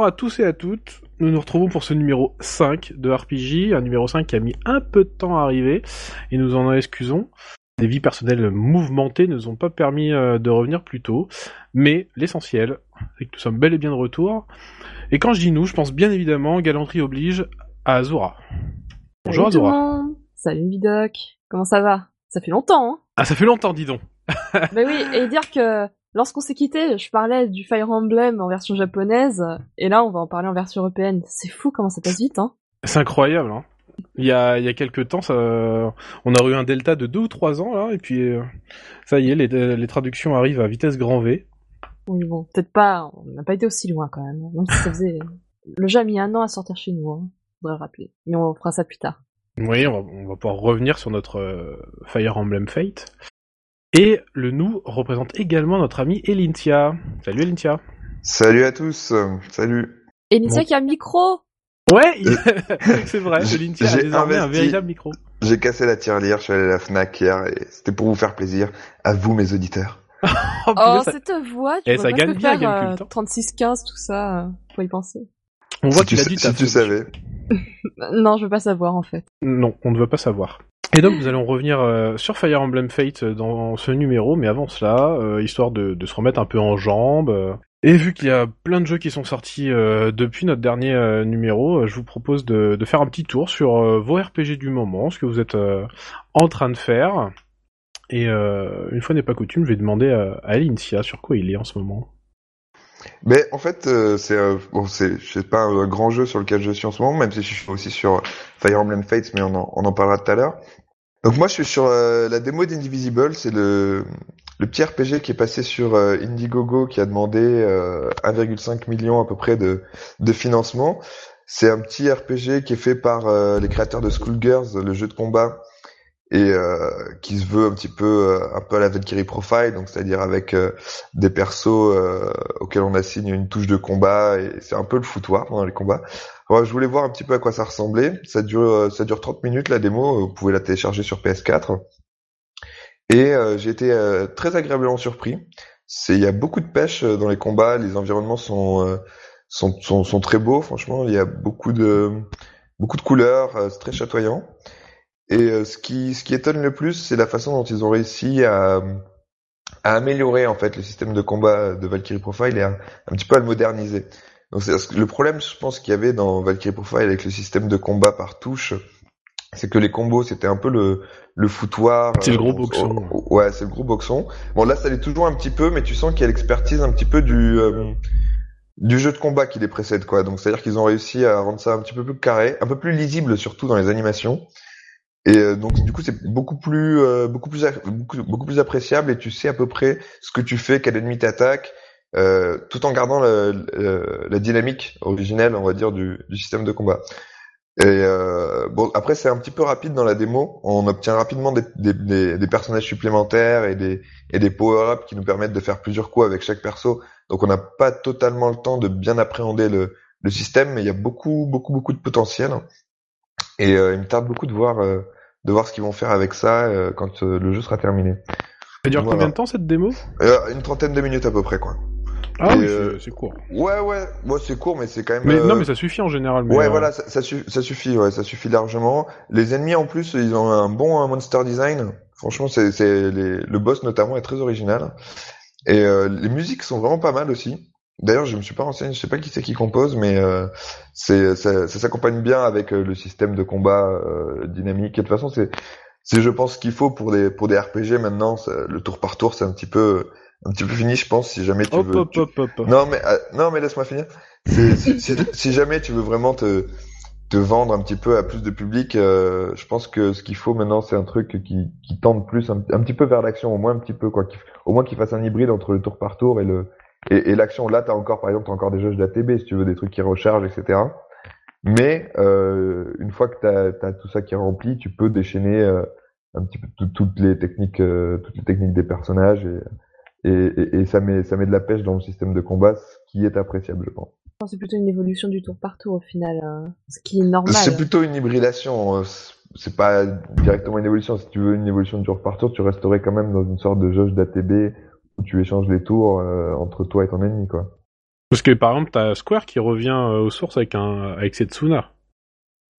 Bonjour à tous et à toutes, nous nous retrouvons pour ce numéro 5 de RPG, un numéro 5 qui a mis un peu de temps à arriver, et nous en excusons. Des vies personnelles mouvementées ne nous ont pas permis euh, de revenir plus tôt, mais l'essentiel, c'est que nous sommes bel et bien de retour. Et quand je dis nous, je pense bien évidemment, galanterie oblige, à Azura. Bonjour Salut tout le Azura. monde. Salut Vidoc. Comment ça va? Ça fait longtemps, hein? Ah ça fait longtemps dis donc. Bah oui, et dire que lorsqu'on s'est quitté, je parlais du Fire Emblem en version japonaise, et là on va en parler en version européenne. C'est fou comment ça passe vite, hein C'est incroyable, hein. Il y a, il y a quelques temps, ça, on a eu un delta de deux ou trois ans, là, et puis, euh, ça y est, les, les traductions arrivent à vitesse grand V. Oui, bon, peut-être pas, on n'a pas été aussi loin quand même. Même si ça faisait... Le jeu a mis un an à sortir chez nous, hein. Faudrait le rappeler. Mais on fera ça plus tard. Oui, on va, on va pouvoir revenir sur notre euh, Fire Emblem Fate. Et le nous représente également notre ami Elintia. Salut Elintia. Salut à tous, euh, salut. Et Nissia Bon. qui a un micro Ouais, il- c'est vrai, J'ai- Elintia a désormais un véritable micro. J'ai cassé la tirelire, je suis allé à la FNAC hier et c'était pour vous faire plaisir, à vous mes auditeurs. Oh, Oh, putain, ça- cette voix, tu Eh, vois ça pas gagne bien faire, euh, hein. 36-15, tout ça, euh, faut y penser. On voit si qu'il tu, a dû si tu savais. Non, je veux pas savoir en fait. Non, on ne veut pas savoir. Et donc nous allons revenir euh, sur Fire Emblem Fate euh, dans ce numéro, mais avant cela, euh, histoire de, de se remettre un peu en jambes. euh, et vu qu'il y a plein de jeux qui sont sortis euh, depuis notre dernier euh, numéro, je vous propose de, de faire un petit tour sur vos RPG du moment, ce que vous êtes en train de faire. Et une fois n'est pas coutume, je vais demander à, Alincia sur quoi il est en ce moment. Mais en fait, euh, c'est euh, bon, c'est pas un grand jeu sur lequel je suis en ce moment, même si je suis aussi sur Fire Emblem Fates, mais on en, on en parlera tout à l'heure. Donc moi, je suis sur euh, la démo d'Indivisible, c'est le petit RPG qui est passé sur euh, Indiegogo, qui a demandé euh, 1,5 million à peu près de de financement. C'est un petit RPG qui est fait par euh, les créateurs de Schoolgirls, le jeu de combat, et qui se veut un petit peu un peu à la Valkyrie Profile, donc c'est-à-dire avec des persos auxquels on assigne une touche de combat et c'est un peu le foutoir pendant les combats. Alors, je voulais voir un petit peu à quoi ça ressemblait. Ça dure euh, ça dure 30 minutes la démo, vous pouvez la télécharger sur PS4. Et euh, j'ai été euh, très agréablement surpris. C'est il y a beaucoup de pêche euh, dans les combats, les environnements sont euh, sont, sont sont très beaux franchement, il y a beaucoup de beaucoup de couleurs, euh, c'est très chatoyant. Et euh, ce qui ce qui étonne le plus, c'est la façon dont ils ont réussi à à améliorer en fait le système de combat de Valkyrie Profile et à, un petit peu à le moderniser. Donc c'est le problème, je pense qu'il y avait dans Valkyrie Profile avec le système de combat par touche, c'est que les combos c'était un peu le le foutoir. C'est le gros euh, boxon. Ouais, c'est le gros boxon. Bon là, ça l'est toujours un petit peu, mais tu sens qu'il y a l'expertise un petit peu du euh, du jeu de combat qui les précède quoi. Donc c'est à dire qu'ils ont réussi à rendre ça un petit peu plus carré, un peu plus lisible surtout dans les animations. Et euh, donc du coup c'est beaucoup plus euh, beaucoup plus beaucoup, beaucoup plus appréciable et tu sais à peu près ce que tu fais, quel ennemi t'attaque, euh, tout en gardant le- le- la dynamique originelle on va dire du, du système de combat. Et euh, bon après c'est un petit peu rapide dans la démo, on obtient rapidement des, des, des, des personnages supplémentaires et des et des power-ups qui nous permettent de faire plusieurs coups avec chaque perso. Donc on n'a pas totalement le temps de bien appréhender le, le système, mais il y a beaucoup beaucoup beaucoup de potentiel. Et euh, il me tarde beaucoup de voir euh, de voir ce qu'ils vont faire avec ça euh, quand euh, le jeu sera terminé. Ça dure Voilà. combien de temps cette démo? Euh, une trentaine de minutes à peu près quoi. Ah oui, euh, c'est- court. Ouais ouais, moi c'est court mais c'est quand même. Mais euh, non, mais ça suffit en général. mais, Ouais, euh, voilà, ça, ça, su- ça suffit, ouais, ça suffit largement. Les ennemis en plus, ils ont un bon euh, monster design. Franchement, c'est, les- le boss notamment est très original. Et euh, les musiques sont vraiment pas mal aussi. D'ailleurs, je me suis pas renseigné, je sais pas qui c'est qui compose, mais euh, c'est ça, ça s'accompagne bien avec euh, le système de combat euh, dynamique. Et de toute façon, c'est c'est je pense ce qu'il faut pour des pour des RPG maintenant. ça- le tour par tour, c'est un petit peu un petit peu fini, je pense. Si jamais tu Hop, veux. hop, tu- hop, non mais euh, non mais laisse-moi finir. Si, jamais tu veux vraiment te te vendre un petit peu à plus de public, euh, je pense que ce qu'il faut maintenant c'est un truc qui qui tende plus un, un petit peu vers l'action, au moins un petit peu quoi, au moins qu'il fasse un hybride entre le tour par tour et le et, et l'action. Là t'as encore par exemple t'as encore des jeux d'ATB si tu veux des trucs qui rechargent etc. Mais euh, une fois que t'as as tout ça qui est rempli, tu peux déchaîner euh, un petit peu tout- toutes les techniques euh, toutes les techniques des personnages et et, et, et ça met ça met de la pêche dans le système de combat, ce qui est appréciable, je pense. Je pense que C'est plutôt une évolution du tour par tour au final, hein. ce qui est normal. C'est plutôt une hybridation. euh, c'est- pas directement une évolution. Si tu veux une évolution du tour par tour, tu resterais quand même dans une sorte de jauge d'ATB où tu échanges les tours euh, entre toi et ton ennemi, quoi. Parce que par exemple, t'as Square qui revient euh, aux sources avec un avec Setsuna.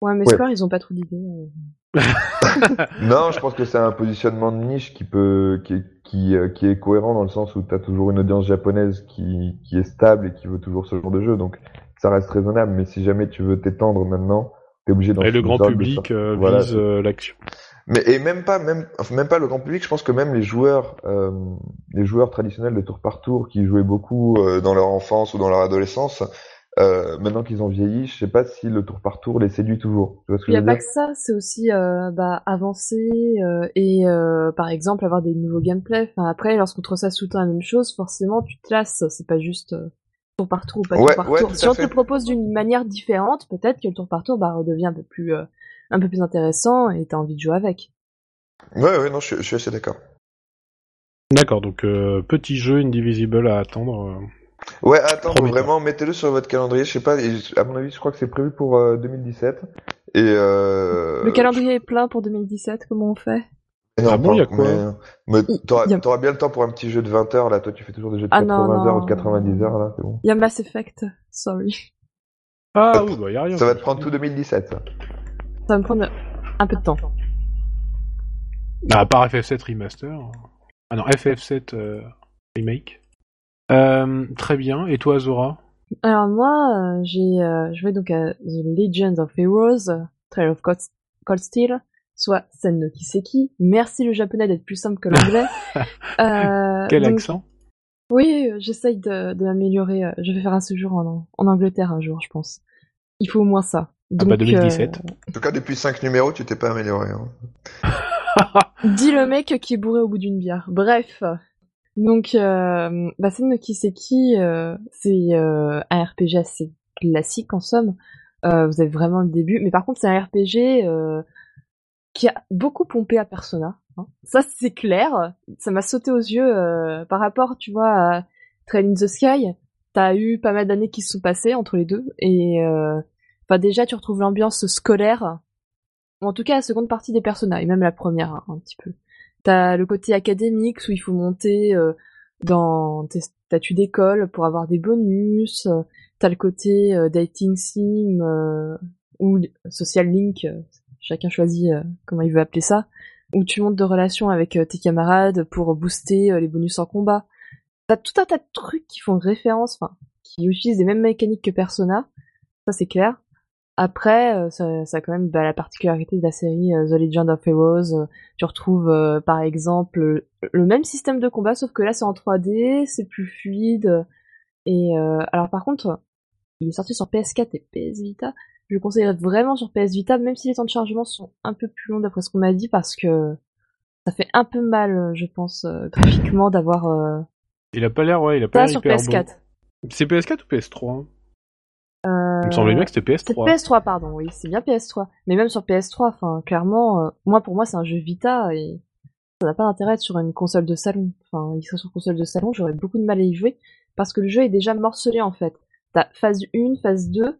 Ouais, mais Ouais. Square, ils ont pas trop d'idées. Non, je pense que c'est un positionnement de niche qui peut, qui, est- qui, euh, qui est cohérent dans le sens où tu as toujours une audience japonaise qui, qui est stable et qui veut toujours ce genre de jeu, donc ça reste raisonnable. Mais si jamais tu veux t'étendre maintenant, t'es obligé d'en Et le grand public euh, Voilà. vise euh, l'action. Mais et même pas, même, enfin, même pas le grand public. Je pense que même les joueurs, euh, les joueurs traditionnels de tour par tour qui jouaient beaucoup euh, dans leur enfance ou dans leur adolescence, euh, maintenant qu'ils ont vieilli, je sais pas si le tour par tour les séduit toujours. Tu vois ce que Il y je a pas que ça, c'est aussi euh, bah, avancer euh, et euh, par exemple avoir des nouveaux gameplays. Enfin, après, lorsqu'on te ressasse tout le temps la même chose, forcément tu te lasses. C'est pas juste euh, tour par tour ou pas Ouais, tour par ouais, tour. Si on fait. te propose d'une manière différente, peut-être que le tour par tour bah, redevient un peu plus euh, un peu plus intéressant et t'as envie de jouer avec. Ouais, ouais, non, je, je suis assez d'accord. D'accord, donc euh, petit jeu Indivisible à attendre. Euh. Ouais, attends, vraiment, mettez-le sur votre calendrier. Je sais pas, à mon avis, je crois que c'est prévu pour euh, 2017. Et euh... Le calendrier est plein pour 2017. Comment on fait? Mais non, Ah bon, pas- y a quoi? mais- mais Il- t'auras, y a- t'auras bien le temps pour un petit jeu de 20 heures, là. Toi, tu fais toujours des jeux de Ah 80 non, heures ou de 90 heures, là, c'est bon. Il y a Mass Effect. Sorry. Ah oui, bah y a rien. Ça va te prendre tout 2017, ça. Ça va me prendre un peu de temps. Ah, à part FF7 Remaster. Ah non, FF7 euh, Remake. Euh, très bien. Et toi, Zora Alors moi, euh, j'ai euh, joué donc à The Legend of Heroes, Trail of Cold, Cold Steel, soit Sen no Kiseki. Merci le japonais d'être plus simple que l'anglais. Euh, Quel donc, accent? Oui, euh, j'essaye de, de m'améliorer. Je vais faire un séjour en, en Angleterre un jour, je pense. Il faut au moins ça. Ah bah, Donc, 2017. En tout cas, depuis 5 numéros, tu t'es pas amélioré. Hein. Dis le mec qui est bourré au bout d'une bière. Bref. Donc, euh, bah, Sen no Kiseki, euh, c'est euh, un RPG assez classique en somme. Euh, vous avez vraiment le début, mais par contre c'est un RPG euh, qui a beaucoup pompé à Persona. hein. Ça c'est clair. Ça m'a sauté aux yeux euh, par rapport, tu vois, à Trail in the Sky. T'as eu pas mal d'années qui se sont passées entre les deux, et enfin déjà tu retrouves l'ambiance scolaire. En tout cas la seconde partie des Persona, et même la première hein, un petit peu. T'as le côté académique où il faut monter euh, dans tes statuts d'école pour avoir des bonus. euh, T'as le côté euh, dating sim euh, ou social link, chacun choisit comment il veut appeler ça, où tu montes de relations avec tes camarades pour booster les bonus en combat. T'as tout un tas de trucs qui font référence, enfin, qui utilisent les mêmes mécaniques que Persona, ça c'est clair. Après, euh, ça, ça a quand même bah, la particularité de la série euh, The Legend of Heroes. euh, tu retrouves euh, par exemple le, même système de combat, sauf que là c'est en 3D, c'est plus fluide. Et euh, alors par contre, il est sorti sur PS4 et PS Vita. Je le conseillerais vraiment sur PS Vita, même si les temps de chargement sont un peu plus longs d'après ce qu'on m'a dit, parce que ça fait un peu mal, je pense, graphiquement, d'avoir euh, Il a pas l'air, ouais, il a pas l'air hyper PS4. beau. C'est PS4 ou PS3 hein Euh, Il me semblait bien que c'était C'est PS3. PS3, pardon, oui, c'est bien PS3. Mais même sur PS3, enfin, clairement, euh, moi pour moi c'est un jeu Vita et ça n'a pas d'intérêt sur une console de salon. Enfin, il serait sur console de salon, j'aurais beaucoup de mal à y jouer parce que le jeu est déjà morcelé en fait. T'as phase 1, phase 2.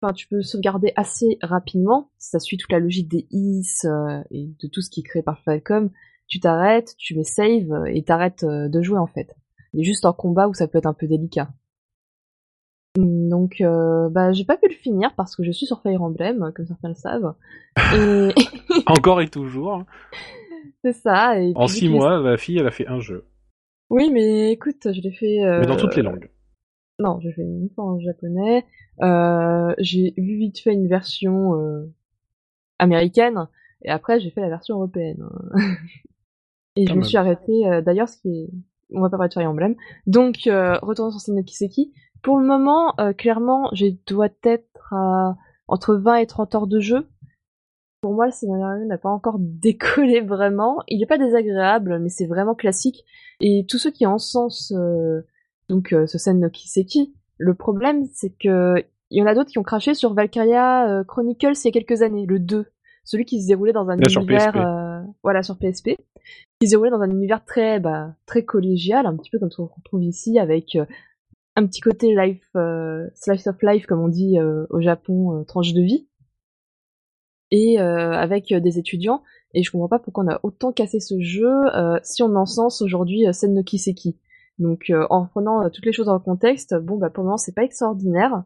Enfin, tu peux sauvegarder assez rapidement. Ça suit toute la logique des IS euh, et de tout ce qui est créé par Falcom. Tu t'arrêtes, tu mets save euh, et t'arrêtes euh, de jouer en fait. Il est juste en combat où ça peut être un peu délicat. Donc, euh, bah, j'ai pas pu le finir parce que je suis sur Fire Emblem, comme certains le savent. Et Encore et toujours. hein. c'est ça. Et En puis, 6 vu qu'il est- mois, la fille, elle a fait un jeu. Oui, mais écoute, je l'ai fait. euh, Mais dans toutes les langues. Non, j'ai fait une fois en japonais. Euh, j'ai vu vite fait une version euh, américaine et après j'ai fait la version européenne. et je me suis arrêtée. euh, D'ailleurs, ce qui est, on va pas parler de Fire Emblem. Donc, retournons sur Sen Kiseki. Pour le moment, euh, clairement, je dois être à entre 20 et 30 heures de jeu. Pour moi, le scénario n'a pas encore décollé vraiment. Il est pas désagréable, mais c'est vraiment classique. Et tous ceux qui encensent euh, donc euh, ce Sen no Kiseki, le problème c'est que il y en a d'autres qui ont craché sur Valkyria euh, Chronicles il y a quelques années, le 2, celui qui se déroulait dans un Là, sur univers PSP. euh, voilà sur PSP, qui se déroulait dans un univers très bah, très collégial, un petit peu comme ce qu'on retrouve ici avec euh, un petit côté life euh, slice of life comme on dit euh, au Japon, euh, tranche de vie. Et euh, avec euh, des étudiants, et je comprends pas pourquoi on a autant cassé ce jeu si on encense aujourd'hui euh, Sen no Kiseki. Donc en prenant toutes les choses le contexte, bon bah pour le moment c'est pas extraordinaire.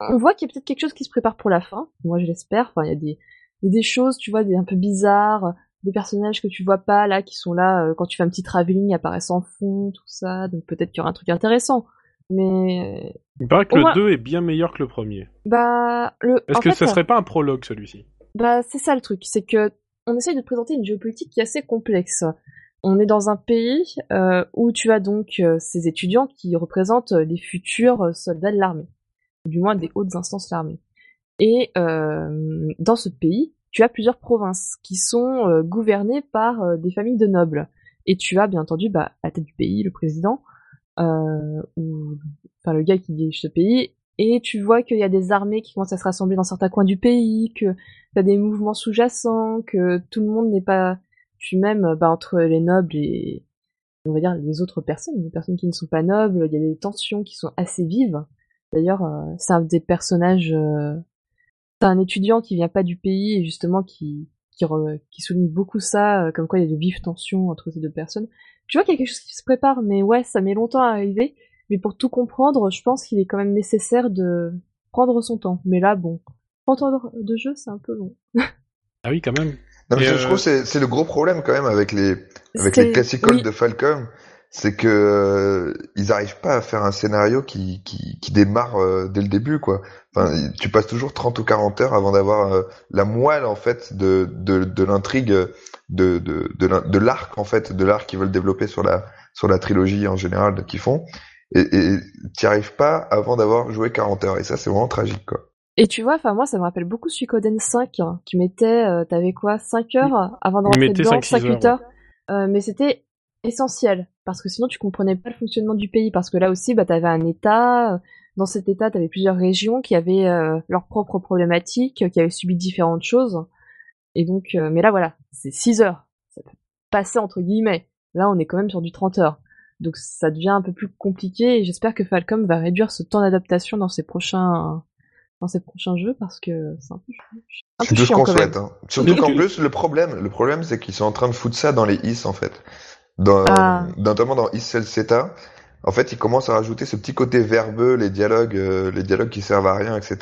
On voit qu'il y a peut-être quelque chose qui se prépare pour la fin. Moi je l'espère. Enfin il y a des y a des choses, tu vois, des un peu bizarres, des personnages que tu vois pas là, qui sont là euh, quand tu fais un petit travelling, apparaissent en fond, tout ça. Donc peut-être qu'il y aura un truc intéressant. Mais il paraît que le 2 est bien meilleur que le premier. Bah le. Est-ce que ce serait pas un prologue celui-ci? Bah c'est ça le truc, c'est que on essaye de présenter une géopolitique qui est assez complexe. On est dans un pays euh, où tu as donc euh, ces étudiants qui représentent les futurs soldats de l'armée, du moins des hautes instances de l'armée. Et euh, dans ce pays, tu as plusieurs provinces qui sont euh, gouvernées par euh, des familles de nobles. Et tu as bien entendu bah, à la tête du pays le président, euh, ou enfin le gars qui dirige ce pays. Et tu vois qu'il y a des armées qui commencent à se rassembler dans certains coins du pays, que tu as des mouvements sous-jacents, que tout le monde n'est pas... Puis même bah, entre les nobles et on va dire les autres personnes, les personnes qui ne sont pas nobles, il y a des tensions qui sont assez vives. D'ailleurs, c'est un des personnages t'as un étudiant qui vient pas du pays et justement qui qui, qui souligne beaucoup ça, euh, comme quoi il y a de vives tensions entre ces deux personnes. Tu vois qu'il y a quelque chose qui se prépare, mais ouais, ça met longtemps à arriver. Mais pour tout comprendre, je pense qu'il est quand même nécessaire de prendre son temps. Mais là, bon, 30 ans de jeu, c'est un peu long. ah oui, quand même. Non, mais je, trouve que c'est le gros problème quand même avec les avec les classicoles de Falcom, c'est que euh, ils arrivent pas à faire un scénario qui qui, qui démarre euh, dès le début quoi. Enfin, tu passes toujours 30 ou 40 heures avant d'avoir euh, la moelle en fait de de, de l'intrigue de de de l'arc en fait de l'arc qu'ils veulent développer sur la sur la trilogie en général qu'ils font et tu arrives pas avant d'avoir joué 40 heures et ça c'est vraiment tragique quoi. Et tu vois, enfin moi ça me rappelle beaucoup Suikoden 5 hein, qui mettait t'avais quoi 5 heures avant de rentrer dedans, 5 8 heures. mais c'était essentiel parce que sinon tu comprenais pas le fonctionnement du pays parce que là aussi bah t'avais un état dans cet état t'avais plusieurs régions qui avaient euh, leurs propres problématiques qui avaient subi différentes choses. Et donc euh, mais là voilà c'est 6 heures. Ça peut passer entre guillemets. Là on est quand même sur du 30 heures. Donc ça devient un peu plus compliqué et j'espère que Falcom va réduire ce temps d'adaptation dans ses prochains dans ses prochains jeux parce que c'est un peu, un peu chiant quand même. Hein. Surtout qu'en plus le problème le problème c'est qu'ils sont en train de foutre ça dans les is en fait dans, ah. notamment dans Isel Seta, en fait, ils commencent à rajouter ce petit côté verbeux, les dialogues, euh, les dialogues qui servent à rien, etc.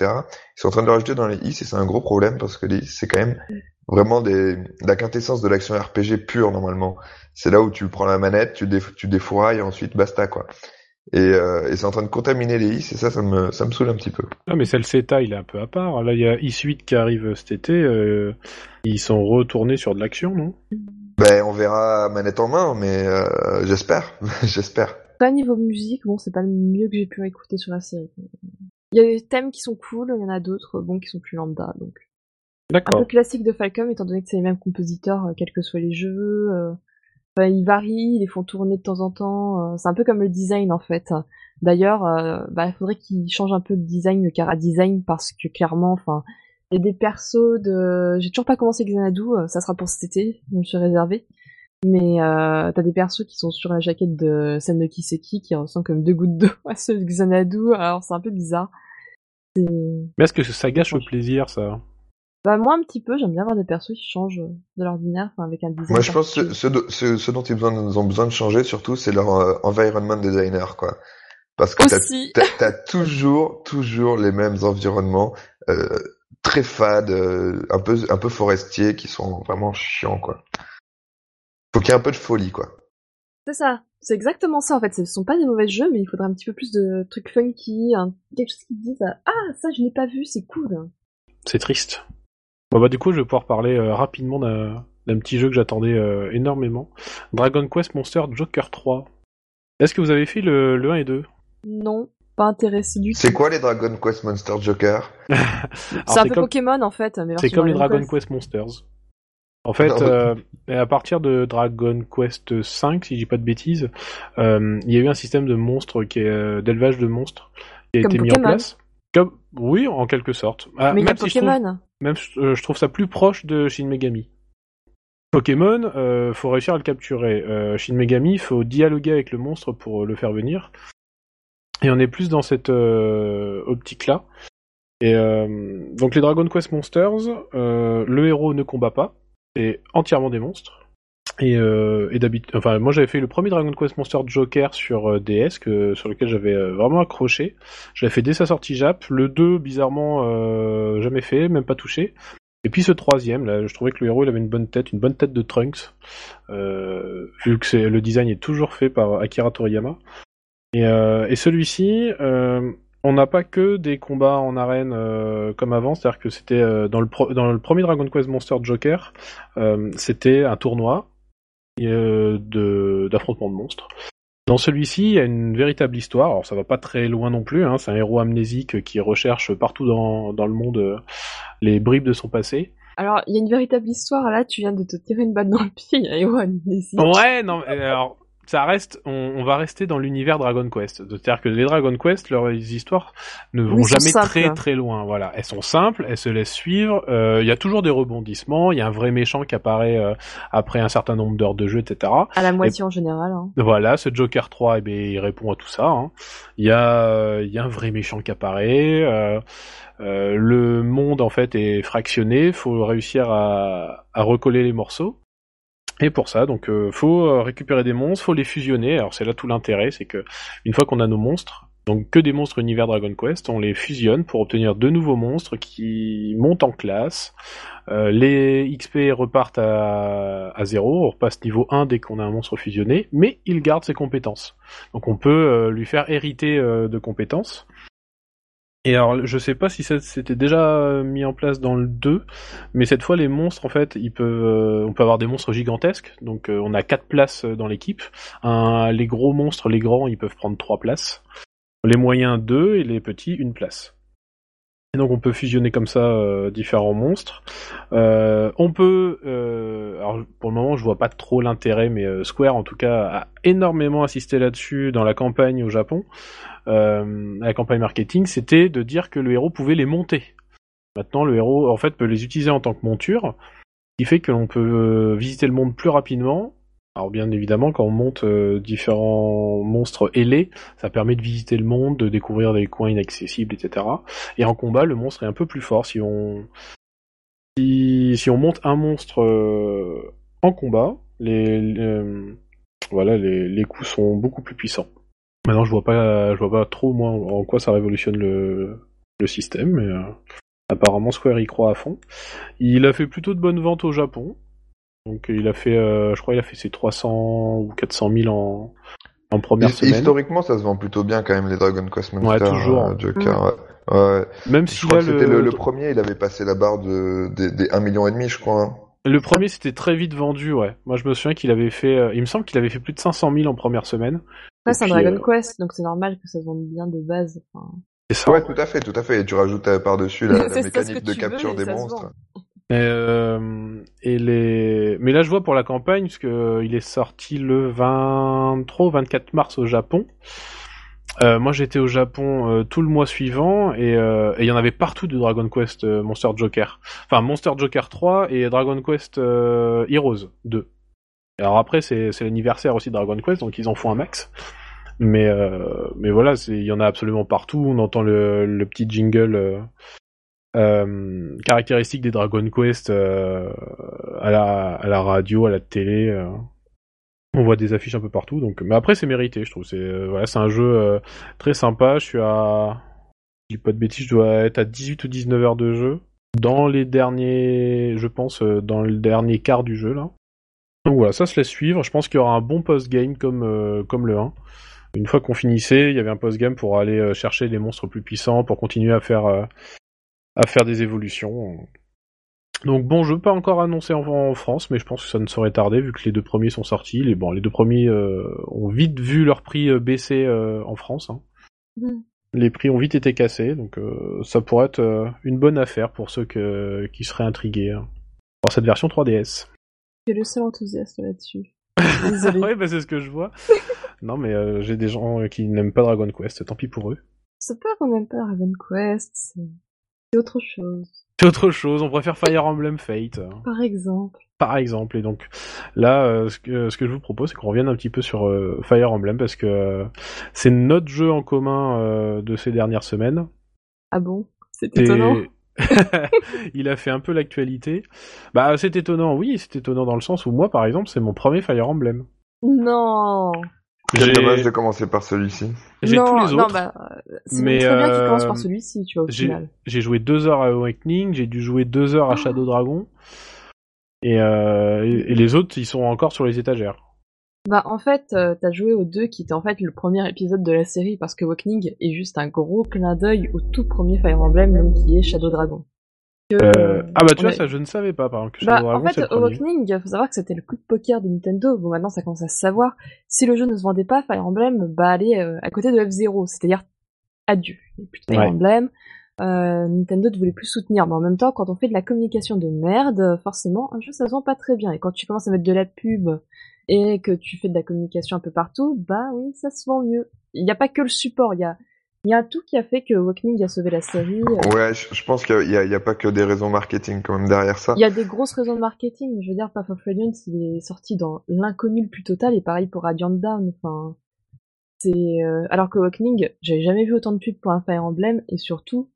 Ils sont en train de le rajouter dans les is et c'est un gros problème parce que les is, c'est quand même vraiment des, la quintessence de l'action RPG pure normalement. C'est là où tu prends la manette, tu, déf tu défourailles et ensuite basta quoi. Et, euh, et c'est en train de contaminer les is et ça, ça me, ça me saoule un petit peu. Ah mais c'est le CETA, il est un peu à part. Là, il y a Is8 qui arrive cet été. Euh, ils sont retournés sur de l'action, non? Ben, on verra manette en main, mais euh, j'espère, j'espère. Pas niveau musique, bon, c'est pas le mieux que j'ai pu écouter sur la série. Il y a des thèmes qui sont cool, il y en a d'autres, bon, qui sont plus lambda, donc. D'accord. Un peu classique de Falcom, étant donné que c'est les mêmes compositeurs, euh, quels que soient les jeux. Euh, enfin, ils varient, ils les font tourner de temps en temps. Euh, c'est un peu comme le design, en fait. D'ailleurs, bah, il faudrait qu'ils changent un peu le design, le cara design, parce que clairement, enfin, il y a des persos de... J'ai toujours pas commencé Xanadu, euh, ça sera pour cet été, je me suis réservé. Mais euh, t'as des persos qui sont sur la jaquette de scène de Kiseki qui ressemblent comme deux gouttes d'eau à ceux de Xanadu, alors c'est un peu bizarre. Mais est-ce que ça gâche le plaisir, ça bah moi un petit peu, j'aime bien avoir des persos qui changent de l'ordinaire, enfin avec un design. Moi je pense que ce, ce, dont ils ont besoin de changer surtout, c'est leur euh, environment designer quoi. Parce que t'as as, toujours, toujours les mêmes environnements. Euh, très fades, euh, un peu un peu forestiers, qui sont vraiment chiants quoi. Faut qu'il y ait un peu de folie quoi. C'est ça, c'est exactement ça en fait. Ce sont pas des mauvais jeux, mais il faudrait un petit peu plus de trucs funky, quelque chose qui dise ah ça je n'ai pas vu, c'est cool. C'est triste. Bon bah du coup je vais pouvoir parler euh, rapidement d'un petit jeu que j'attendais euh, énormément. Dragon Quest Monster Joker 3. Est-ce que vous avez fait le, le 1 et 2 Non pas intéressé du tout. C'est quoi les Dragon Quest Monster Joker C'est un peu Pokémon en fait. C'est comme les Dragon Quest, Monsters. En fait, euh, à partir de Dragon Quest 5, si je dis pas de bêtises, euh, il y a eu un système de monstres qui est euh, d'élevage de monstres qui a été mis en place. Comme, oui, en quelque sorte. Ah, Mais même si Pokémon. Je trouve, même je trouve ça plus proche de Shin Megami. Pokémon, euh, faut réussir à le capturer. Shin Megami, faut dialoguer avec le monstre pour le faire venir. Et on est plus dans cette euh, optique-là. Et euh, donc les Dragon Quest Monsters, euh, le héros ne combat pas, c'est entièrement des monstres. Et, euh, et d'habitude, enfin, moi j'avais fait le premier Dragon Quest Monster Joker sur DS, que, sur lequel j'avais vraiment accroché. Je l'avais fait dès sa sortie Jap. Le 2, bizarrement, jamais fait, même pas touché. Et puis ce troisième, là, je trouvais que le héros il avait une bonne tête, une bonne tête de Trunks, vu que le design est toujours fait par Akira Toriyama. Et, euh, et celui-ci, euh, on n'a pas que des combats en arène euh, comme avant, c'est-à-dire que c'était euh, dans, le pro- dans le premier Dragon Quest Monster Joker, euh, c'était un tournoi de d'affrontement de monstres. Dans celui-ci, il y a une véritable histoire. Alors ça va pas très loin non plus. Hein, c'est un héros amnésique qui recherche partout dans, dans le monde les bribes de son passé. Alors, il y a une véritable histoire, là, tu viens de te tirer une balle dans le pied, il y a Héros amnésique. Ouais, non, alors ça reste, on, on va rester dans l'univers Dragon Quest. C'est-à-dire que les Dragon Quest, leurs histoires ne vont Oui, jamais simples. très très loin. Voilà, elles sont simples, elles se laissent suivre. euh, Il y a toujours des rebondissements. Il y a un vrai méchant qui apparaît euh, après un certain nombre d'heures de jeu, etc. À la moitié en général. Hein. Voilà, ce Joker 3, eh ben, il répond à tout ça. hein. Il y a, euh, il y a un vrai méchant qui apparaît. euh, le monde en fait est fractionné. Faut réussir à, à recoller les morceaux. Et pour ça, donc, euh, faut euh, récupérer des monstres, faut les fusionner. Alors c'est là tout l'intérêt, c'est que une fois qu'on a nos monstres, donc que des monstres univers Dragon Quest, on les fusionne pour obtenir de nouveaux monstres qui montent en classe. Euh, les XP repartent à, à zéro, on repasse niveau 1 dès qu'on a un monstre fusionné, mais il garde ses compétences. Donc on peut lui faire hériter de compétences. Et alors, je sais pas si c'était déjà euh, mis en place dans le 2, mais cette fois les monstres en fait, ils peuvent, euh, on peut avoir des monstres gigantesques. Donc euh, on a quatre places dans l'équipe. Les gros monstres, les grands, ils peuvent prendre trois places. Les moyens deux et les petits une place. Donc on peut fusionner comme ça euh, différents monstres. Euh, on peut, euh, alors pour le moment je vois pas trop l'intérêt, mais Square en tout cas a énormément insisté là-dessus dans la campagne au Japon, la campagne marketing, c'était de dire que le héros pouvait les monter. Maintenant le héros en fait peut les utiliser en tant que monture, ce qui fait que l'on peut visiter le monde plus rapidement. Alors bien évidemment quand on monte euh, différents monstres ailés, ça permet de visiter le monde, de découvrir des coins inaccessibles, etc. Et en combat, le monstre est un peu plus fort si on si, si on monte un monstre euh, en combat, les, euh, voilà, les, les coups sont beaucoup plus puissants. Maintenant, je vois pas, je vois pas trop moi en, quoi ça révolutionne le, le système, mais apparemment Square y croit à fond. Il a fait plutôt de bonnes ventes au Japon, donc il a fait, euh, je crois, il a fait ses 300 ou 400 000 en en première semaine. Historiquement, ça se vend plutôt bien quand même les Dragon Quest Monster. Ouais, toujours. euh, Joker. ouais. Ouais. Même Je si crois là, que c'était le... le premier, il avait passé la barre de des, des 1 million et demi, je crois. hein. Le premier c'était très vite vendu, ouais. Moi je me souviens qu'il avait fait, euh, il me semble qu'il avait fait plus de 500 000 en première semaine. Et c'est un Dragon euh, Quest, donc c'est normal que ça se vende bien de base. Enfin, C'est ça. Ouais, tout à fait, tout à fait. Et tu rajoutes euh, par-dessus la, mécanique que de veux, capture des monstres. Euh, et les, mais là je vois pour la campagne parce que euh, il est sorti le 23 ou 24 mars au Japon. Euh, moi j'étais au Japon euh, tout le mois suivant et euh, il y en avait partout de Dragon Quest euh, Monster Joker. Enfin Monster Joker 3 et Dragon Quest Heroes 2. Alors après c'est l'anniversaire aussi de Dragon Quest donc ils en font un max. Mais mais voilà, il y en a absolument partout. On entend le, le petit jingle euh, caractéristique des Dragon Quest euh, à la radio, à la télé. euh. On voit des affiches un peu partout. Donc, mais après c'est mérité, je trouve. C'est euh, voilà, un jeu très sympa. Je suis à, je dis pas de bêtises, je dois être à 18 ou 19 heures de jeu dans les derniers, je pense, dans le dernier quart du jeu là. Donc voilà, ça se laisse suivre. Je pense qu'il y aura un bon post-game comme, comme le 1. Une fois qu'on finissait, il y avait un post-game pour aller chercher des monstres plus puissants, pour continuer à faire, à faire des évolutions. Donc bon jeu, pas encore annoncé en, en France, mais je pense que ça ne saurait tarder vu que les deux premiers sont sortis. Les, bon, les deux premiers euh, ont vite vu leur prix euh, baisser euh, en France. hein. Mhm. Les prix ont vite été cassés, donc euh, ça pourrait être euh, une bonne affaire pour ceux que, qui seraient intrigués hein, par cette version 3DS. Tu es le seul enthousiaste là-dessus. Ouais, bah c'est ce que je vois. non, mais euh, j'ai des gens qui n'aiment pas Dragon Quest, tant pis pour eux. C'est pas qu'on aime pas Dragon Quest, c'est c'est autre chose. C'est autre chose, on préfère Fire Emblem Fate, Par exemple. par exemple. Et donc là, euh, ce, que, ce que je vous propose, c'est qu'on revienne un petit peu sur euh, Fire Emblem, parce que euh, c'est notre jeu en commun de ces dernières semaines. Ah bon? C'est Et- étonnant. il a fait un peu l'actualité. Bah, c'est étonnant, oui, c'est étonnant dans le sens où moi, par exemple, c'est mon premier Fire Emblem. Non. C'est dommage de commencer par celui-ci. J'ai tous les autres. bah, c'est très bien qu'il commence par euh, celui-ci, tu vois, au final. J'ai joué deux heures à Awakening, j'ai dû jouer deux heures à Shadow Dragon. Et, euh, et les autres, ils sont encore sur les étagères. Bah en fait, euh, t'as joué aux deux qui était en fait le premier épisode de la série parce que Awakening est juste un gros clin d'œil au tout premier Fire Emblem donc qui est Shadow Dragon. Que, Euh, ah bah tu vois a- ça je ne savais pas par exemple que Bah, Dragon en fait. Awakening, faut savoir que c'était le coup de poker de Nintendo. Bon, maintenant, ça commence à se savoir. Si le jeu ne se vendait pas, Fire Emblem, bah, allez euh, à côté de F-Zero. C'est-à-dire, adieu. Il plus de Fire Ouais. Emblem. Euh, Nintendo ne voulait plus soutenir. Mais en même temps, quand on fait de la communication de merde, euh, forcément, un jeu, ça se vend pas très bien. Et quand tu commences à mettre de la pub et que tu fais de la communication un peu partout, bah oui, ça se vend mieux. Il n'y a pas que le support. Il y a, il y a tout qui a fait que Awakening a sauvé la série. Euh, Ouais, je, pense qu'il y, a- pas que des raisons marketing quand même derrière ça. Il y a des grosses raisons de marketing. Je veux dire, Path of Radiance, il est sorti dans l'inconnu le plus total, et pareil pour Radiant Down. Enfin, c'est euh, alors que Awakening, j'avais jamais vu autant de pubs pour un Fire Emblem, et surtout,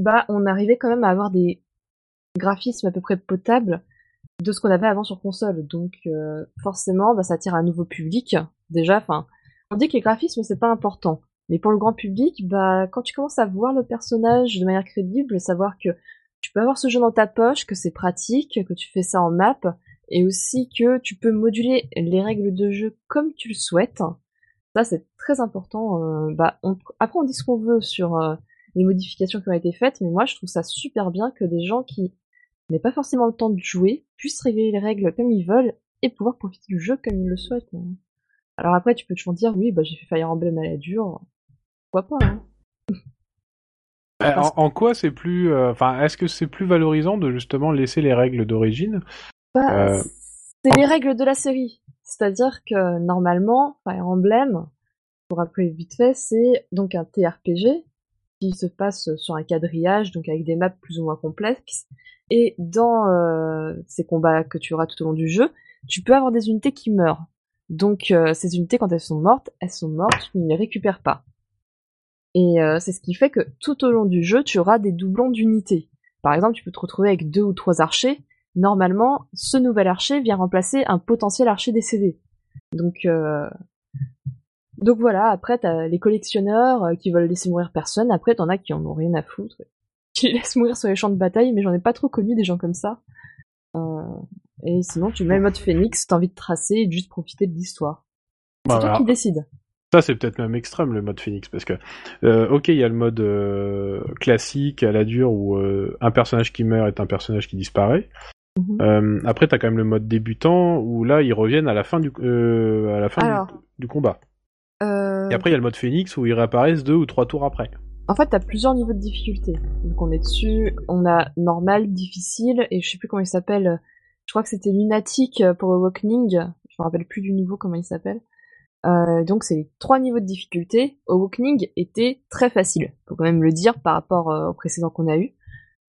bah, on arrivait quand même à avoir des graphismes à peu près potables de ce qu'on avait avant sur console. Donc, euh, forcément, bah, ça attire un nouveau public. Déjà, enfin, on dit que les graphismes c'est pas important, mais pour le grand public, bah, quand tu commences à voir le personnage de manière crédible, savoir que tu peux avoir ce jeu dans ta poche, que c'est pratique, que tu fais ça en map, et aussi que tu peux moduler les règles de jeu comme tu le souhaites. Ça, c'est très important. euh, bah, on- après, on dit ce qu'on veut sur euh, les modifications qui ont été faites, mais moi, je trouve ça super bien que des gens qui n'aient pas forcément le temps de jouer puissent régler les règles comme ils veulent et pouvoir profiter du jeu comme ils le souhaitent. Alors après, tu peux toujours dire, oui, bah, j'ai fait Fire Emblem à la dure. Pourquoi pas, hein? Euh, en, en quoi c'est plus euh, enfin est-ce que c'est plus valorisant de justement laisser les règles d'origine? Bah, Euh, c'est les règles de la série. C'est-à-dire que normalement, Fire Emblem, pour rappeler vite fait, c'est donc un TRPG qui se passe sur un quadrillage, donc avec des maps plus ou moins complexes. Et dans euh, ces combats que tu auras tout au long du jeu, tu peux avoir des unités qui meurent. Donc euh, ces unités, quand elles sont mortes, elles sont mortes, tu ne les récupères pas. Et euh, c'est ce qui fait que tout au long du jeu, tu auras des doublons d'unités. Par exemple, tu peux te retrouver avec deux ou trois archers. Normalement, ce nouvel archer vient remplacer un potentiel archer décédé. Donc, euh... donc voilà. Après, t'as les collectionneurs euh, qui veulent laisser mourir personne. Après, t'en as qui en ont rien à foutre, qui laissent mourir sur les champs de bataille. Mais j'en ai pas trop connu des gens comme ça. Euh... Et sinon, tu mets le mode Phoenix, t'as envie de tracer et de juste profiter de l'histoire. C'est bah, toi qui décides. ça c'est peut-être même extrême le mode Phoenix parce que euh, ok il y a le mode euh, classique à la dure où euh, un personnage qui meurt est un personnage qui disparaît. Mhm. Après t'as quand même le mode débutant où là ils reviennent à la fin du à la fin du- Alors. du, combat. Et après il y a le mode Phoenix où ils réapparaissent deux ou trois tours après. En fait, t'as plusieurs niveaux de difficulté. Donc on est dessus, on a normal, difficile, et je sais plus comment il s'appelle. Je crois que c'était lunatique pour Awakening. Je me rappelle plus du niveau comment il s'appelle. Euh, donc c'est les trois niveaux de difficulté. Awakening était très facile, faut quand même le dire par rapport euh, au précédent qu'on a eu.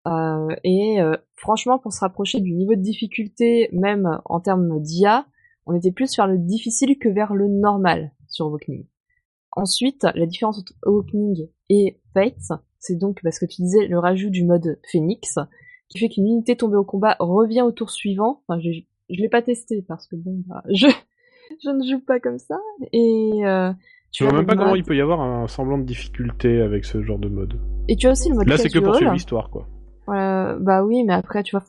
Euh, et euh, franchement, pour se rapprocher du niveau de difficulté, même en termes d'IA, on était plus vers le difficile que vers le normal sur Awakening. Ensuite, la différence entre Awakening et Fates, c'est donc parce que tu disais le rajout du mode Phoenix, qui fait qu'une unité tombée au combat revient au tour suivant. Enfin, je, je l'ai pas testé parce que bon, bah, je, je ne joue pas comme ça. Et euh, Je tu vois as même pas comment il peut y avoir un semblant de difficulté avec ce genre de mode. Et tu as aussi le mode Là c'est que pour suivre l'histoire quoi. Euh, bah oui, mais après, tu vois,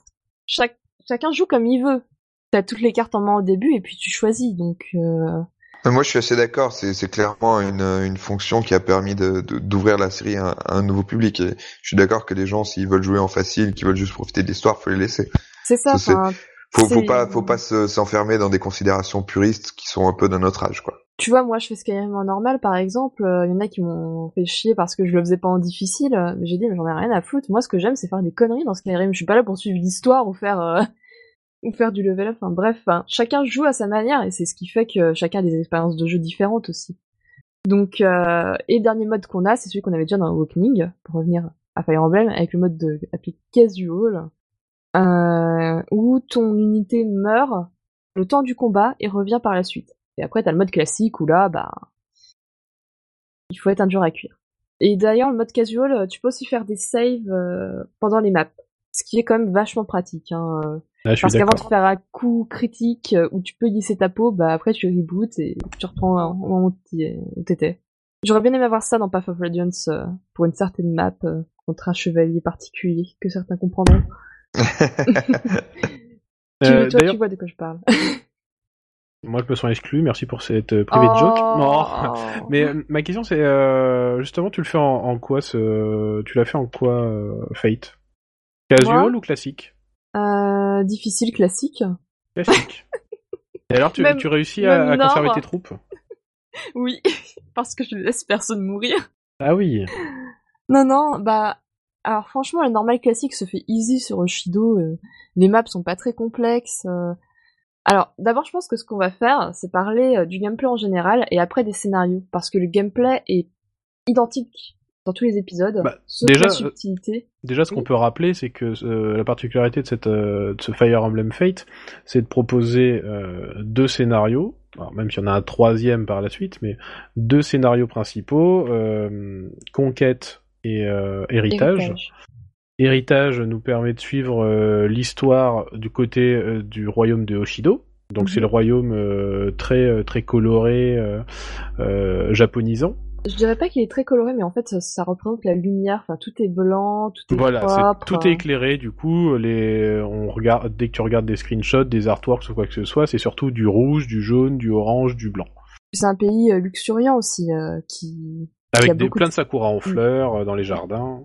chaque, chacun joue comme il veut. T'as toutes les cartes en main au début et puis tu choisis. Donc, euh, Moi, je suis assez d'accord. C'est c'est clairement une, une fonction qui a permis de- de- d'ouvrir la série à, à un nouveau public. Et je suis d'accord que les gens, s'ils veulent jouer en facile, qui veulent juste profiter de l'histoire, faut les laisser. c'est ça. Ça, Faut, faut pas, faut pas se- s'enfermer dans des considérations puristes qui sont un peu d'un autre âge, quoi. tu vois, moi, je fais Skyrim en normal, par exemple. Il y en a qui m'ont fait chier parce que je le faisais pas en difficile. euh, Mais j'ai dit, mais j'en ai rien à foutre. Moi, ce que j'aime, c'est faire des conneries dans Skyrim. Je suis pas là pour suivre l'histoire ou faire euh, ou faire du level up. Enfin, bref, chacun joue à sa manière et c'est ce qui fait que chacun a des expériences de jeu différentes aussi. Donc, euh, et dernier mode qu'on a, c'est celui qu'on avait déjà dans Awakening, pour revenir à Fire Emblem, avec le mode de appelé casual, euh, où ton unité meurt le temps du combat et revient par la suite. Et après, t'as le mode classique où là, bah, il faut être un dur à cuire. Et d'ailleurs, le mode casual, tu peux aussi faire des saves euh, pendant les maps, ce qui est quand même vachement pratique. Hein. euh. Ah, Parce qu'avant de faire un coup critique euh, où tu peux glisser ta peau, bah après tu reboots et tu reprends au moment où t'étais. J'aurais bien aimé avoir ça dans Path of Radiance euh, pour une certaine map euh, contre un chevalier particulier que certains comprendront. Tu, Euh, toi, tu vois de quoi je parle. moi je me sens exclu. Merci pour cette euh, private joke. Oh. Oh. Mais ma question c'est justement tu le fais en, en quoi ce tu l'as fait en quoi Fate? Casual Moi ou classique Euh, difficile classique. Classique. Et alors tu, Même- tu réussis à, conserver tes troupes Oui, parce que je ne laisse personne mourir. Ah oui. Non, non, bah... Alors franchement, le normal classique se fait easy sur Oshido. euh, les maps sont pas très complexes. euh. Alors, d'abord, je pense que ce qu'on va faire, c'est parler du gameplay en général et après des scénarios. Parce que le gameplay est identique dans tous les épisodes, Bah, sauf déjà, la euh, subtilité. Déjà, ce qu'on peut rappeler, c'est que euh, la particularité de, cette, euh, de ce Fire Emblem Fate, c'est de proposer euh, deux scénarios, alors même s'il y en a un troisième par la suite, mais deux scénarios principaux, conquête et héritage. Héritage. Héritage nous permet de suivre l'histoire du côté du royaume de Hoshido. Donc Mhm. c'est le royaume très très coloré, japonisant. Je dirais pas qu'il est très coloré, mais en fait, ça, ça représente la lumière. Enfin, tout est blanc, tout est Voilà, propre. tout est éclairé. Du coup, les, on regarde dès que tu regardes des screenshots, des artworks ou quoi que ce soit, c'est surtout du rouge, du jaune, du orange, du blanc. C'est un pays euh, luxuriant aussi, euh, qui... Y a Avec des, beaucoup plein de- sakura en fleurs euh, dans les jardins.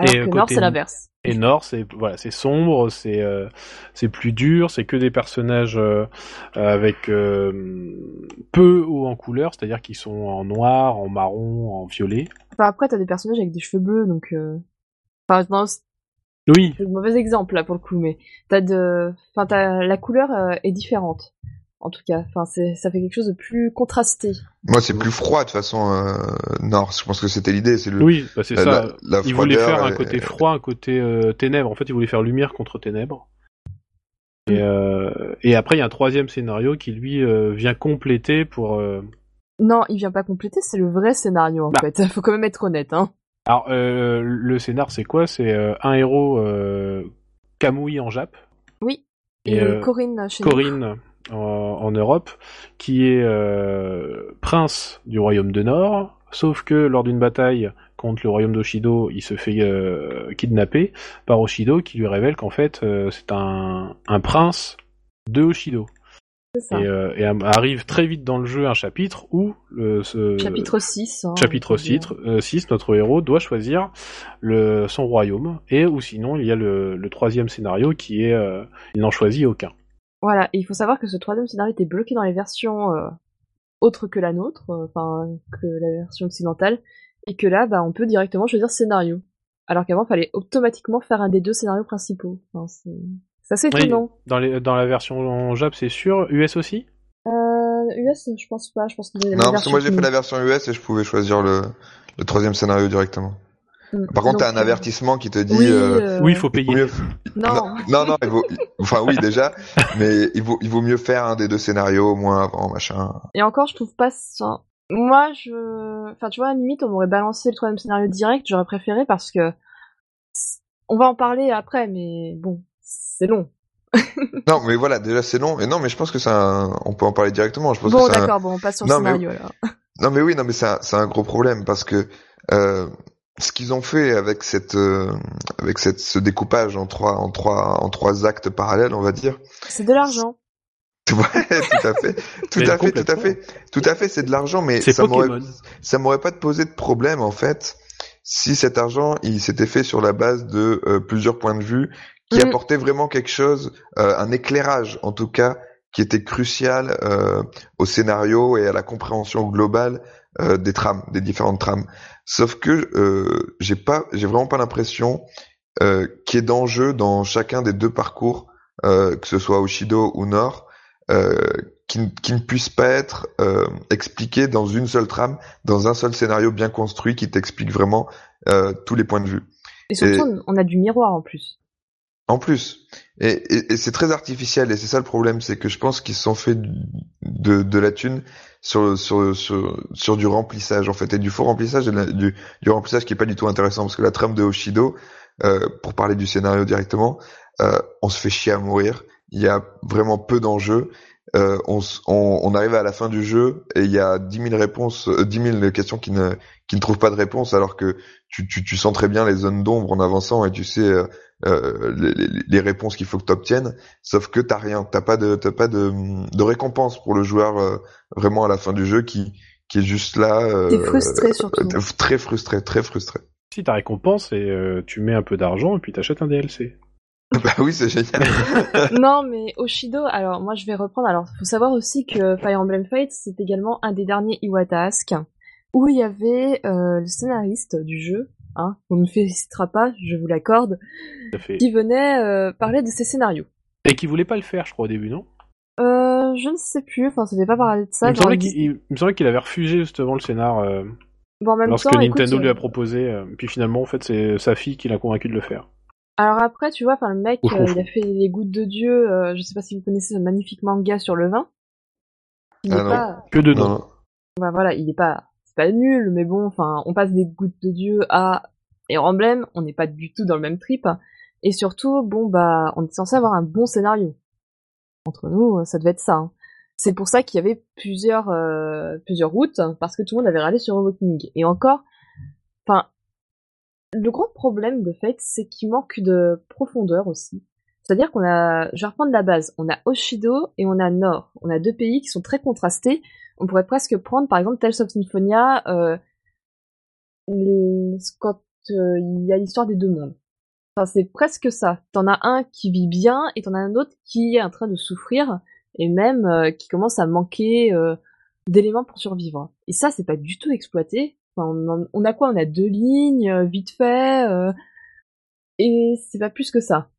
Alors Et, que Nord, c'est l'inverse. Et Nord, c'est voilà, c'est sombre, c'est euh, c'est plus dur, c'est que des personnages euh, avec euh, peu haut en couleur, c'est-à-dire qu'ils sont en noir, en marron, en violet. Enfin, après, t'as des personnages avec des cheveux bleus, donc... Enfin, non, c'est Oui, un mauvais exemple, là, pour le coup, mais t'as de... Enfin, t'as... La couleur est différente, en tout cas. Enfin, ça fait quelque chose de plus contrasté. Moi, c'est plus froid de toute façon. Euh, Nord, je pense que c'était l'idée. C'est le. oui, bah, c'est la, ça. la- la Il voulait froideur faire un côté froid, un côté euh, ténèbres. En fait, il voulait faire lumière contre ténèbres. Et, Mm. euh, et après, il y a un troisième scénario qui lui euh, vient compléter pour. euh, Non, il vient pas compléter, c'est le vrai scénario, en Bah. fait. Faut quand même être honnête, hein. Alors, euh, le scénar, c'est quoi? C'est euh, un héros euh, Kamui en Jap, Oui. Et, Et, euh, Corinne, chez nous. En, en Europe, qui est euh, prince du royaume de Nord, sauf que lors d'une bataille contre le royaume d'Oshido, il se fait euh, kidnapper par Oshido, qui lui révèle qu'en fait euh, c'est un, un prince de Oshido. Ça. Et, euh, et arrive très vite dans le jeu un chapitre où le, ce, Chapitre 6. Hein, chapitre on peut dire. 6, notre héros doit choisir le, son royaume, et ou sinon il y a le, le troisième scénario qui est il n'en choisit aucun. Voilà, et il faut savoir que ce troisième scénario était bloqué dans les versions euh, autres que la nôtre, euh, enfin que la version occidentale, et que là, bah, on peut directement choisir scénario. Alors qu'avant, il fallait automatiquement faire un des deux scénarios principaux. Enfin, c'est assez Oui. étonnant. Dans, les, dans la version en Jap, c'est sûr. US aussi? Euh, US, je pense pas, je pense que Non, parce que moi j'ai fait la version US et je pouvais choisir le, le troisième scénario directement. Mm. Par contre, t'as un euh, avertissement qui te dit. Oui, euh, euh, Oui, il faut il payer. mieux- Non, non, non, il vaut, enfin oui déjà, mais il vaut, il vaut mieux faire un des deux scénarios au moins avant, machin. Et encore, je trouve pas ça. Moi, je. Enfin, tu vois, à la limite, on m'aurait balancé le troisième scénario direct, j'aurais préféré parce que. On va en parler après, mais bon, c'est long. Non, mais voilà, déjà c'est long. Mais non, mais je pense que c'est un, on peut en parler directement. Je pense Bon, un- d'accord, bon, on passe sur Non, le mais- scénario alors. Non, mais oui, non, mais c'est un, c'est un gros problème parce que euh, ce qu'ils ont fait avec cette, euh, avec cette, ce découpage en trois, en trois, en trois actes parallèles, on va dire. C'est de l'argent. Ouais, tout à fait, tout à fait, tout à fait, tout à fait, c'est de l'argent, mais ça m'aurait, ça m'aurait pas posé de problème en fait si cet argent il s'était fait sur la base de euh, plusieurs points de vue qui Mm. apportaient vraiment quelque chose, euh, un éclairage en tout cas qui était crucial euh, au scénario et à la compréhension globale euh, des trames, des différentes trames. Sauf que euh, j'ai pas, j'ai vraiment pas l'impression euh, qu'il y ait d'enjeu dans chacun des deux parcours, euh, que ce soit Oshido ou Nord, euh, qui, ne- qui ne puisse pas être euh, expliqué dans une seule trame, dans un seul scénario bien construit qui t'explique vraiment euh, tous les points de vue. Et surtout, on a du miroir en plus. En plus, et, et, et c'est très artificiel et c'est ça le problème, c'est que je pense qu'ils se sont fait de, de la thune sur, sur, sur, sur du remplissage en fait et du faux remplissage et du, du remplissage qui est pas du tout intéressant parce que la trame de Hoshido, euh, pour parler du scénario directement, euh, on se fait chier à mourir. Il y a vraiment peu d'enjeux. Euh, on, on, on arrive à la fin du jeu et il y a 10 000 réponses, euh, 10 000 questions qui ne, qui ne trouvent pas de réponse alors que tu, tu, tu sens très bien les zones d'ombre en avançant et tu sais euh, euh, les, les- les réponses qu'il faut que tu obtiennes. Sauf que t'as rien, t'as pas de, t'as pas de, de récompense pour le joueur euh, vraiment à la fin du jeu qui, qui est juste là. euh, T'es frustré surtout. euh, très frustré, très frustré. Si ta récompense et euh, tu mets un peu d'argent et puis t'achètes un DLC. bah oui, c'est génial. non, mais Oshido, alors moi je vais reprendre. Alors, faut savoir aussi que Fire Emblem Fates, c'est également un des derniers Iwata Ask, où il y avait euh, le scénariste du jeu, hein, on ne félicitera pas, je vous l'accorde, qui venait euh, parler de ses scénarios. Et qui voulait pas le faire, je crois, au début, non? Euh, je ne sais plus, enfin, ça n'avait pas parlé de ça. il, me semblait il qu'il, il- avait refusé justement le scénar euh, Bon, en même lorsque temps, Nintendo écoute, lui euh, a proposé. euh, puis finalement, en fait, c'est sa fille qui l'a convaincu de le faire. Alors après, tu vois, enfin, le mec, euh, il a fait Les Gouttes de Dieu, euh, je sais pas si vous connaissez ce magnifique manga sur le vin. Il Ah n'est non. pas, Que de bah voilà, il est pas, c'est pas nul, mais bon, enfin, on passe des Gouttes de Dieu à Air Emblem, on n'est pas du tout dans le même trip. Et surtout, bon, bah, on est censé avoir un bon scénario. Entre nous, ça devait être ça. hein. C'est pour ça qu'il y avait plusieurs, euh, plusieurs routes, parce que tout le monde avait râlé sur Awakening. Et encore, enfin, le gros problème de fait, c'est qu'il manque de profondeur aussi. C'est-à-dire qu'on a, je vais reprendre la base, on a Oshido et on a Nord. On a deux pays qui sont très contrastés. On pourrait presque prendre par exemple Tales of Symphonia euh, quand euh, il y a l'histoire des deux mondes. Enfin, c'est presque ça. T'en as un qui vit bien et t'en as un autre qui est en train de souffrir et même euh, qui commence à manquer euh, d'éléments pour survivre. Et ça, c'est pas du tout exploité. Enfin, on, a quoi? On a deux lignes, vite fait, euh, et c'est pas plus que ça.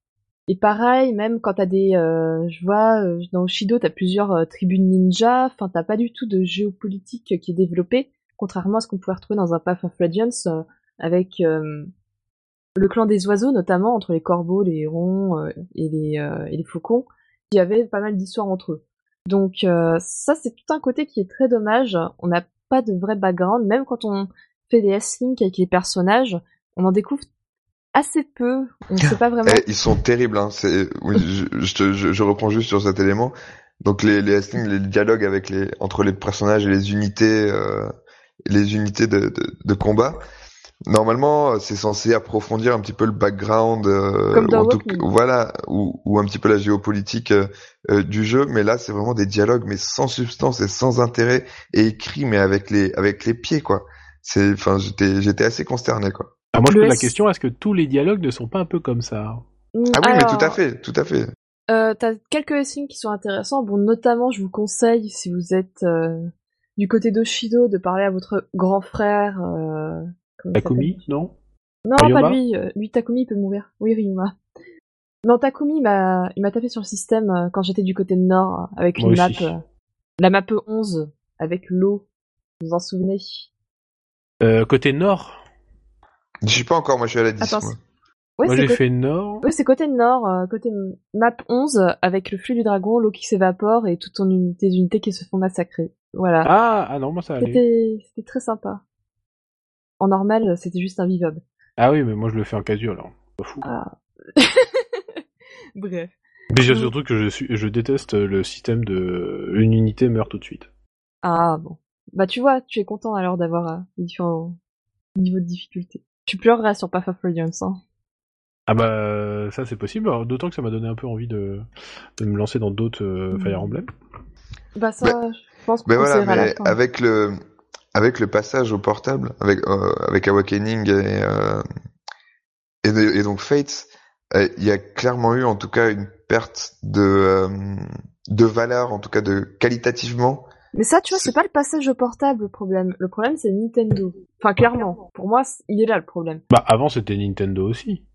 Et pareil, même quand t'as des, euh, je vois euh, dans Shido, t'as plusieurs euh, tribus de ninja. Enfin, t'as pas du tout de géopolitique qui est développée, contrairement à ce qu'on pouvait retrouver dans un Path of Radiance euh, avec euh, le clan des oiseaux, notamment entre les corbeaux, les hérons et, les, et les faucons, qui avaient pas mal d'histoires entre eux. Donc ça, c'est tout un côté qui est très dommage. On n'a pas de vrai background, même quand on fait des S-Link avec les personnages, on en découvre assez peu. On ne sait pas vraiment. Eh, ils sont terribles. Hein. C'est, oui, je, je, je, je reprends juste sur cet élément. Donc les les les dialogues avec les entre les personnages et les unités, euh, les unités de, de, de combat. Normalement, c'est censé approfondir un petit peu le background, euh, Comme ou dans tout voilà, ou, ou un petit peu la géopolitique euh, euh, du jeu. Mais là, c'est vraiment des dialogues, mais sans substance et sans intérêt, et écrits, mais avec les avec les pieds, quoi. C'est, enfin, j'étais j'étais assez consterné, quoi. Alors moi, je pose la question est-ce que tous les dialogues ne sont pas un peu comme ça Mm, Ah oui, mais tout à fait, tout à fait. Euh, T'as quelques S-Link qui sont intéressants. Bon, notamment, je vous conseille, si vous êtes euh, du côté d'Oshido, de parler à votre grand frère. Euh, Takumi, non? Non, pas lui. euh, Lui, Takumi, il peut mourir. Oui, Ryuma. Non, Takumi, il m'a, il m'a tapé sur le système euh, quand j'étais du côté nord, avec Moi une map, aussi. euh, la map 11, avec l'eau. Vous vous en souvenez? Euh, Côté nord? Je suis pas encore, moi je suis à la 10. Attends, moi. Ouais, Moi c'est j'ai côté... fait nord. ouais, c'est côté nord, euh, côté map 11, euh, avec le flux du dragon, l'eau qui s'évapore et toutes ton unité, des unités qui se font massacrer. Voilà. Ah, ah non, moi ça allait. C'était, c'était très sympa. En normal, c'était juste invivable. Ah oui, mais moi je le fais en casual alors. Pas fou. Ah. Bref. Mais j'ai Mm. surtout que je suis, je déteste le système de une unité meurt tout de suite. Ah bon. Bah tu vois, tu es content alors d'avoir euh, les différents niveaux de difficulté. Tu pleureras sur Path of Radiance, hein. Ah bah ça c'est possible. D'autant que ça m'a donné un peu envie de, de me lancer dans d'autres euh, Mm. Fire Emblem. Bah ça, je pense qu'on Mais voilà, à la mais fin. avec le avec le passage au portable, avec euh, avec Awakening et euh, et, de- et donc Fates, euh, il y a clairement eu en tout cas une perte de euh, de valeur, en tout cas de qualitativement. Mais ça, tu vois, c'est- pas le passage au portable le problème. Le problème, c'est Nintendo. Enfin, clairement. Pour moi, il est là le problème. Bah avant c'était Nintendo aussi.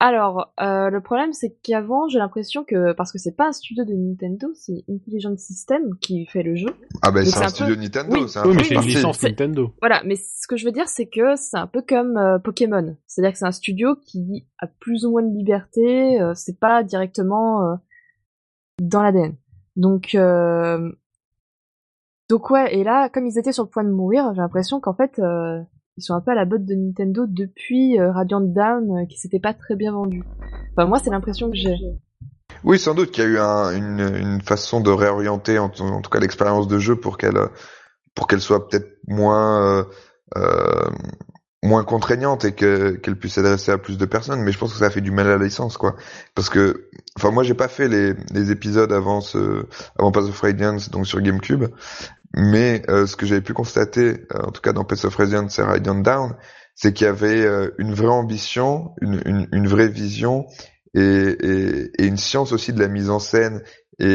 Alors, euh, le problème, c'est qu'avant, j'ai l'impression que, parce que c'est pas un studio de Nintendo, c'est Intelligent System qui fait le jeu. Ah bah Donc, c'est un un studio peu- Nintendo, Oui. c'est un Oui, peu mais c'est une licence Nintendo. Voilà, mais ce que je veux dire, c'est que c'est un peu comme euh, Pokémon. C'est-à-dire que c'est un studio qui a plus ou moins de liberté, euh, c'est pas directement euh, dans l'ADN. Donc, euh, donc ouais, et là, comme ils étaient sur le point de mourir, j'ai l'impression qu'en fait, euh, ils sont un peu à la botte de Nintendo depuis euh, Radiant Down, euh, qui s'était pas très bien vendu. Enfin, moi, c'est l'impression que j'ai. Oui, sans doute qu'il y a eu un- une, une façon de réorienter en, tout cas l'expérience de jeu pour qu'elle pour qu'elle soit peut-être moins euh, euh, moins contraignante et que qu'elle puisse s'adresser à plus de personnes. Mais je pense que ça a fait du mal à la licence, quoi. Parce que, enfin, moi, j'ai pas fait les, les épisodes avant ce avant Path of Radiance, donc sur GameCube. Mais euh, ce que j'avais pu constater, euh, en tout cas dans Path of Radiance et Radiant Down, c'est qu'il y avait euh, une vraie ambition, une, une, une vraie vision et, et, et une science aussi de la mise en scène et,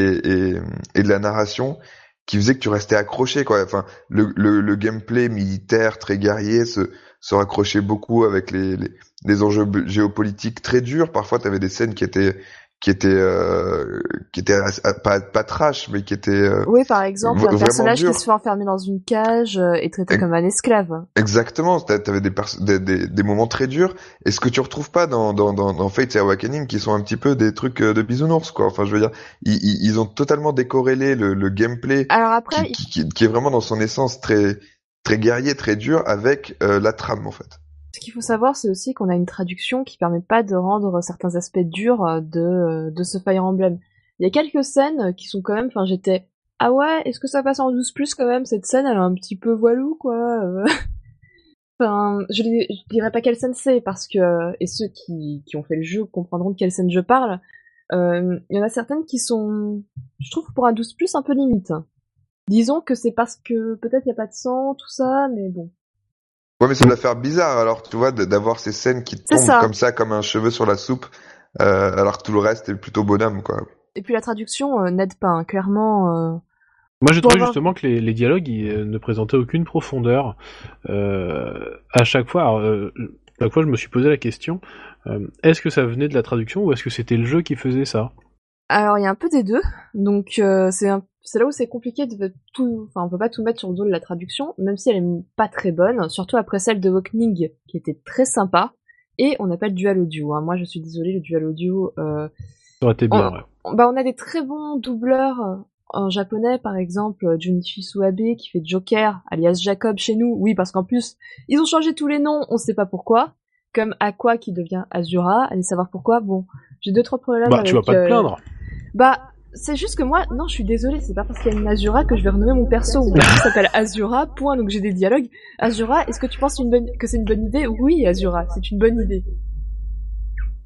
et, de la narration qui faisait que tu restais accroché quoi. Enfin, le, le, le gameplay militaire très guerrier se, se raccrochait beaucoup avec les, les, les enjeux géopolitiques très durs. Parfois, tu avais des scènes qui étaient qui étaient euh, qui étaient assez- pas pas trash, mais qui étaient euh, Oui, par exemple, un personnage dur. qui se fait enfermer dans une cage euh, et traité comme un esclave. Exactement, t'a- t'avais des, des, des, des moments très durs, et ce que tu retrouves pas dans, dans, dans, dans Fate et Awakening, qui sont un petit peu des trucs euh, de bisounours, quoi. Enfin, je veux dire, ils, ils, ils ont totalement décorrélé le, le gameplay Alors après, qui, qui, qui- qui est vraiment dans son essence très très guerrier, très dur, avec euh, la trame, en fait. Ce qu'il faut savoir, c'est aussi qu'on a une traduction qui permet pas de rendre certains aspects durs euh, de, euh, de ce Fire Emblem. Il y a quelques scènes qui sont quand même, enfin j'étais, ah ouais, est-ce que ça passe en 12 plus quand même, cette scène, elle est un petit peu voilou, quoi. euh. enfin, je, dirais pas quelle scène c'est, parce que, et ceux qui, qui ont fait le jeu comprendront de quelle scène je parle, euh, il y en a certaines qui sont, je trouve pour un 12 plus un peu limite. Disons que c'est parce que peut-être il y a pas de sang, tout ça, mais bon. Ouais, mais ça doit faire bizarre, alors, tu vois, d'avoir ces scènes qui tombent ça. comme ça, comme un cheveu sur la soupe, euh, alors que tout le reste est plutôt bonhomme, quoi. Et puis la traduction euh, n'aide pas, hein. clairement. euh, Moi, j'ai trouvé avoir- justement que les, les dialogues ils, euh, ne présentaient aucune profondeur. Euh, à chaque fois, alors, euh, à chaque fois, je me suis posé la question euh, est-ce que ça venait de la traduction ou est-ce que c'était le jeu qui faisait ça? Alors il y a un peu des deux, donc euh, c'est là où c'est compliqué de tout, enfin on peut pas tout mettre sur le dos de la traduction, même si elle est pas très bonne, surtout après celle de Wokning qui était très sympa. Et on n'a pas le dual audio. Hein. Moi je suis désolée, le dual audio. Euh, Ça aurait été bien. Oh. ouais. bah on a des très bons doubleurs euh, en japonais, par exemple euh, Junichi Suabe qui fait Joker, alias Jacob chez nous. Oui parce qu'en plus ils ont changé tous les noms, on sait pas pourquoi. Comme Aqua qui devient Azura, allez savoir pourquoi. Bon, j'ai deux trois problèmes Bah, avec. tu vas pas te euh, plaindre. Bah, c'est juste que moi, non, je suis désolée, c'est pas parce qu'il y a une Azura que je vais renommer mon perso. Mon perso s'appelle Azura, point, donc j'ai des dialogues. Azura, est-ce que tu penses une bonne... que c'est une bonne idée? Oui, Azura, c'est une bonne idée.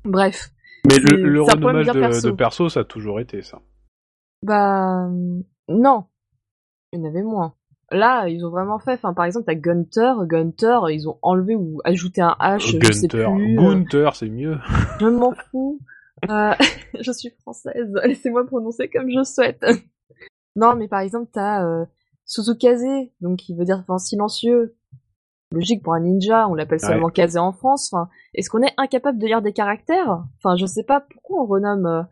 Bref. Mais le, renommage de perso. de perso, ça a toujours été ça. Bah, non. Il y en avait moins. Là, ils ont vraiment fait, enfin, par exemple, t'as Gunter, Gunter, ils ont enlevé ou ajouté un H, je sais Gunter, plus. euh, Gunter, c'est mieux. Je m'en fous. Euh, je suis française. Laissez-moi prononcer comme je souhaite. non, mais par exemple, t'as euh, Suzukaze, donc qui veut dire enfin, silencieux. Logique pour un ninja, on l'appelle Ouais. seulement Kaze en France. Enfin, est-ce qu'on est incapable de lire des caractères? Enfin, je sais pas pourquoi on renomme. euh,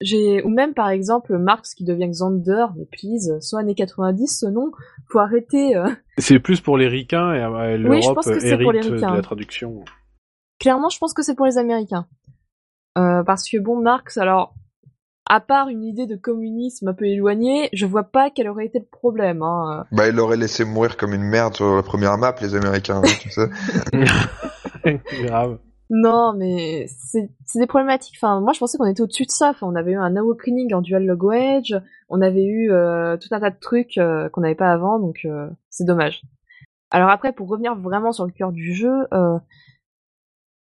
j'ai ou même par exemple Marx qui devient Xander, mais please, soit années 90 ce nom, faut arrêter. euh. C'est plus pour les ricains et euh, Oui, je l'Europe pense que c'est pour les de la traduction. Clairement, je pense que c'est pour les Américains. Euh, parce que bon, Marx, alors, à part une idée de communisme un peu éloignée, je vois pas quel aurait été le problème. Hein. Bah, ils l'auraient laissé mourir comme une merde sur la première map, les Américains, hein, tu sais. Grave. Non, mais c'est c'est des problématiques. Enfin, moi, je pensais qu'on était au-dessus de ça. Enfin, on avait eu un awakening en dual logo edge, on avait eu euh, tout un tas de trucs euh, qu'on n'avait pas avant, donc euh, c'est dommage. Alors après, pour revenir vraiment sur le cœur du jeu, euh,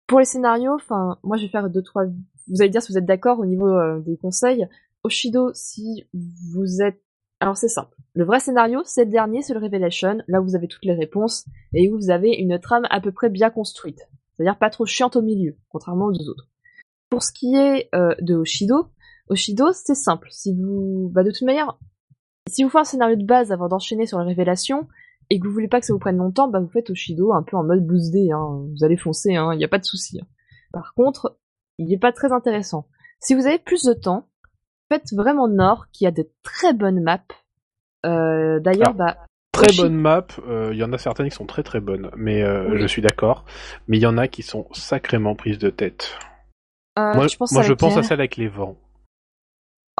pour les scénarios, enfin, moi, je vais faire deux trois. Vous allez dire si vous êtes d'accord au niveau euh, des conseils. Oshido, si vous êtes alors c'est simple. Le vrai scénario, c'est le dernier, c'est le Revelation, là où vous avez toutes les réponses, et où vous avez une trame à peu près bien construite. C'est-à-dire pas trop chiante au milieu, contrairement aux deux autres. Pour ce qui est euh, de Oshido, Oshido, c'est simple. Si vous, bah de toute manière, si vous faites un scénario de base avant d'enchaîner sur la révélation, et que vous voulez pas que ça vous prenne longtemps, bah vous faites Oshido un peu en mode boosté, hein. Vous allez foncer, hein, y a pas de souci. hein. Par contre, il est pas très intéressant. Si vous avez plus de temps, faites vraiment Nord, qui a de très bonnes maps. Euh, D'ailleurs, Ah. bah, Très Oshi- bonne map, euh, il y en a certaines qui sont très très bonnes, mais euh, Oui. je suis d'accord. Mais il y en a qui sont sacrément prises de tête. euh, moi, tu penses moi à je pense à celle avec les vents.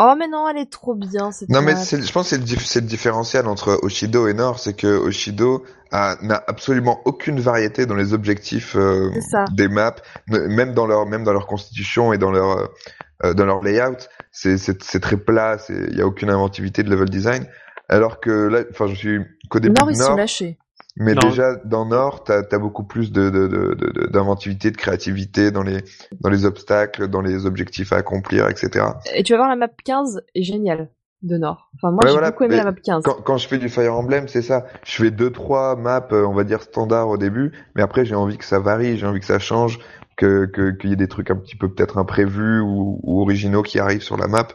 Oh mais non, elle est trop bien cette Non mais je pense que c'est le, dif- c'est le différentiel entre Oshido et Nord, c'est que Oshido n'a absolument aucune variété dans les objectifs euh, des maps, même dans leur même dans leur constitution et dans leur euh, euh, dans leur layout, c'est très plat, il y a aucune inventivité de level design. Alors que là, enfin je suis qu'au début Nord, de ils sont Nord, lâchés. Mais Non. déjà dans Nord, t'as as beaucoup plus de de- de- de- de- d'inventivité, de, créativité dans les dans les obstacles, dans les objectifs à accomplir, etc. Et tu vas voir la map 15 est géniale de Nord. Enfin moi Ouais, j'ai voilà, beaucoup aimé mais la map 15. Quand, quand je fais du Fire Emblem, c'est ça. Je fais deux trois maps, euh, on va dire standard au début, mais après j'ai envie que ça varie, j'ai envie que ça change, que que- qu'il y ait des trucs un petit peu peut-être imprévus ou, ou originaux qui arrivent sur la map.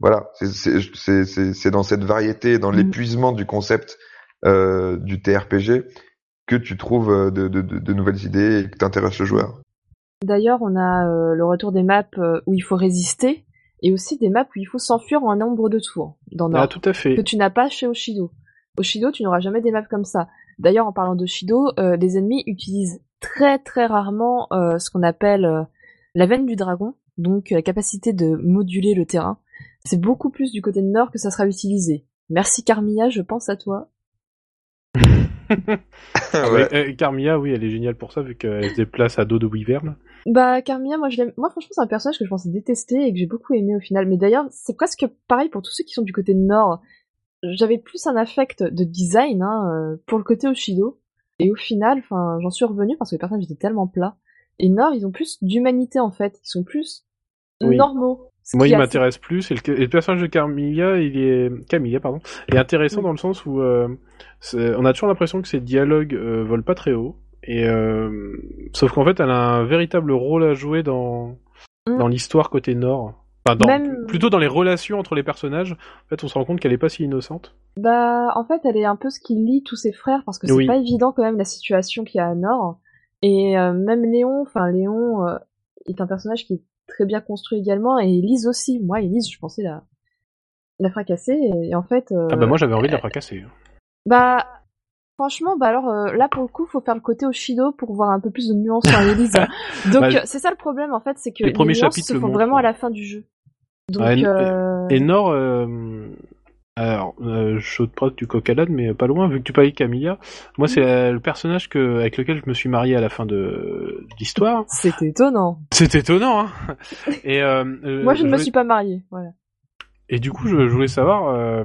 Voilà, c'est c'est c'est c'est c'est dans cette variété, dans Mm. l'épuisement du concept euh, du TRPG que tu trouves euh, de, de, de, de nouvelles idées et que t'intéresses le joueur? D'ailleurs, on a euh, le retour des maps euh, où il faut résister et aussi des maps où il faut s'enfuir en un nombre de tours dans Nord. Ah, tout à fait. que tu n'as pas chez Oshido. Oshido, tu n'auras jamais des maps comme ça. D'ailleurs, en parlant d'Oshido, euh, les ennemis utilisent très très rarement euh, ce qu'on appelle euh, la veine du dragon, donc euh, la capacité de moduler le terrain. C'est beaucoup plus du côté de nord que ça sera utilisé. Merci Carmilla, je pense à toi. Ouais. Euh, Carmilla, oui, elle est géniale pour ça, vu qu'elle se déplace à dos de Wyvern. Bah Carmilla, moi je l'aime. Moi franchement, c'est un personnage que je pensais détester et que j'ai beaucoup aimé au final. Mais d'ailleurs, c'est presque pareil pour tous ceux qui sont du côté nord. J'avais plus un affect de design hein, euh, pour le côté Oshido. Et au final, enfin, j'en suis revenu parce que les personnages étaient tellement plats. Et Nord, ils ont plus d'humanité en fait. Ils sont plus Oui. normaux. Ce Moi, il assez- m'intéresse plus. Et le, et le personnage de Carmilla, il est Camilla, pardon, est intéressant dans le sens où euh, on a toujours l'impression que ses dialogues euh, volent pas très haut. Et euh, sauf qu'en fait, elle a un véritable rôle à jouer dans Mm. dans l'histoire côté Nord. Enfin, dans- Même- plutôt dans les relations entre les personnages. En fait, on se rend compte qu'elle est pas si innocente. Bah, en fait, elle est un peu ce qui lie tous ses frères parce que c'est Oui. pas évident quand même la situation qu'il y a à Nord. Et euh, même Léon, enfin Léon euh, est un personnage qui est très bien construit également et Elise aussi. Moi, Elise, je pensais la la fracasser et, et en fait. euh, Ah bah moi, j'avais envie de la fracasser. Bah, franchement, bah alors euh, là pour le coup, faut faire le côté Oshido pour voir un peu plus de nuances dans Elise. Donc Bah, euh, c'est ça le problème en fait, c'est que les les, premiers nuances chapitres se font vraiment à la fin du jeu. Donc Ouais, euh, Et Nord, euh, alors, euh, chaud de prod du coq à l'âne, mais pas loin, vu que tu parlais de Camilla. Moi, c'est la- le personnage que, avec lequel je me suis marié à la fin de, de l'histoire. c'est étonnant. C'est étonnant, hein Et, euh, euh, Moi, je ne me voulais- suis pas mariée. Voilà. Et du coup, je, je voulais savoir, euh,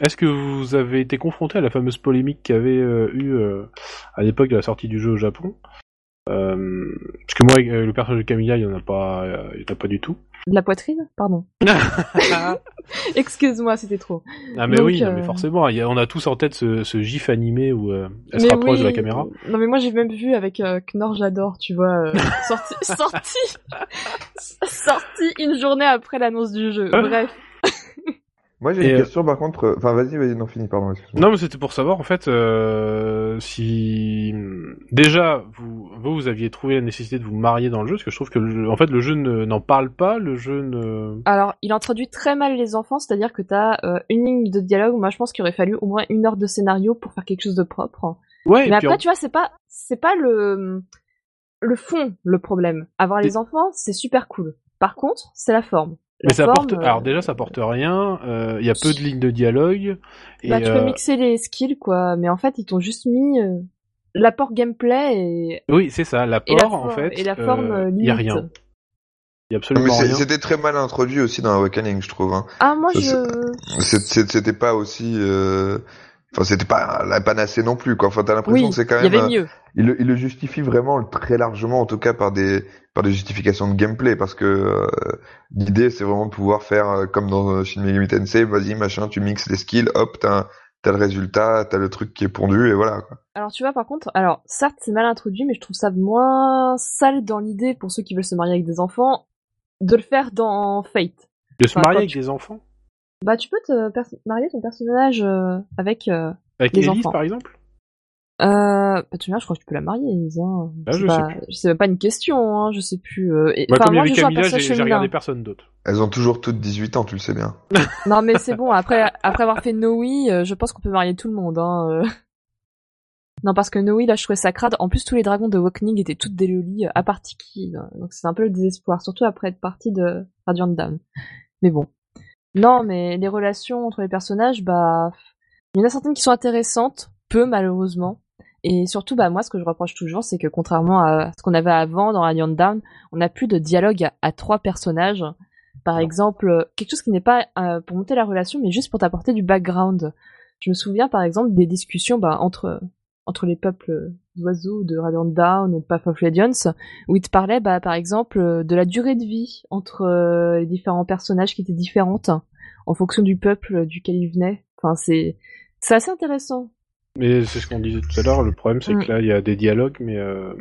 est-ce que vous avez été confronté à la fameuse polémique qu'il y avait eu euh, à l'époque de la sortie du jeu au Japon? Euh, Parce que moi, euh, le personnage de Camilla, il y en a pas, euh, il en a pas du tout. De la poitrine Pardon. Excuse-moi, c'était trop. Ah mais Donc, oui, non, euh, mais forcément, il y a- on a tous en tête ce, ce gif animé où euh, elle se rapproche de la caméra. Non mais moi j'ai même vu avec euh, Knorr j'adore, tu vois, euh, sorti, sorti, sorti une journée après l'annonce du jeu. Bref. Moi j'ai une euh, question par contre. euh, Enfin vas-y, vas-y, non fini, pardon. Non, mais c'était pour savoir en fait euh, si déjà vous, vous vous aviez trouvé la nécessité de vous marier dans le jeu, parce que je trouve que le, en fait le jeu ne- n'en parle pas, le jeu ne. Alors il introduit très mal les enfants, c'est-à-dire que t'as euh, une ligne de dialogue. Moi je pense qu'il aurait fallu au moins une heure de scénario pour faire quelque chose de propre. Ouais. mais après tu vois c'est pas c'est pas le le fond le problème. Avoir les enfants c'est super cool. Par contre c'est la forme. Mais ça forme, porte. euh, Alors déjà, ça porte rien. euh, Il y a peu de lignes de dialogue. Et, Bah, tu peux euh, mixer les skills, quoi. Mais en fait, ils t'ont juste mis euh, l'apport gameplay et, Oui, c'est ça. L'apport, en fait. et la forme euh, euh, Il y a rien. Il y a Mais absolument rien. c'était très mal introduit aussi dans Awakening, je trouve. Hein. Ah, moi, Ça, je... C'était pas aussi. Enfin, c'était pas la panacée non plus, quoi. Enfin, t'as l'impression Oui, que c'est quand il y même. avait mieux. il, le, il le justifie vraiment très largement, en tout cas par des par des justifications de gameplay, parce que euh, l'idée c'est vraiment de pouvoir faire euh, comme dans euh, Shin Megami Tensei, vas-y machin, tu mixes les skills, hop, t'as t'as le résultat, t'as le truc qui est pondu et voilà. Quoi. Alors, tu vois, par contre, alors, certes, c'est mal introduit, mais je trouve ça moins sale dans l'idée, pour ceux qui veulent se marier avec des enfants, de le faire dans Fate. De se Enfin, marier avec tu- des enfants? Bah, tu peux te marier ton personnage euh, avec... euh, Avec Les Elise, enfants. par exemple? Euh, bah, tu vois, je crois que tu peux la marier, Elise. Hein. Ah, c'est je pas, sais c'est même pas une question, hein, je sais plus. Euh, et- Moi, enfin, comme il y moi, avait Camilla, j'ai regardé personne d'autre. Elles ont toujours toutes 18 ans, tu le sais bien. Non, mais c'est bon, après, après avoir fait Noé, euh, je pense qu'on peut marier tout le monde. Hein, euh. Non, parce que Noé, là, je trouvais ça crade. En plus, tous les dragons de Awakening étaient toutes des lolis, euh, à part Tiki. là. Donc c'est un peu le désespoir, surtout après être partie de Radiant Down. Mais bon. Non, mais les relations entre les personnages, bah... Il y en a certaines qui sont intéressantes, peu malheureusement. Et surtout, bah moi, ce que je reproche toujours, c'est que contrairement à ce qu'on avait avant dans Radiant Down, on n'a plus de dialogue à, à trois personnages. Par exemple, quelque chose qui n'est pas euh, pour monter la relation, mais juste pour t'apporter du background. Je me souviens, par exemple, des discussions bah, entre entre les peuples d'oiseaux de Radiant Down ou de Path of Radiance, où ils te parlaient, bah, par exemple, euh, de la durée de vie entre euh, les différents personnages qui étaient différentes en fonction du peuple duquel ils venaient. Enfin, c'est c'est assez intéressant. Mais c'est ce qu'on disait tout à l'heure, le problème c'est Mm. que là il y a des dialogues, mais, euh,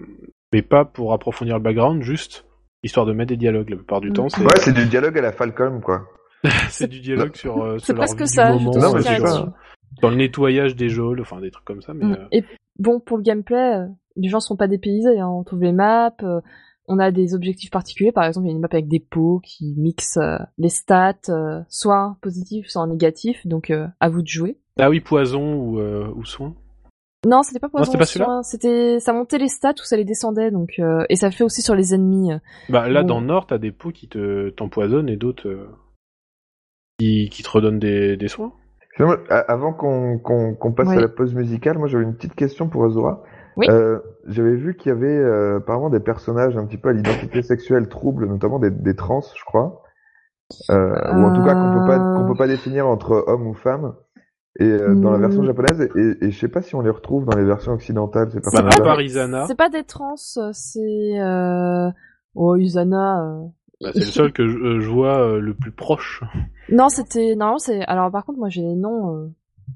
mais pas pour approfondir le background, juste histoire de mettre des dialogues la plupart du Mm. temps. C'est Ouais, c'est du dialogue à la Falcon, quoi. c'est du dialogue sur, euh, C'est sur leur presque vie ça. du moment, te Non, mais soutiens c'est sur, dans le nettoyage des geôles, enfin des trucs comme ça. Mais Mm. euh, Et bon, pour le gameplay, euh, les gens seront pas dépaysés. Hein. On trouve les maps, euh, on a des objectifs particuliers. Par exemple, il y a une map avec des pots qui mixent euh, les stats, soit positifs, soit négatifs. Donc, à vous de jouer. ah oui, poison ou, ou soin. Non, c'était pas poison c'était ça montait les stats ou ça les descendait. Donc, euh, et ça le fait aussi sur les ennemis. Bah là dans le Nord t'as des pots qui te t'empoisonnent et d'autres euh, qui, qui te redonnent des, des soins. Avant qu'on qu'on qu'on passe à la pause musicale, moi j'avais une petite question pour Azura. Oui. Euh, j'avais vu qu'il y avait euh, apparemment des personnages un petit peu à l'identité sexuelle trouble, notamment des, des trans, je crois. Euh, Ou en tout cas qu'on peut pas qu'on peut pas définir entre homme ou femme. Et euh, dans la Hmm. version japonaise, et, et je sais pas si on les retrouve dans les versions occidentales, ces Bah, personnages. à part Isana, C'est pas des trans, c'est euh... oh Usana. Bah, c'est le seul que je, euh, je vois euh, le plus proche. Non, c'était non, c'est alors par contre moi j'ai les noms. euh,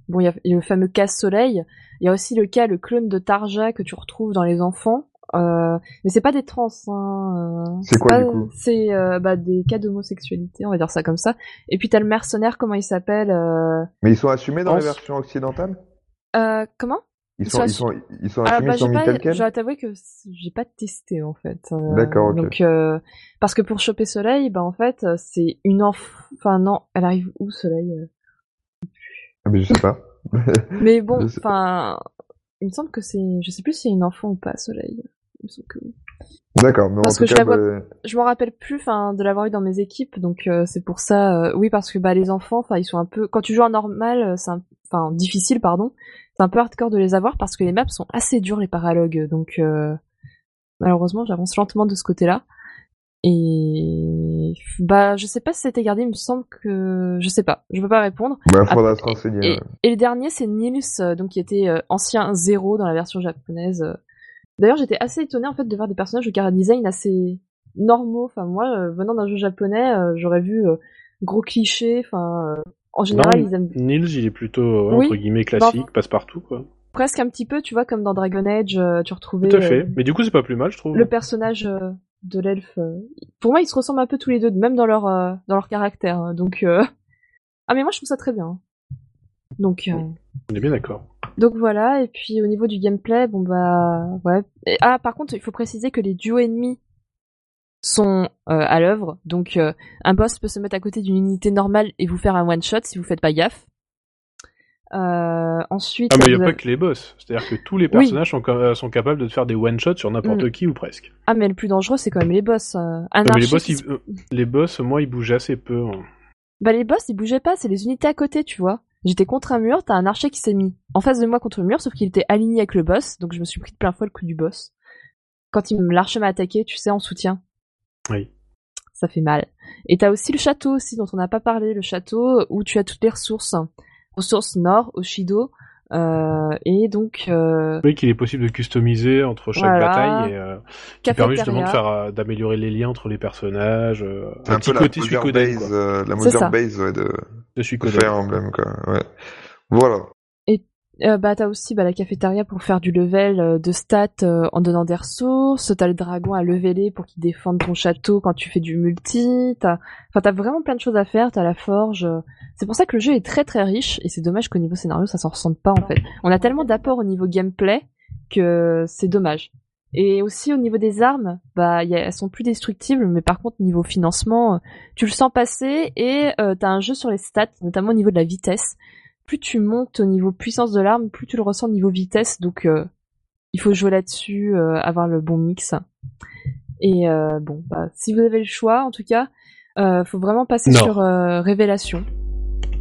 Bon, il y, a- il y a le fameux casse-soleil. Il y a aussi le cas le clone de Tarja que tu retrouves dans les enfants. Euh, mais c'est pas des trans. Hein, euh, C'est quoi, pas- du coup? C'est euh, bah, des cas d'homosexualité, on va dire ça comme ça. Et puis t'as le mercenaire, comment il s'appelle euh, Mais ils sont assumés dans Trans. les versions occidentales? Euh, Comment? Ils Ils sont, ils sont, ils sont Alors bah pas, je dois t'avouer que j'ai pas testé en fait. Euh, D'accord, ok. Donc euh, parce que pour choper Soleil, bah en fait euh, c'est une enfant. Enfin non, elle arrive où Soleil Ah, Mais je sais pas. Mais bon, enfin, il me semble que c'est, je sais plus si c'est une enfant ou pas, Soleil. Que. D'accord, mais Parce en tout que je cas, la vois- bah, Je me rappelle plus, enfin, de l'avoir eu dans mes équipes, donc euh, c'est pour ça. oui, parce que bah les enfants, enfin, ils sont un peu. Quand tu joues en normal, c'est un... enfin difficile, pardon. C'est un peu hardcore de les avoir parce que les maps sont assez durs les paralogues, donc euh, malheureusement j'avance lentement de ce côté-là. Et bah je sais pas si c'était gardé, il me semble que je sais pas, je peux pas répondre. bah, faudra se renseigner. Et, ouais. et le dernier, c'est Nils, euh, donc qui était euh, ancien zéro dans la version japonaise. euh. D'ailleurs, j'étais assez étonnée en fait de voir des personnages au cara design assez normaux. Enfin, moi, venant d'un jeu japonais, j'aurais vu gros clichés. Enfin, euh, en général, Non, ils aiment Nils, il est plutôt euh, Oui. entre guillemets classique, passe-partout quoi. presque un petit peu, tu vois, comme dans Dragon Age, euh, tu retrouvais Tout à fait. euh, Mais du coup, c'est pas plus mal, je trouve. le personnage de l'elfe. Pour moi, ils se ressemblent un peu tous les deux, même dans leur dans leur caractère. hein. Donc, euh... ah mais moi, je trouve ça très bien. Donc. euh, On est bien d'accord. Donc voilà, et puis au niveau du gameplay, bon bah ouais. Et- ah par contre, il faut préciser que les duos ennemis sont euh, à l'œuvre, donc euh, un boss peut se mettre à côté d'une unité normale et vous faire un one shot si vous faites pas gaffe. Euh, ensuite, Ah, mais il n'y a pas que les boss. C'est-à-dire que tous les Oui. personnages sont, euh, sont capables de faire des one-shots sur n'importe Mm. qui ou presque. ah mais le plus dangereux c'est quand même les boss. Non, mais les boss, qui ils- se- les boss, moi, ils bougent assez peu. hein. Bah les boss ils bougeaient pas, c'est les unités à côté, tu vois. J'étais contre un mur, t'as un archer qui s'est mis en face de moi contre le mur, sauf qu'il était aligné avec le boss, donc je me suis pris de plein fouet le coup du boss. Quand il me l'archer m'a attaqué, tu sais, en soutien. Oui. Ça fait mal. Et t'as aussi le château aussi, dont on n'a pas parlé, le château où tu as toutes les ressources. Ressources nord, Oshido, euh, et donc euh, Oui, qu'il est possible de customiser entre chaque Voilà. bataille et euh, qui permet justement de faire euh, d'améliorer les liens entre les personnages. Euh, C'est un petit peu la côté Suikoden, base, quoi. euh, la ça. base ouais, de, De de Suikoden. Fire Emblem, quoi. Ouais. Voilà. Euh, bah t'as aussi bah, la cafétéria pour faire du level euh, de stats euh, en donnant des ressources. T'as le dragon à leveler pour qu'il défende ton château quand tu fais du multi. T'as, enfin t'as vraiment plein de choses à faire. T'as la forge. C'est pour ça que le jeu est très très riche et c'est dommage qu'au niveau scénario ça s'en ressente pas en fait. On a tellement d'apports au niveau gameplay que c'est dommage. Et aussi au niveau des armes, bah elles sont plus destructibles, mais par contre niveau financement, tu le sens passer et t'as un jeu sur les stats, notamment au niveau de la vitesse plus tu montes au niveau puissance de l'arme, plus tu le ressens au niveau vitesse. Donc euh, il faut jouer là-dessus, euh, avoir le bon mix. Et euh, bon, bah, si vous avez le choix, en tout cas, faut vraiment passer sur révélation.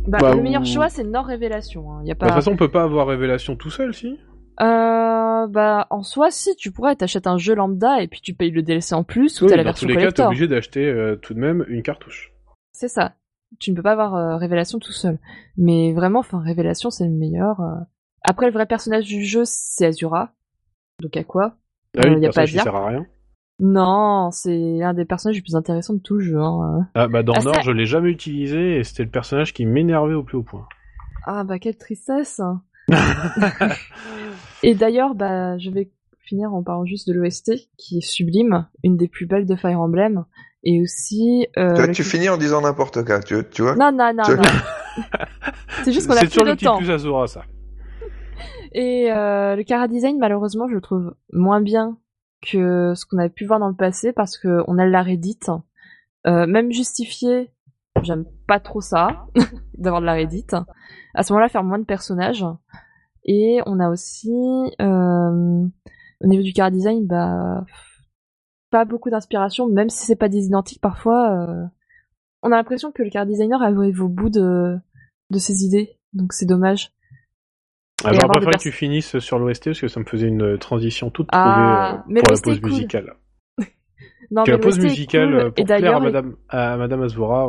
Bah, bah, le meilleur choix, c'est Nord Révélation. Hein. Y a pas... De toute façon, on peut pas avoir Révélation tout seul, si euh, bah, en soi, si, tu pourrais, t'achètes un jeu lambda et puis tu payes le DLC en plus ou t'as la version collector. Dans tous les cas, t'es obligé d'acheter tout de même une cartouche. C'est ça tu ne peux pas avoir euh, Révélation tout seul. Mais vraiment, enfin, Révélation, c'est le meilleur. Euh. Après, le vrai personnage du jeu, c'est Azura. Donc à quoi? Ah oui, euh, y a pas à dire. sert à rien. Non, c'est un des personnages les plus intéressants de tout le jeu. Hein. Ah bah dans ah, Nord, je l'ai jamais utilisé et c'était le personnage qui m'énervait au plus haut point. Ah bah quelle tristesse. et d'ailleurs, bah je vais finir en parlant juste de l'OST qui est sublime, une des plus belles de Fire Emblem. Et aussi. Euh, tu, finis en disant n'importe quoi, tu, tu vois Non, non, non, non. c'est juste qu'on a plus de temps. C'est plus Azura, ça. Et euh, le Cara Design, malheureusement, je le trouve moins bien que ce qu'on avait pu voir dans le passé parce que on a la Reddit. Euh, même justifié, j'aime pas trop ça, d'avoir de la Reddit. À ce moment-là, faire moins de personnages. Et on a aussi, euh, au niveau du Cara Design, bah pas beaucoup d'inspiration, même si c'est pas des identiques parfois. Euh, on a l'impression que le car designer arrive au bout de, de ses idées, donc c'est dommage. Ah, J'aurais préféré que tu finisses sur l'OST parce que ça me faisait une transition toute ah, trouvée euh, pour la pause musicale. non, mais la pause musicale, pour plaire à Madame, à Madame Azvora,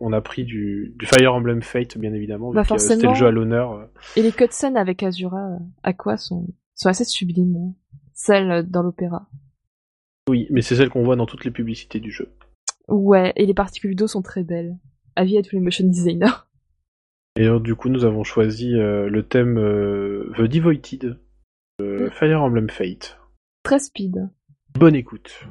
on, a pris du, du, Fire Emblem Fate, bien évidemment, bah c'était le jeu à l'honneur. Et les cutscenes avec Azura, à quoi sont, sont assez sublimes. Hein. Celles dans l'opéra. Oui, mais c'est celle qu'on voit dans toutes les publicités du jeu. Ouais, et les particules d'eau sont très belles. Avis à tous les motion designers. Et alors, du coup, nous avons choisi euh, le thème euh, The Devoted, mm. Fire Emblem Fate. Très speed. Bonne écoute.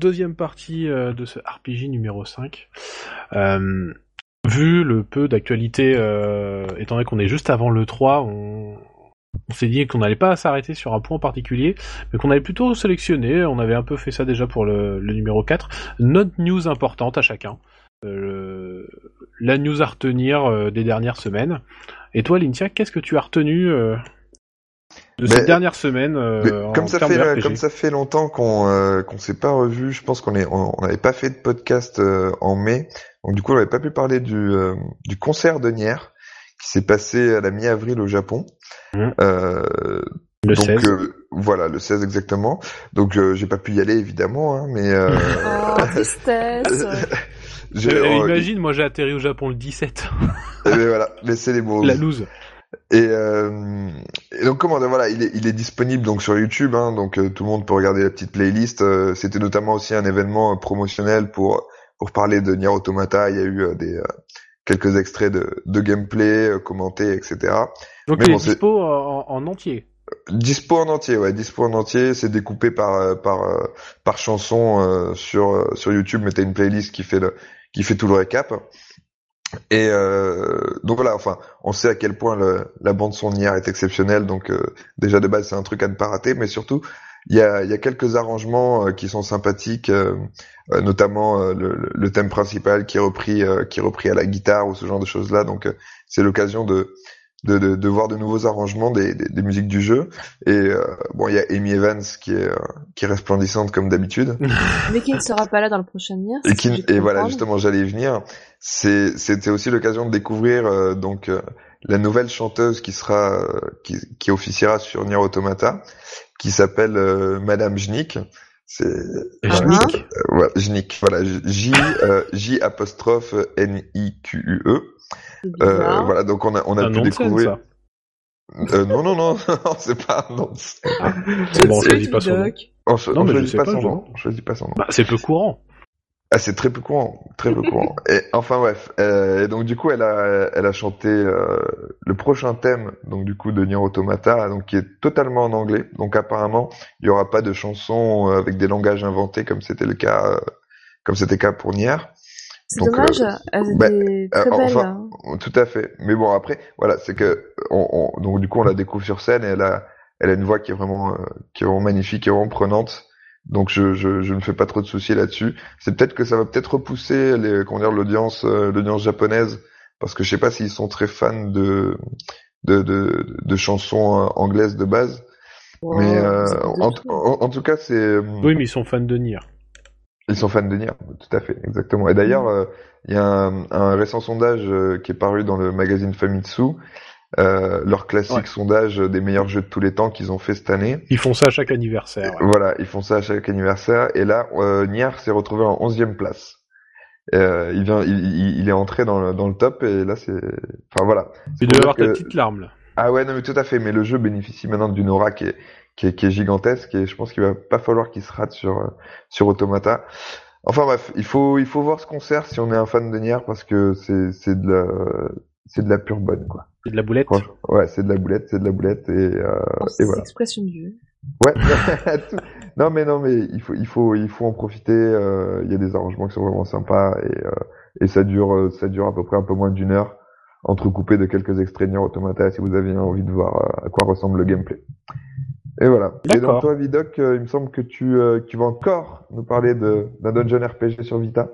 Deuxième partie euh, de ce RPG numéro 5. Euh, vu le peu d'actualité, euh, étant donné qu'on est juste avant le 3, on, s'est dit qu'on n'allait pas s'arrêter sur un point particulier, mais qu'on allait plutôt sélectionner, on avait un peu fait ça déjà pour le, numéro 4, notre news importante à chacun. la news à retenir des dernières semaines. Et toi, Lintia, qu'est-ce que tu as retenu de cette dernière semaine. Euh, comme ça fait comme ça fait longtemps qu'on euh, qu'on s'est pas revu, je pense qu'on est on n'avait pas fait de podcast euh, en mai, donc du coup on n'avait pas pu parler du euh, du concert de Nier qui s'est passé à la mi-avril au Japon. Mmh. le donc 16. voilà le 16 exactement. Donc j'ai pas pu y aller évidemment, hein, mais oh, tristesse. j'ai- Euh, oh, imagine, moi j'ai atterri au Japon le 17. et ben voilà, laissez les mots. La loose. Et, euh, et donc comment dire, voilà, il est, il est disponible donc sur YouTube, hein, donc euh, tout le monde peut regarder la petite playlist. Euh, C'était notamment aussi un événement euh, promotionnel pour pour parler de Nier Automata. Il y a eu euh, des euh, quelques extraits de, de gameplay euh, commentés, etc. Donc Mais il bon, est dispo en, en entier. Dispo en entier, ouais, dispo en entier. C'est découpé par par par chanson euh, sur sur YouTube. Mais t'as une playlist qui fait le qui fait tout le récap. Et euh, donc voilà, enfin, on sait à quel point le- la bande son Nier est exceptionnelle. Donc euh, déjà de base, c'est un truc à ne pas rater. Mais surtout, il y a y a quelques arrangements euh, qui sont sympathiques, euh, euh, notamment euh, le, le- thème principal qui est repris euh, qui est repris à la guitare ou ce genre de choses là. Donc euh, c'est l'occasion de de, de, de voir de nouveaux arrangements des, des, des musiques du jeu. Et euh, bon, il y a Amy Evans qui est euh, qui est resplendissante comme d'habitude. Mais qui ne sera pas là dans le prochain Nier. Et, qui, et voilà, justement, j'allais y venir. C'est, c'était aussi l'occasion de découvrir euh, donc euh, la nouvelle chanteuse qui sera, euh, qui, qui officiera sur Nier Automata, qui s'appelle euh, Madame Jnik. C'est Ah, Jnik. euh, voilà, Jnik. Voilà, J euh, J apostrophe N I Q U E. Euh, voilà, donc on a on a Un pu découvrir. Euh, non non non, non c'est pas un nom. C'est bon, on choisit pas son nom. On, cho- Non, on mais je choisit pas pas, son nom. On choisit pas son nom. Bah, c'est peu courant. Ah, c'est très peu courant, très peu courant. Et enfin bref, euh, et donc du coup, elle a, elle a chanté euh, le prochain thème, donc du coup de Nier Automata, donc qui est totalement en anglais. Donc apparemment, il y aura pas de chansons euh, avec des langages inventés comme c'était le cas, euh, comme c'était le cas pour Nier. C'est Donc, dommage. euh, Elle bah, très euh, belle. enfin, hein. Tout à fait. Mais bon, après, voilà, c'est que on, on- donc du coup, on la découvre sur scène et elle a, elle a une voix qui est vraiment, euh, qui est vraiment magnifique, qui est vraiment prenante. Donc je, je, je ne fais pas trop de soucis là-dessus. C'est peut-être que ça va peut-être repousser les, comment dire, l'audience, euh, l'audience japonaise, parce que je sais pas s'ils sont très fans de, de, de, de chansons euh, anglaises de base. Wow, mais euh, en, en, en tout cas, c'est, euh, Oui, mais ils sont fans de Nier. ils sont fans de Nier, tout à fait, exactement. Et d'ailleurs, euh, il y a un, un récent sondage euh, qui est paru dans le magazine Famitsu, euh, leur classique Ouais. sondage des meilleurs jeux de tous les temps qu'ils ont fait cette année. Ils font ça à chaque anniversaire. ouais. Voilà, ils font ça à chaque anniversaire. Et là, euh, Nier s'est retrouvé en 11e place. Euh, il vient, il, il- il est entré dans le, dans le top et là c'est, enfin voilà. Dois dire avoir ta que- petite larme là. Ah ouais, non mais tout à fait. Mais le jeu bénéficie maintenant d'une aura qui est, qui est, qui est gigantesque et je pense qu'il va pas falloir qu'il se rate sur euh, sur Automata. Enfin bref, il faut il faut voir ce concert si on est un fan de Nier parce que c'est c'est de la c'est de la pure bonne quoi. C'est de la boulette. Ouais, c'est de la boulette, c'est de la boulette et euh, Oh, et c'est voilà. expression de vieux. Ouais. Non mais non mais il faut il faut il faut en profiter. euh, Il y a des arrangements qui sont vraiment sympas et euh, et ça dure euh, ça dure à peu près un peu moins d'une heure, entrecoupé de quelques extraits Automata si vous avez envie de voir à quoi ressemble le gameplay. Et voilà. Et donc toi Vidoc, euh, il me semble que tu euh, tu vas encore nous parler de d'un dungeon RPG sur Vita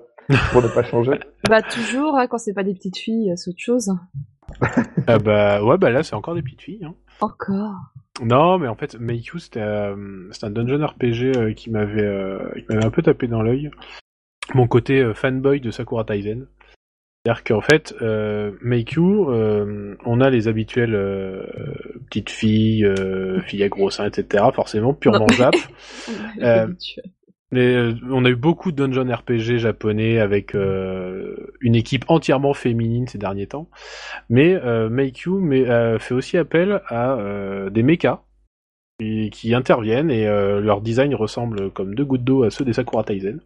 pour ne pas changer. Bah toujours, hein, quand c'est pas des petites filles, c'est autre chose. Ah bah ouais, bah là c'est encore des petites filles. Hein. Encore? Non, mais en fait, Meiku, c'était euh, un dungeon RPG euh, qui m'avait euh, qui m'avait un peu tapé dans l'œil. Mon côté fanboy de Sakura Taisen. C'est-à-dire qu'en fait, Meiku, euh, on a les habituelles petites filles, filles à gros seins, etc. Forcément, purement Jap. Euh, on a eu beaucoup de dungeon RPG japonais avec euh, une équipe entièrement féminine ces derniers temps. Mais euh, euh, fait aussi appel à des mechas qui, interviennent et leur design ressemble comme deux gouttes d'eau à ceux des Sakura Taisen.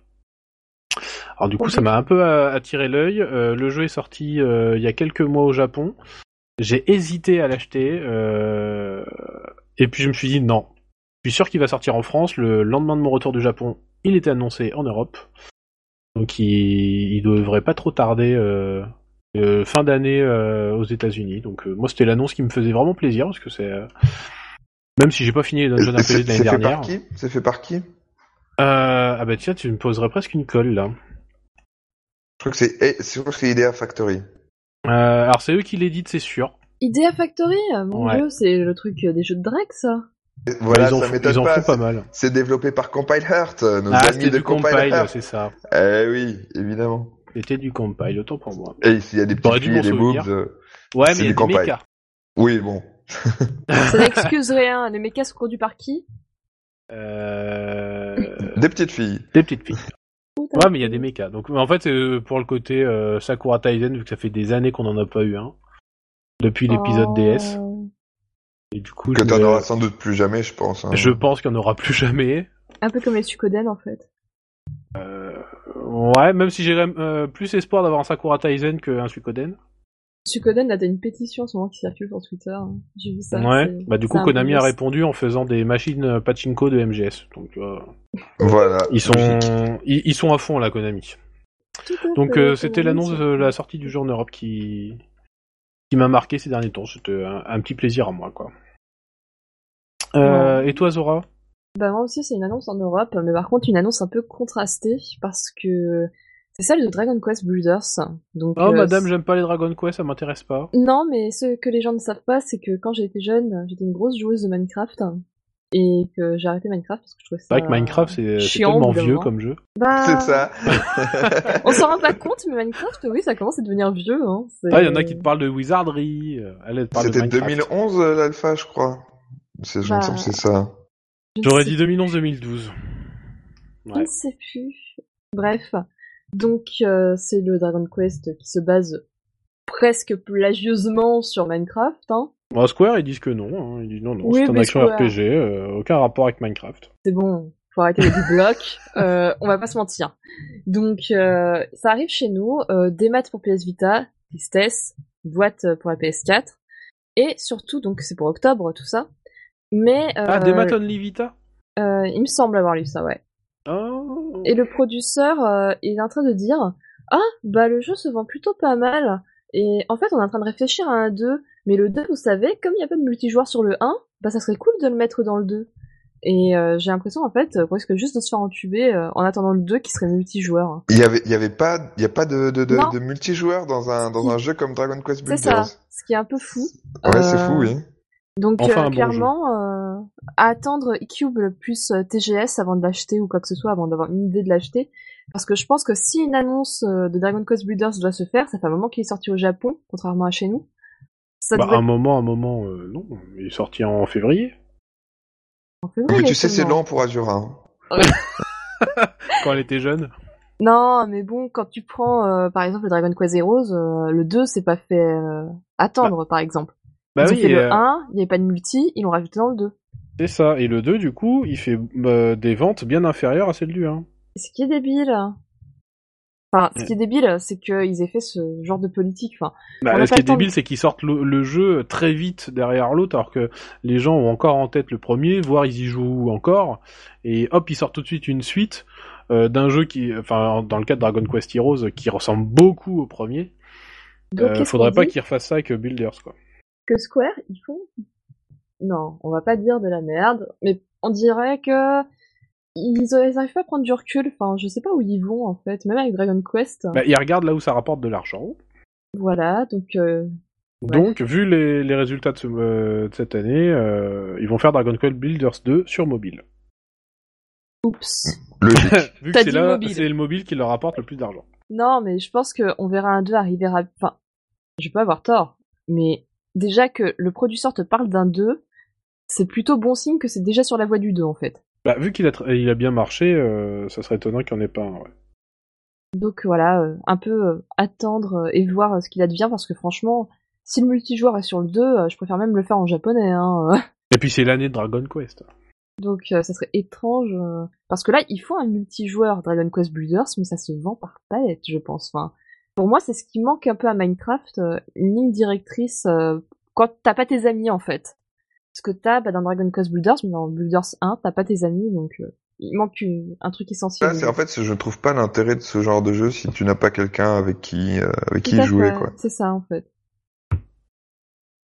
Alors du coup, ça m'a un peu attiré l'œil. Le jeu est sorti il y a quelques mois au Japon. J'ai hésité à l'acheter et puis je me suis dit non. Je suis sûr qu'il va sortir en France le lendemain de mon retour du Japon. Il était annoncé en Europe, donc il, il devrait pas trop tarder. euh, euh, fin d'année euh, aux États-Unis. Donc euh, moi c'était l'annonce qui me faisait vraiment plaisir parce que c'est euh, même si j'ai pas fini les Dungeon Et c'est RPG de l'année c'est fait dernière. par qui? C'est fait par qui? Euh, ah bah tiens, tu me poserais presque une colle là. Je crois que c'est eh, je crois que c'est Idea Factory. Euh, alors c'est eux qui l'éditent, c'est sûr. Idea Factory, mon Ouais. dieu, c'est le truc des jeux de Drake, ça. Voilà, ils en, ça m'étonne pas. font pas mal. C'est développé par Compile Heart, euh, nos Ah, amis c'était de du Compile, compile, Heart. c'est ça. Eh oui, évidemment. C'était du compile, autant pour moi. Et s'il y a des dû filles et m'en des boobs, euh, Ouais, C'est mais il y a des mechas. oui, bon. Ça n'excuse rien. Les mechas sont conduits par qui? Euh... Des petites filles. Des petites filles. Ouais, mais il y a des mechas. Donc en fait, c'est pour le côté euh, Sakura Taisen, vu que ça fait des années qu'on en a pas eu un. Depuis l'épisode Oh. DS. Et du coup, Que t'en me- auras sans doute plus jamais, je pense. hein. je pense qu'il n'y en aura plus jamais. Un peu comme les Suikoden en fait. Ouais, même si j'ai euh, plus espoir d'avoir un Sakura Taisen qu'un Suikoden. Suikoden, là, t'as une pétition en ce moment qui circule sur Twitter. hein. J'ai vu ça. ouais. Bah du coup, Konami a répondu en faisant des machines euh, pachinko de MGS. Donc euh, Voilà. ils sont Logique. ils, ils sont à fond là, Konami. Tout Donc euh, c'était l'annonce de la sortie du jeu en Europe qui qui m'a marqué ces derniers temps. C'était un, un petit plaisir à moi, quoi. Euh, Ouais. Et toi, Zora? Bah moi aussi c'est une annonce en Europe, mais par contre une annonce un peu contrastée parce que c'est celle de Dragon Quest Builders. Donc, Oh, euh, madame, j'aime pas les Dragon Quest, ça m'intéresse pas. Non, mais ce que les gens ne savent pas, c'est que quand j'étais jeune, j'étais une grosse joueuse de Minecraft et que j'ai arrêté Minecraft parce que je trouvais ça. C'est vrai que Minecraft, c'est tellement vieux comme jeu. Bah, C'est ça. On s'en rend pas compte, mais Minecraft, oui, ça commence à devenir vieux. Hein. Ah, il y en a qui te parlent de Wizardry, euh, C'était Minecraft. 2011 euh, l'alpha, je crois. C'est, Bah, c'est ça. J'aurais dit 2011-2012. Je ne sais plus. Bref, donc euh, c'est le Dragon Quest qui se base presque plagieusement sur Minecraft. Hein. Bon, Square, ils disent que non. Hein. Ils disent non, non, Oui, c'est un action Square. RPG, euh, aucun rapport avec Minecraft. C'est bon, faut arrêter les blocs. Euh, on va pas se mentir. Donc euh, ça arrive chez nous, euh, des maths pour PS Vita, tristesse, boîte pour la PS4, et surtout, donc c'est pour octobre tout ça. Mais euh, Ah, des Maton Vita? euh, il me semble avoir lu ça, ouais. Oh. Et le producteur, euh, il est en train de dire Ah, bah le jeu se vend plutôt pas mal. Et en fait, on est en train de réfléchir à un 2. Mais le 2, vous savez, comme il n'y a pas de multijoueur sur le 1, bah ça serait cool de le mettre dans le 2. Et euh, j'ai l'impression, en fait, qu'on risque juste de se faire entuber euh, en attendant le 2 qui serait multijoueur. Il y avait, il y avait pas, il y a pas de, de, de, multijoueur dans un, dans un jeu comme Dragon Quest C'est Builders. ça, ce qui est un peu fou. Ouais, c'est Euh, fou, oui. Donc Enfin, euh, bon clairement, euh, à attendre eCube plus euh, TGS avant de l'acheter ou quoi que ce soit, avant d'avoir une idée de l'acheter. Parce que je pense que si une annonce de Dragon Quest Builders doit se faire, ça fait un moment qu'il est sorti au Japon, contrairement à chez nous. Ça Bah, devrait un moment, un moment, euh, non. Il est sorti en février, en février Mais tu sais, c'est lent pour Azura. hein. quand elle était jeune. Non, mais bon, quand tu prends euh, par exemple le Dragon Quest Heroes, euh, le 2 c'est pas fait euh, attendre par exemple. Bah Ils ont oui, fait et, le euh, 1, il n'y avait pas de multi, ils l'ont rajouté dans le 2. c'est ça. Et le 2, du coup, il fait euh, des ventes bien inférieures à celles du 1. Et Ce qui est débile. Enfin, ce qui est débile, c'est qu'ils aient fait ce genre de politique. Enfin, Bah, ce qui est de- débile, c'est qu'ils sortent le, le jeu très vite derrière l'autre, alors que les gens ont encore en tête le premier, voire ils y jouent encore, et hop, ils sortent tout de suite une suite euh, d'un jeu qui, enfin, dans le cas de Dragon Quest Heroes, qui ressemble beaucoup au premier. donc Euh, faudrait pas qu'ils refassent ça avec Builders, quoi. que Square, ils font? Non, on va pas dire de la merde, mais on dirait que. Ils, ils arrivent pas à prendre du recul, enfin, je sais pas où ils vont en fait, même avec Dragon Quest. Bah, ils regardent là où ça rapporte de l'argent. Voilà, donc. euh, Ouais. Donc, vu les, les résultats de, ce- euh, de cette année, euh, ils vont faire Dragon Quest Builders 2 sur mobile. Oups. Logique. vu que T'as c'est dit là, mobile. c'est le mobile qui leur rapporte le plus d'argent. Non, mais je pense qu'on verra un 2 arriver à... Enfin, je vais pas avoir tort, mais déjà que le producteur te parle d'un 2, c'est plutôt bon signe que c'est déjà sur la voie du 2 en fait. Bah, vu qu'il a, tra- il a bien marché, euh, ça serait étonnant qu'il n'y en ait pas un, ouais. Donc voilà, euh, un peu euh, attendre euh, et voir euh, ce qu'il advient parce que franchement, si le multijoueur est sur le 2, euh, je préfère même le faire en japonais. Hein. euh. Et puis c'est l'année de Dragon Quest. Donc euh, ça serait étrange euh, parce que là, il faut un multijoueur Dragon Quest Builders, mais ça se vend par palette, je pense. Enfin, pour moi, c'est ce qui manque un peu à Minecraft, euh, une ligne directrice euh, quand t'as pas tes amis en fait. Ce que t'as bah, dans Dragon Quest Builders, mais dans Builders 1, t'as pas tes amis, donc euh, il manque une- un truc essentiel. C'est en fait, je trouve pas l'intérêt de ce genre de jeu si tu n'as pas quelqu'un avec qui, euh, avec qui jouer, quoi. C'est ça en fait.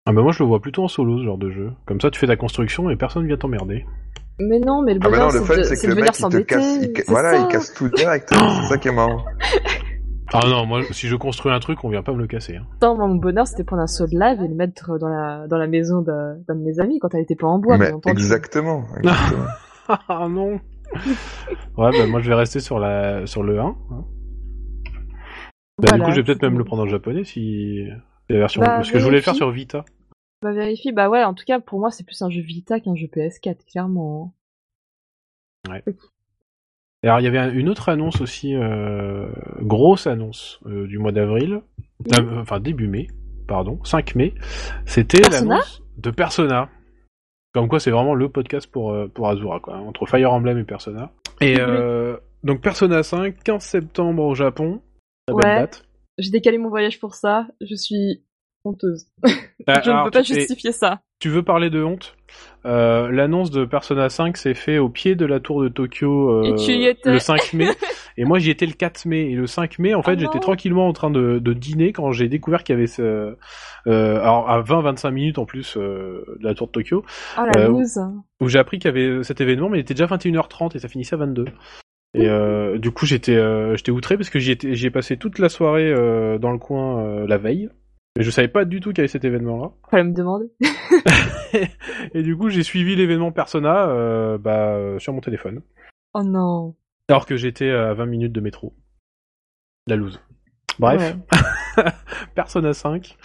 Ah bah moi je le vois plutôt en solo ce genre de jeu. Comme ça tu fais ta construction et personne vient t'emmerder. Mais non, mais le Ah bah bonheur, non, le c'est fun, de, c'est c'est que de le mec, il te casse, il voilà, ça. il casse tout direct. c'est ça qui est marrant. Ah non, moi si je construis un truc, on vient pas me le casser. Hein. Moi, mon bonheur, c'était prendre un seau de lave et le mettre dans la, dans la maison d'un d'un de mes amis quand elle était pas en bois, Mais bien entendu. exactement. exactement. Ah non Ouais bah moi je vais rester sur la sur le 1. hein. Bah Voilà. du coup je vais peut-être même le prendre en japonais si c'est la version... Bah, Parce que je voulais le faire sur Vita. Bah vérifie, bah ouais, en tout cas, pour moi, c'est plus un jeu Vita qu'un jeu PS4, clairement. hein. Alors il y avait un- une autre annonce aussi, euh, grosse annonce euh, du mois d'avril, Euh, enfin début mai, pardon, 5 mai. C'était l'annonce de Persona. Comme quoi c'est vraiment le podcast pour, euh, pour Azura, quoi, entre Fire Emblem et Persona. Et Oui. euh, donc Persona 5, 15 septembre au Japon. Belle date. J'ai décalé mon voyage pour ça. Je suis honteuse. Ah, je ne peux pas justifier ça. Tu veux parler de honte? Euh, L'annonce de Persona 5 s'est fait au pied de la tour de Tokyo euh, le 5 mai. et moi j'y étais le 4 mai. Et le 5 mai, en fait, Ah j'étais tranquillement en train de, de dîner quand j'ai découvert qu'il y avait ce... Euh, alors à 20-25 minutes en plus de la tour de Tokyo, Oh la loose. où j'ai appris qu'il y avait cet événement, mais il était déjà 21h30 et ça finissait à 22. Et euh, du coup j'étais euh, j'étais outré parce que j'y ai passé toute la soirée euh, dans le coin la veille. Et je savais pas du tout qu'il y avait cet événement-là. Fallait me demander. Et du coup, j'ai suivi l'événement Persona euh, bah, euh, sur mon téléphone. Oh non. Alors que j'étais à 20 minutes de métro. La loose. Bref, Persona 5.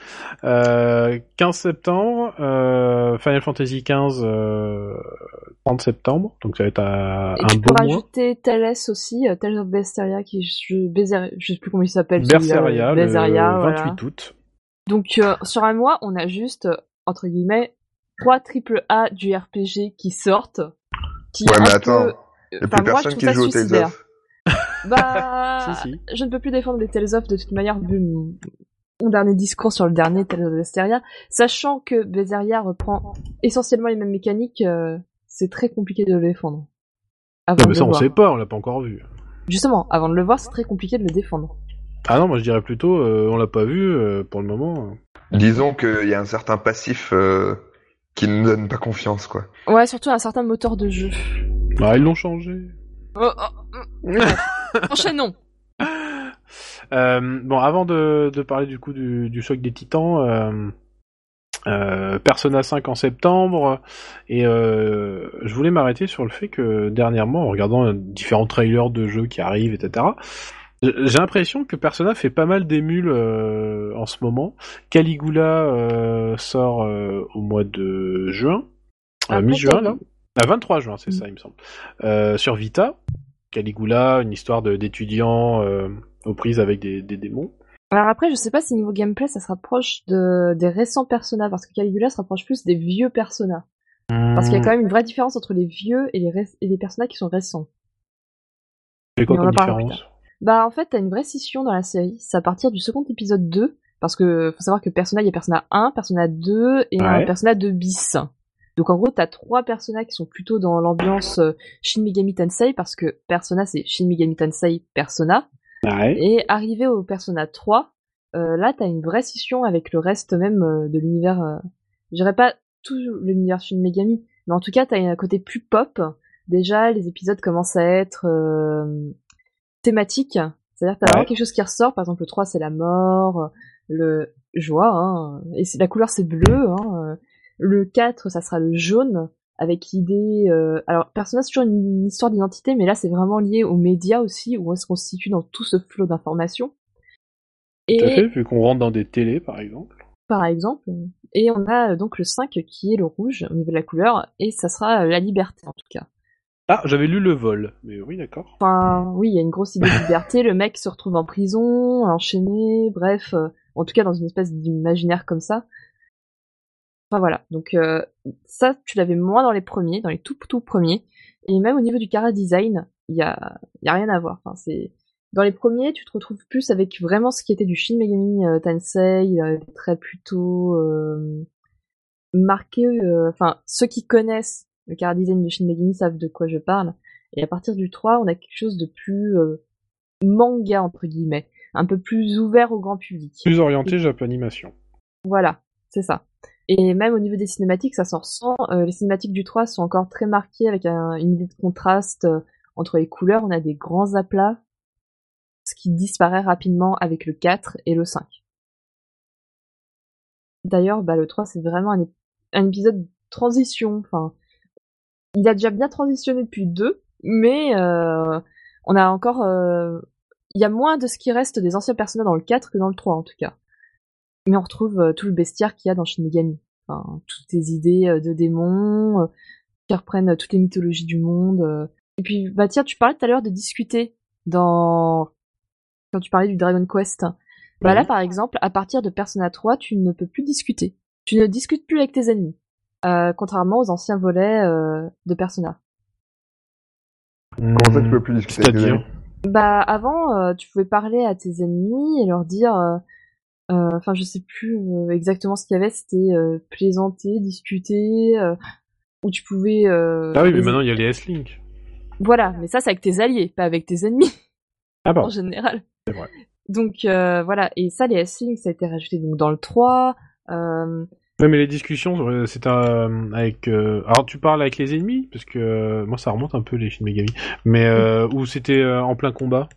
Euh, 15 septembre, euh, Final Fantasy 15, euh, 30 septembre. Donc ça va être un, Et un tu beau peux mois. rajouter Tales aussi, Tales of Berseria, qui je, je sais plus comment il s'appelle. Berseria, le Berseria, 28 voilà. août. Donc euh, sur un mois, on a juste euh, entre guillemets trois triple A du RPG qui sortent. Qui Ouais, mais attends. peu- Il n'y a plus moi, personne trouve qui joue au Tales of. Bah, Si, si. je ne peux plus défendre les Tales of de toute manière vu mon, mon dernier discours sur le dernier Tales of Berseria, sachant que Berseria reprend essentiellement les mêmes mécaniques. euh, c'est très compliqué de le défendre. Avant Non, mais ça, on voir. sait pas, on l'a pas encore vu. Justement, avant de le voir, c'est très compliqué de le défendre. Ah non, moi je dirais plutôt, euh, on l'a pas vu euh, pour le moment. Disons qu'il y a un certain passif euh, qui ne donne pas confiance, quoi. Ouais, surtout un certain moteur de jeu. Ah, ils l'ont changé. Oh, oh, mm. Enchaînons. Euh, bon, avant de, de parler du coup du, du choc des titans, euh, euh, Persona 5 en septembre, et euh, je voulais m'arrêter sur le fait que dernièrement, en regardant différents trailers de jeux qui arrivent, etc., j'ai l'impression que Persona fait pas mal d'émules euh, en ce moment. Caligula euh, sort euh, au mois de juin, euh, Après, mi-juin là. À 23 juin, c'est Mm. ça, il me semble. Euh, sur Vita, Caligula, une histoire d'étudiants euh, aux prises avec des, des démons. Alors après, je sais pas si niveau gameplay, ça se rapproche de, des récents Persona, parce que Caligula se rapproche plus des vieux Persona. Parce qu'il y a quand même une vraie différence entre les vieux et les, et les Persona qui sont récents. C'est quoi comme différence? Bah en fait, t'as une vraie scission dans la série. C'est à partir du second épisode 2, parce que faut savoir que Persona, il y a Persona 1, Persona 2 et un. Persona 2 bis. Donc en gros, t'as trois Persona qui sont plutôt dans l'ambiance euh, Shin Megami Tensei, parce que Persona c'est Shin Megami Tensei Persona. Ouais. Et arrivé au Persona 3, euh, là, t'as une vraie scission avec le reste même euh, de l'univers. Euh, je dirais pas tout l'univers Shin Megami, mais en tout cas, t'as un côté plus pop. Déjà, les épisodes commencent à être thématiques. C'est-à-dire que t'as Ouais. vraiment quelque chose qui ressort. Par exemple, le 3, c'est la mort. Le joie, hein, et la couleur, c'est bleu. Hein, le 4, ça sera le jaune avec l'idée. euh, alors, Persona, c'est toujours une, histoire d'identité, mais là, c'est vraiment lié aux médias aussi, où on se constitue dans tout ce flot d'informations. Tout à Et fait, vu qu'on rentre dans des télés, par exemple. par exemple, et on a euh, donc le 5 qui est le rouge au niveau de la couleur, et ça sera euh, la liberté en tout cas. Ah, j'avais lu le vol, mais oui, d'accord. Enfin, oui, il y a une grosse idée de liberté, le mec se retrouve en prison, enchaîné, bref, euh, en tout cas dans une espèce d'imaginaire comme ça. Enfin voilà, donc euh, ça, tu l'avais moins dans les premiers, dans les tout tout premiers, et même au niveau du cara design, il y a, y a rien à voir. Enfin, c'est dans les premiers, tu te retrouves plus avec vraiment ce qui était du Shin Megami euh, Tensei, très plutôt euh, marqué. Enfin, ceux qui connaissent le cara design de Shin Megami savent de quoi je parle. Et à partir du 3, on a quelque chose de plus euh, manga entre guillemets, un peu plus ouvert au grand public. Plus orienté Japanimation. Voilà, c'est ça. Et même au niveau des cinématiques, ça s'en ressent. Euh, les cinématiques du 3 sont encore très marquées avec un- une idée de contraste euh, entre les couleurs. On a des grands aplats, ce qui disparaît rapidement avec le 4 et le 5. D'ailleurs, bah, le 3, c'est vraiment un, ép- un épisode de transition. Enfin, il a déjà bien transitionné depuis 2, mais euh, on a encore... euh, Il y a moins de ce qui reste des anciens personnages dans le 4 que dans le 3, en tout cas mais on retrouve euh, tout le bestiaire qu'il y a dans Shin Megami. Enfin, toutes les idées euh, de démons, euh, qui reprennent toutes les mythologies du monde. Et puis, bah tiens, tu parlais tout à l'heure de discuter dans quand tu parlais du Dragon Quest. Bah là, par exemple, à partir de Persona 3, tu ne peux plus discuter. Tu ne discutes plus avec tes ennemis, contrairement aux anciens volets euh, de Persona. Comment ça, tu peux plus discuter avec Bah avant, euh, tu pouvais parler à tes ennemis et leur dire, euh, euh, enfin je sais plus euh, exactement ce qu'il y avait, c'était euh, plaisanter, discuter, euh, ou tu pouvais. euh, Ah oui, mais maintenant il y a les S-Link. Voilà, mais ça c'est avec tes alliés, pas avec tes ennemis Ah bah, en général. c'est vrai. Donc euh, voilà, et ça les S-Link ça a été rajouté donc dans le 3. Euh, Ouais, mais les discussions, euh, c'est un avec. euh, Alors, tu parles avec les ennemis, parce que euh, moi, ça remonte un peu les Shin Megami. Mais euh, où c'était euh, en plein combat?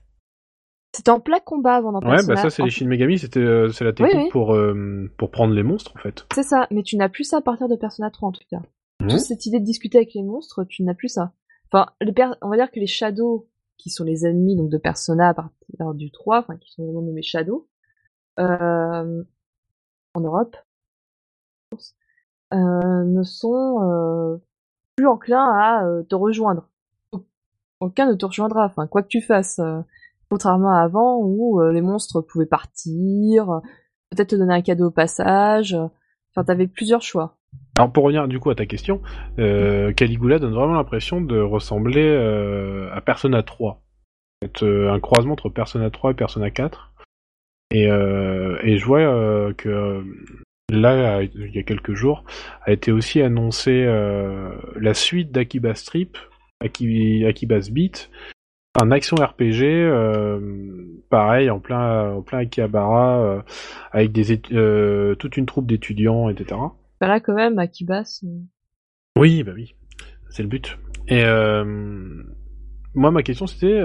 c'était en plein combat avant dans Ouais, Persona. bah ça, c'est les Shin Megami. C'était, euh, c'est la technique oui. pour euh, pour prendre les monstres, en fait. C'est ça, mais tu n'as plus ça à partir de Persona 3 en tout cas. Mhm. Toute cette idée de discuter avec les monstres, tu n'as plus ça. Enfin, les per- on va dire que les Shadows, qui sont les ennemis donc de Persona à partir du 3, enfin qui sont vraiment nommés Shadows, euh, en Europe, euh, ne sont euh, plus enclins à euh, te rejoindre. Aucun ne te rejoindra, enfin quoi que tu fasses. contrairement à avant où les monstres pouvaient partir, peut-être te donner un cadeau au passage. Enfin, t'avais plusieurs choix. Alors, pour revenir du coup à ta question, euh, Caligula donne vraiment l'impression de ressembler euh, à Persona 3. C'est euh, un croisement entre Persona 3 et Persona 4. Et, et je vois que là, il y a quelques jours, a été aussi annoncé euh, la suite d'Akiba Strip, Aki- Akiba's Beat, un action RPG, euh, pareil, en plein, en plein Akihabara, euh, avec des euh, toute une troupe d'étudiants, etc. Bah là, quand même, Akibas. c'est- Oui, bah oui, c'est le but. Et moi, ma question c'était,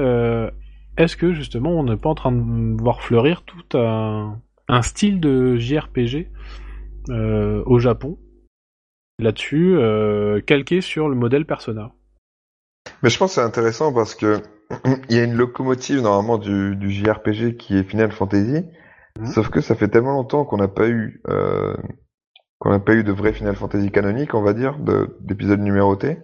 est-ce que justement on n'est pas en train de voir fleurir tout un, un style de JRPG au Japon, là-dessus, euh, calqué sur le modèle Persona Mais je pense que c'est intéressant parce que il y a une locomotive normalement du, du JRPG qui est Final Fantasy, Mhm. sauf que ça fait tellement longtemps qu'on n'a pas eu euh, qu'on n'a pas eu de vrai Final Fantasy canonique, on va dire, de- d'épisodes numérotés,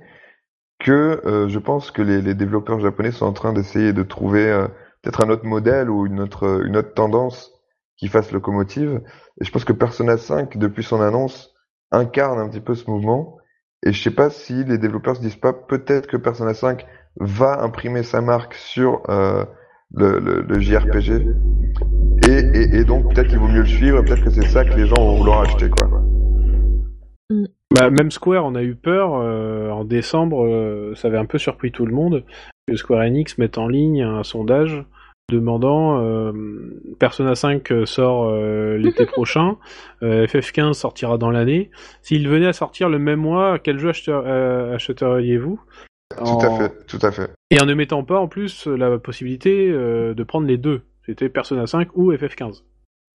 que euh, je pense que les, les développeurs japonais sont en train d'essayer de trouver euh, peut-être un autre modèle ou une autre une autre tendance qui fasse locomotive. Et je pense que Persona 5, depuis son annonce, incarne un petit peu ce mouvement. Et je sais pas si les développeurs se disent pas peut-être que Persona 5 va imprimer sa marque sur euh, le, JRPG et, donc peut-être qu'il vaut mieux le suivre peut-être que c'est ça que les gens vont vouloir acheter. Bah, même Square en a eu peur. euh, en décembre, euh, ça avait un peu surpris tout le monde que Square Enix mette en ligne un sondage demandant euh, Persona 5 sort euh, l'été prochain, euh, FF15 sortira dans l'année. S'il venait à sortir le même mois, quel jeu acheter- euh, achèteriez-vous? Tout à fait, tout à fait. Et en ne mettant pas en plus la possibilité euh, de prendre les deux. C'était Persona 5 ou FF15.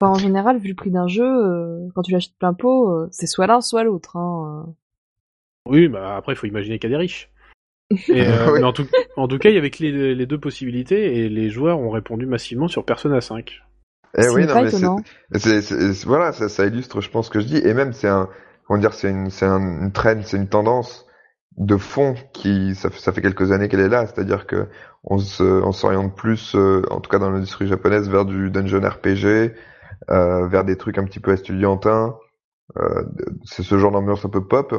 Enfin, en général, vu le prix d'un jeu, euh, quand tu l'achètes plein pot, euh, c'est soit l'un, soit l'autre. Hein. Oui, bah après, il faut imaginer qu'il y a des riches. Et, euh, mais en, tout, en tout cas, il y avait que les, les deux possibilités et les joueurs ont répondu massivement sur Persona 5. Eh oui, non, mais c'est, voilà, ça, ça illustre, je pense, ce que je dis. Et même, c'est un, comment dire, c'est une, c'est un- une trend, c'est une tendance de fond qui, ça, fait- ça fait quelques années qu'elle est là. C'est-à-dire que on se, on s'oriente plus, euh, en tout cas dans l'industrie japonaise, vers du dungeon RPG, euh, vers des trucs un petit peu estudiantins. Euh, c'est ce genre d'ambiance un peu pop.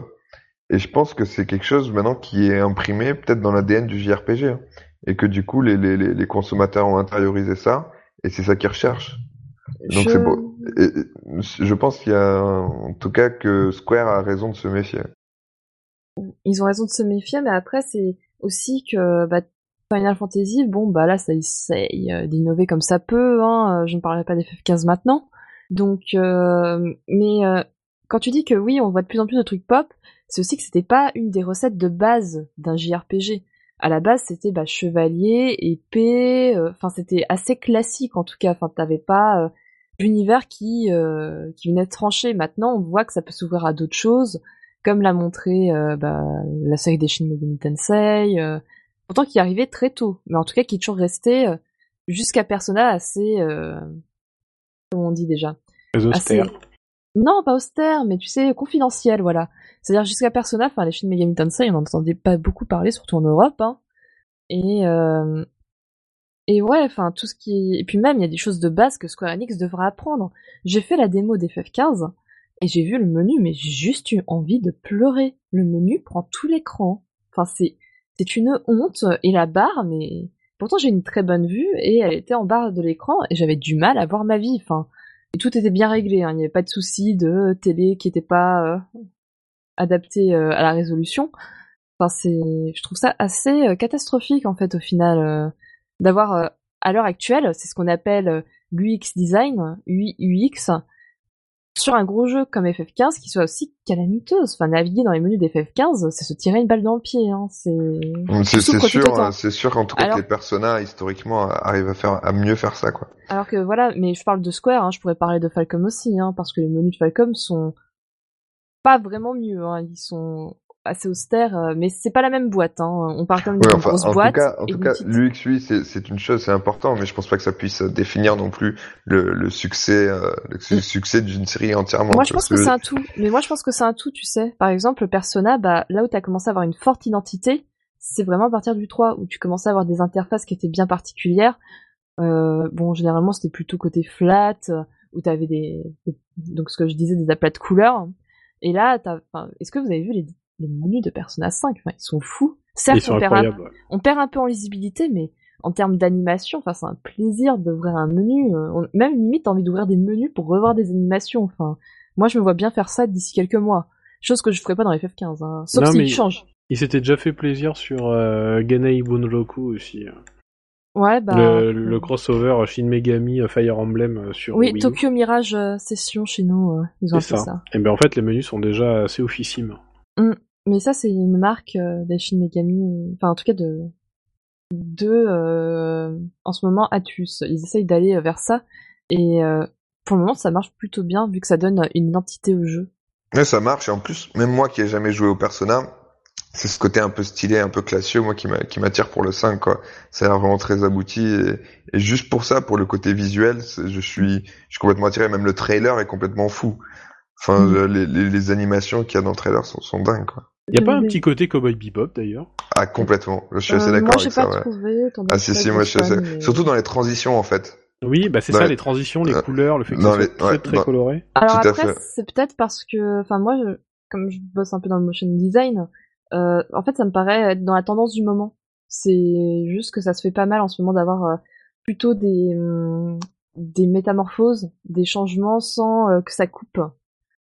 Et je pense que c'est quelque chose maintenant qui est imprimé peut-être dans l'ADN du JRPG. hein. Et que du coup, les, les, les consommateurs ont intériorisé ça. Et c'est ça qu'ils recherchent. Donc Je- c'est beau. Et, je pense qu'il y a, en tout cas, que Square a raison de se méfier. Ils ont raison de se méfier, mais après, c'est aussi que bah, Final Fantasy, bon, bah là, ça essaye euh, d'innover comme ça peut. Hein. Je ne parlerai pas d'FF15 maintenant. Donc, euh, mais euh, quand tu dis que oui, on voit de plus en plus de trucs pop, c'est aussi que c'était pas une des recettes de base d'un JRPG. À la base, c'était bah, chevalier, épée. euh, Enfin, c'était assez classique en tout cas. Enfin, t'avais pas euh, d'univers qui euh, qui venait trancher. Maintenant, on voit que ça peut s'ouvrir à d'autres choses comme l'a montré euh, bah, la série des Shin Megami Tensei, euh, pourtant qui arrivé très tôt, mais en tout cas qui est toujours resté euh, jusqu'à Persona assez, euh, comment on dit déjà, assez. Non pas austère, mais tu sais confidentiel, voilà. C'est-à-dire jusqu'à Persona, enfin les Shin Megami Tensei, on n'en entendait pas beaucoup parler, surtout en Europe, hein. Et euh, et ouais, enfin tout ce qui et puis même il y a des choses de base que Square Enix devra apprendre. J'ai fait la démo d'FF15 et j'ai vu le menu, mais j'ai juste eu envie de pleurer. Le menu prend tout l'écran. Enfin c'est c'est une honte et la barre, mais pourtant j'ai une très bonne vue et elle était en barre de l'écran et j'avais du mal à voir ma vie. Enfin et tout était bien réglé. Hein. Il n'y avait pas de souci de télé qui n'était pas euh, adapté euh, à la résolution. Enfin c'est, je trouve ça assez euh, catastrophique en fait au final d'avoir à l'heure actuelle, c'est ce qu'on appelle l'UX design, UX, sur un gros jeu comme FF15 qui soit aussi calamiteuse. Enfin, naviguer dans les menus d'FF15, c'est se tirer une balle dans le pied. Hein. C'est c'est sûr, c'est sûr qu'en tout cas les personnages historiquement arrivent à faire à mieux faire ça quoi. Alors que voilà, mais je parle de Square, hein, je pourrais parler de Falcom aussi, hein, parce que les menus de Falcom sont pas vraiment mieux. Hein. Ils sont assez austère, euh, mais c'est pas la même boîte. Hein. On parle comme d'une grosse en boîte. Tout cas, en tout cas, l'UX, oui, c'est une chose, c'est important, mais je pense pas que ça puisse définir non plus le, le succès, euh, le mm. succès d'une série entièrement. Moi, je pense que, c'est un tout. Mais moi, je pense que c'est un tout, tu sais. Par exemple, Persona, bah, là où t'as commencé à avoir une forte identité, c'est vraiment à partir du 3, où tu commençais à avoir des interfaces qui étaient bien particulières. Euh, bon, généralement, c'était plutôt côté flat, où t'avais des, donc ce que je disais, des aplats de couleurs. Et là, est-ce que vous avez vu les les menus de Persona 5, enfin, ils sont fous. Certes, on, perd un, on, perd un, peu en lisibilité, mais en termes d'animation, enfin, c'est un plaisir d'ouvrir un menu. Euh, même limite, envie d'ouvrir des menus pour revoir des animations. Enfin, moi, je me vois bien faire ça d'ici quelques mois. Chose que je ferais pas dans FF15, hein. sauf s'il change. Il s'était déjà fait plaisir sur euh, Ganei Bunroku aussi. Hein. Ouais, bah. Le, crossover Shin Megami euh, Fire Emblem euh, sur. Oui, Tokyo Mirage Session chez nous, ils ont fait ça. Et ben en fait, les menus sont déjà assez officimes. Mm. Mais ça, c'est une marque euh, d'Ashin Megami, enfin en tout cas de de euh, en ce moment Atus. Ils essayent d'aller vers ça et euh, pour le moment ça marche plutôt bien vu que ça donne une identité au jeu. Ouais, ça marche et en plus même moi qui ai jamais joué au Persona, c'est ce côté un peu stylé, un peu classieux moi qui m'attire pour le 5 quoi. Ça a l'air vraiment très abouti et, et, juste pour ça, pour le côté visuel, je suis je suis complètement attiré. Même le trailer est complètement fou. Enfin, mm. les, les, les, animations qu'il y a dans le trailer sont, sont dingues quoi. Y a pas un petit côté Cowboy Bebop d'ailleurs? Ah complètement, je suis assez euh, d'accord avec ça. Ouais. ah si si, moi je suis assez... surtout dans les transitions en fait. Oui, bah c'est ça, les... transitions, les euh, couleurs, le fait que c'est très très coloré. Alors après, c'est peut-être parce que, enfin moi, comme je bosse un peu dans le motion design, euh, en fait, ça me paraît être dans la tendance du moment. C'est juste que ça se fait pas mal en ce moment d'avoir euh, plutôt des hum, des métamorphoses, des changements sans que ça coupe.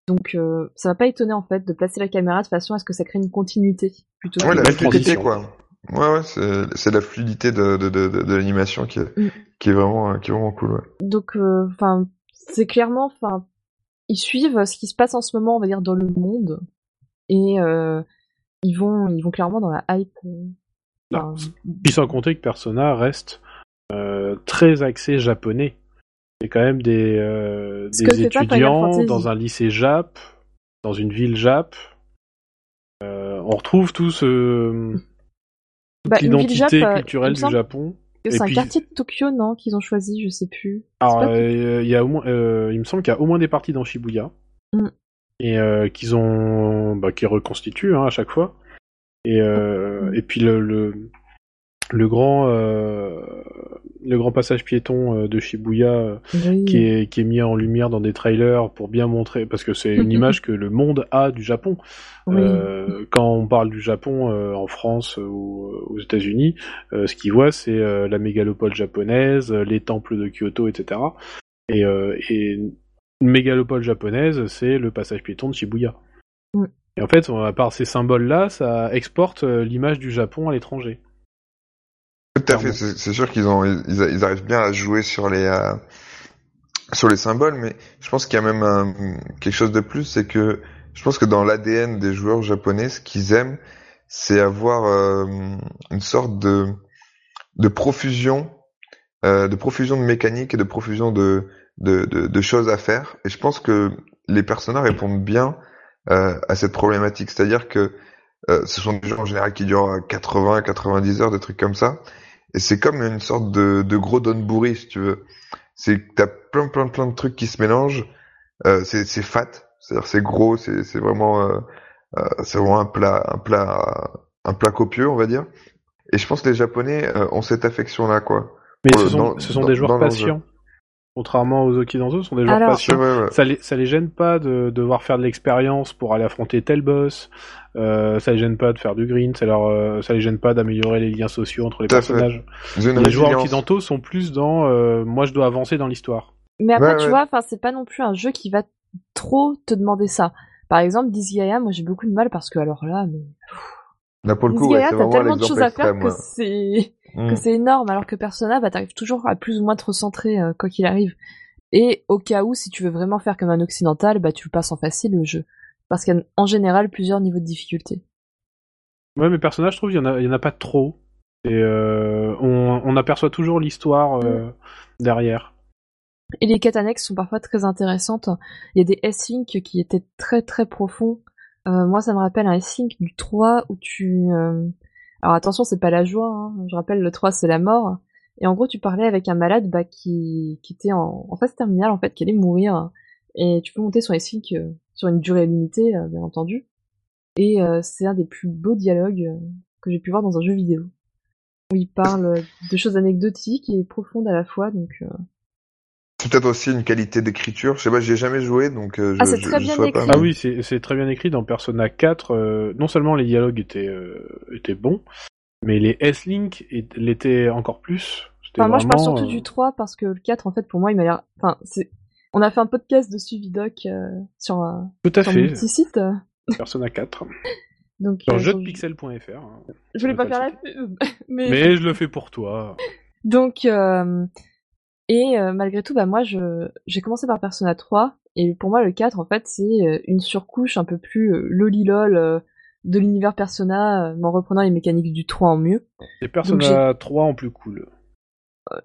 Donc euh, ça va pas étonner en fait de placer la caméra de façon à ce que ça crée une continuité plutôt. Ouais, la fluidité quoi. Ouais ouais, c'est la fluidité de de de, de, l'animation qui est mm. qui est vraiment qui est vraiment cool. Ouais. Donc euh, enfin c'est clairement enfin ils suivent ce qui se passe en ce moment on va dire dans le monde et euh, ils vont ils vont clairement dans la hype. Euh, Puis sans compter que Persona reste très axé japonais. C'est quand même des, euh, des étudiants dans un lycée Jap, dans une ville Jap. Euh, on retrouve tout ce bah, l'identité euh, culturelle du Japon. C'est un quartier de Tokyo, non, qu'ils ont choisi, je sais plus. Alors, il y a au moins, il me semble qu'il y a au moins des parties dans Shibuya mm. et qu'ils ont, bah, qui reconstituent hein, à chaque fois. Et mm. et puis le, le le grand euh, le grand passage piéton euh, de Shibuya euh, qui, est, qui est mis en lumière dans des trailers pour bien montrer parce que c'est une image que le monde a du Japon. Quand on parle du Japon en France ou aux États-Unis ce qu'ils voient c'est la mégalopole japonaise les temples de Kyoto etc et, et une mégalopole japonaise c'est le passage piéton de Shibuya. Et en fait à part ces symboles là ça exporte l'image du Japon à l'étranger tout à fait, c'est sûr qu'ils ont, ils, arrivent bien à jouer sur les, euh, sur les symboles, mais je pense qu'il y a même quelque chose de plus, c'est que je pense que dans l'ADN des joueurs japonais, ce qu'ils aiment, c'est avoir euh, une sorte de, de profusion, euh, de profusion de mécanique et de profusion de, de, de, choses à faire. Et je pense que les personnages répondent bien à cette problématique, c'est-à-dire que ce sont des jeux en général qui durent 80, 90 heures, des trucs comme ça. Et c'est comme une sorte de, de gros donburi, si tu veux. C'est que t'as plein, plein, plein de trucs qui se mélangent. Euh, c'est, c'est fat, c'est-à-dire c'est gros, c'est, c'est vraiment, euh, euh, c'est vraiment un plat, un plat, un plat copieux, on va dire. Et je pense que les Japonais euh, ont cette affection-là, quoi. Mais ce le- sont, ce sont dans- des joueurs dans patients. Contrairement aux Occidentaux, ce sont des joueurs Alors- patients. ouais, ouais. Ça les, ça les gêne pas de devoir faire de l'expérience pour aller affronter tel boss. Euh, ça les gêne pas de faire du green. Ça leur, euh, ça les gêne pas d'améliorer les liens sociaux entre les personnages. Les joueurs occidentaux sont plus dans, euh, moi je dois avancer dans l'histoire. Mais après, Ouais, tu ouais. vois, enfin, c'est pas non plus un jeu qui va trop te demander ça. Par exemple, Disgaea, moi j'ai beaucoup de mal parce que alors là, mais Là, pour le coup, Disgaea, t'as tellement de choses à faire que c'est Mm. que c'est énorme, alors que Persona, bah t'arrives toujours à plus ou moins te recentrer euh, quoi qu'il arrive. Et au cas où, si tu veux vraiment faire comme un occidental, bah tu le passes en facile le jeu, parce qu'il y a en général plusieurs niveaux de difficulté. Ouais, mais personnages, je trouve, il y en a, il y en a pas trop. Et euh, on, on aperçoit toujours l'histoire euh, derrière. Et les quêtes annexes sont parfois très intéressantes. Il y a des S-Link qui étaient très très profonds. Euh, moi, ça me rappelle un S-Link du 3 où tu... euh, Alors attention, c'est pas la joie. hein. Je rappelle, le 3, c'est la mort. Et en gros, tu parlais avec un malade bah, qui, qui était en, en phase terminale, en fait, qui allait mourir. Et tu peux monter sur S-Link euh, sur une durée limitée, euh, bien entendu. Et euh, c'est un des plus beaux dialogues euh, que j'ai pu voir dans un jeu vidéo. Où il parle euh, de choses anecdotiques et profondes à la fois, donc... euh, C'est peut-être aussi une qualité d'écriture. Je sais pas, j'y ai jamais joué, donc euh, je, Ah, c'est je- très je bien saurais pas. écrit. Ah oui, c'est c'est très bien écrit dans Persona 4. euh, non seulement les dialogues étaient, euh, étaient bons, mais les S-Link l'étaient encore plus. C'était Enfin, moi, je parle surtout euh, du 3 parce que le 4, en fait, pour moi, il m'a l'air. Enfin, c'est. On a fait un podcast de suivi doc euh, sur, euh, Tout à sur fait, petit site. euh, Persona 4. Donc, Sur euh, jeuxdepixel.fr. hein. je voulais pas pas faire la pub, mais, Mais je le fais pour toi. donc euh, et euh, malgré tout, bah moi, je j'ai commencé par Persona 3 et pour moi, le 4, en fait, c'est euh, une surcouche un peu plus euh, lolilol euh, de l'univers Persona, mais en reprenant les mécaniques du 3 en mieux. Et Persona 3 en plus cool.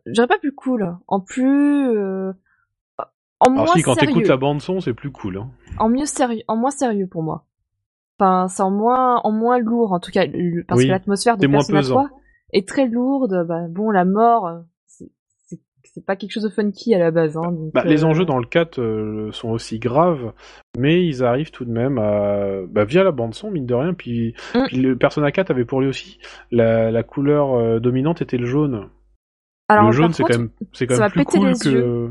Je dirais pas plus cool, en plus euh, en moins Alors si, quand t'écoutes la bande son, c'est plus cool. Hein. en mieux sérieux, en moins sérieux pour moi. Enfin, c'est en moins, en moins lourd, en tout cas, parce Oui, que l'atmosphère de moins Persona pesant. 3 est très lourde. Bah, bon, la mort, c'est- pas quelque chose de funky à la base. Hein, donc, Bah, Les euh, enjeux dans le 4 euh, sont aussi graves, mais ils arrivent tout de même à, bah, via la bande son, mine de rien. Puis, Mm. puis le Persona 4 avait pour lui aussi la, la couleur euh, dominante était le jaune. Alors, le jaune, c'est quand même, c'est quand ça même plus cool que,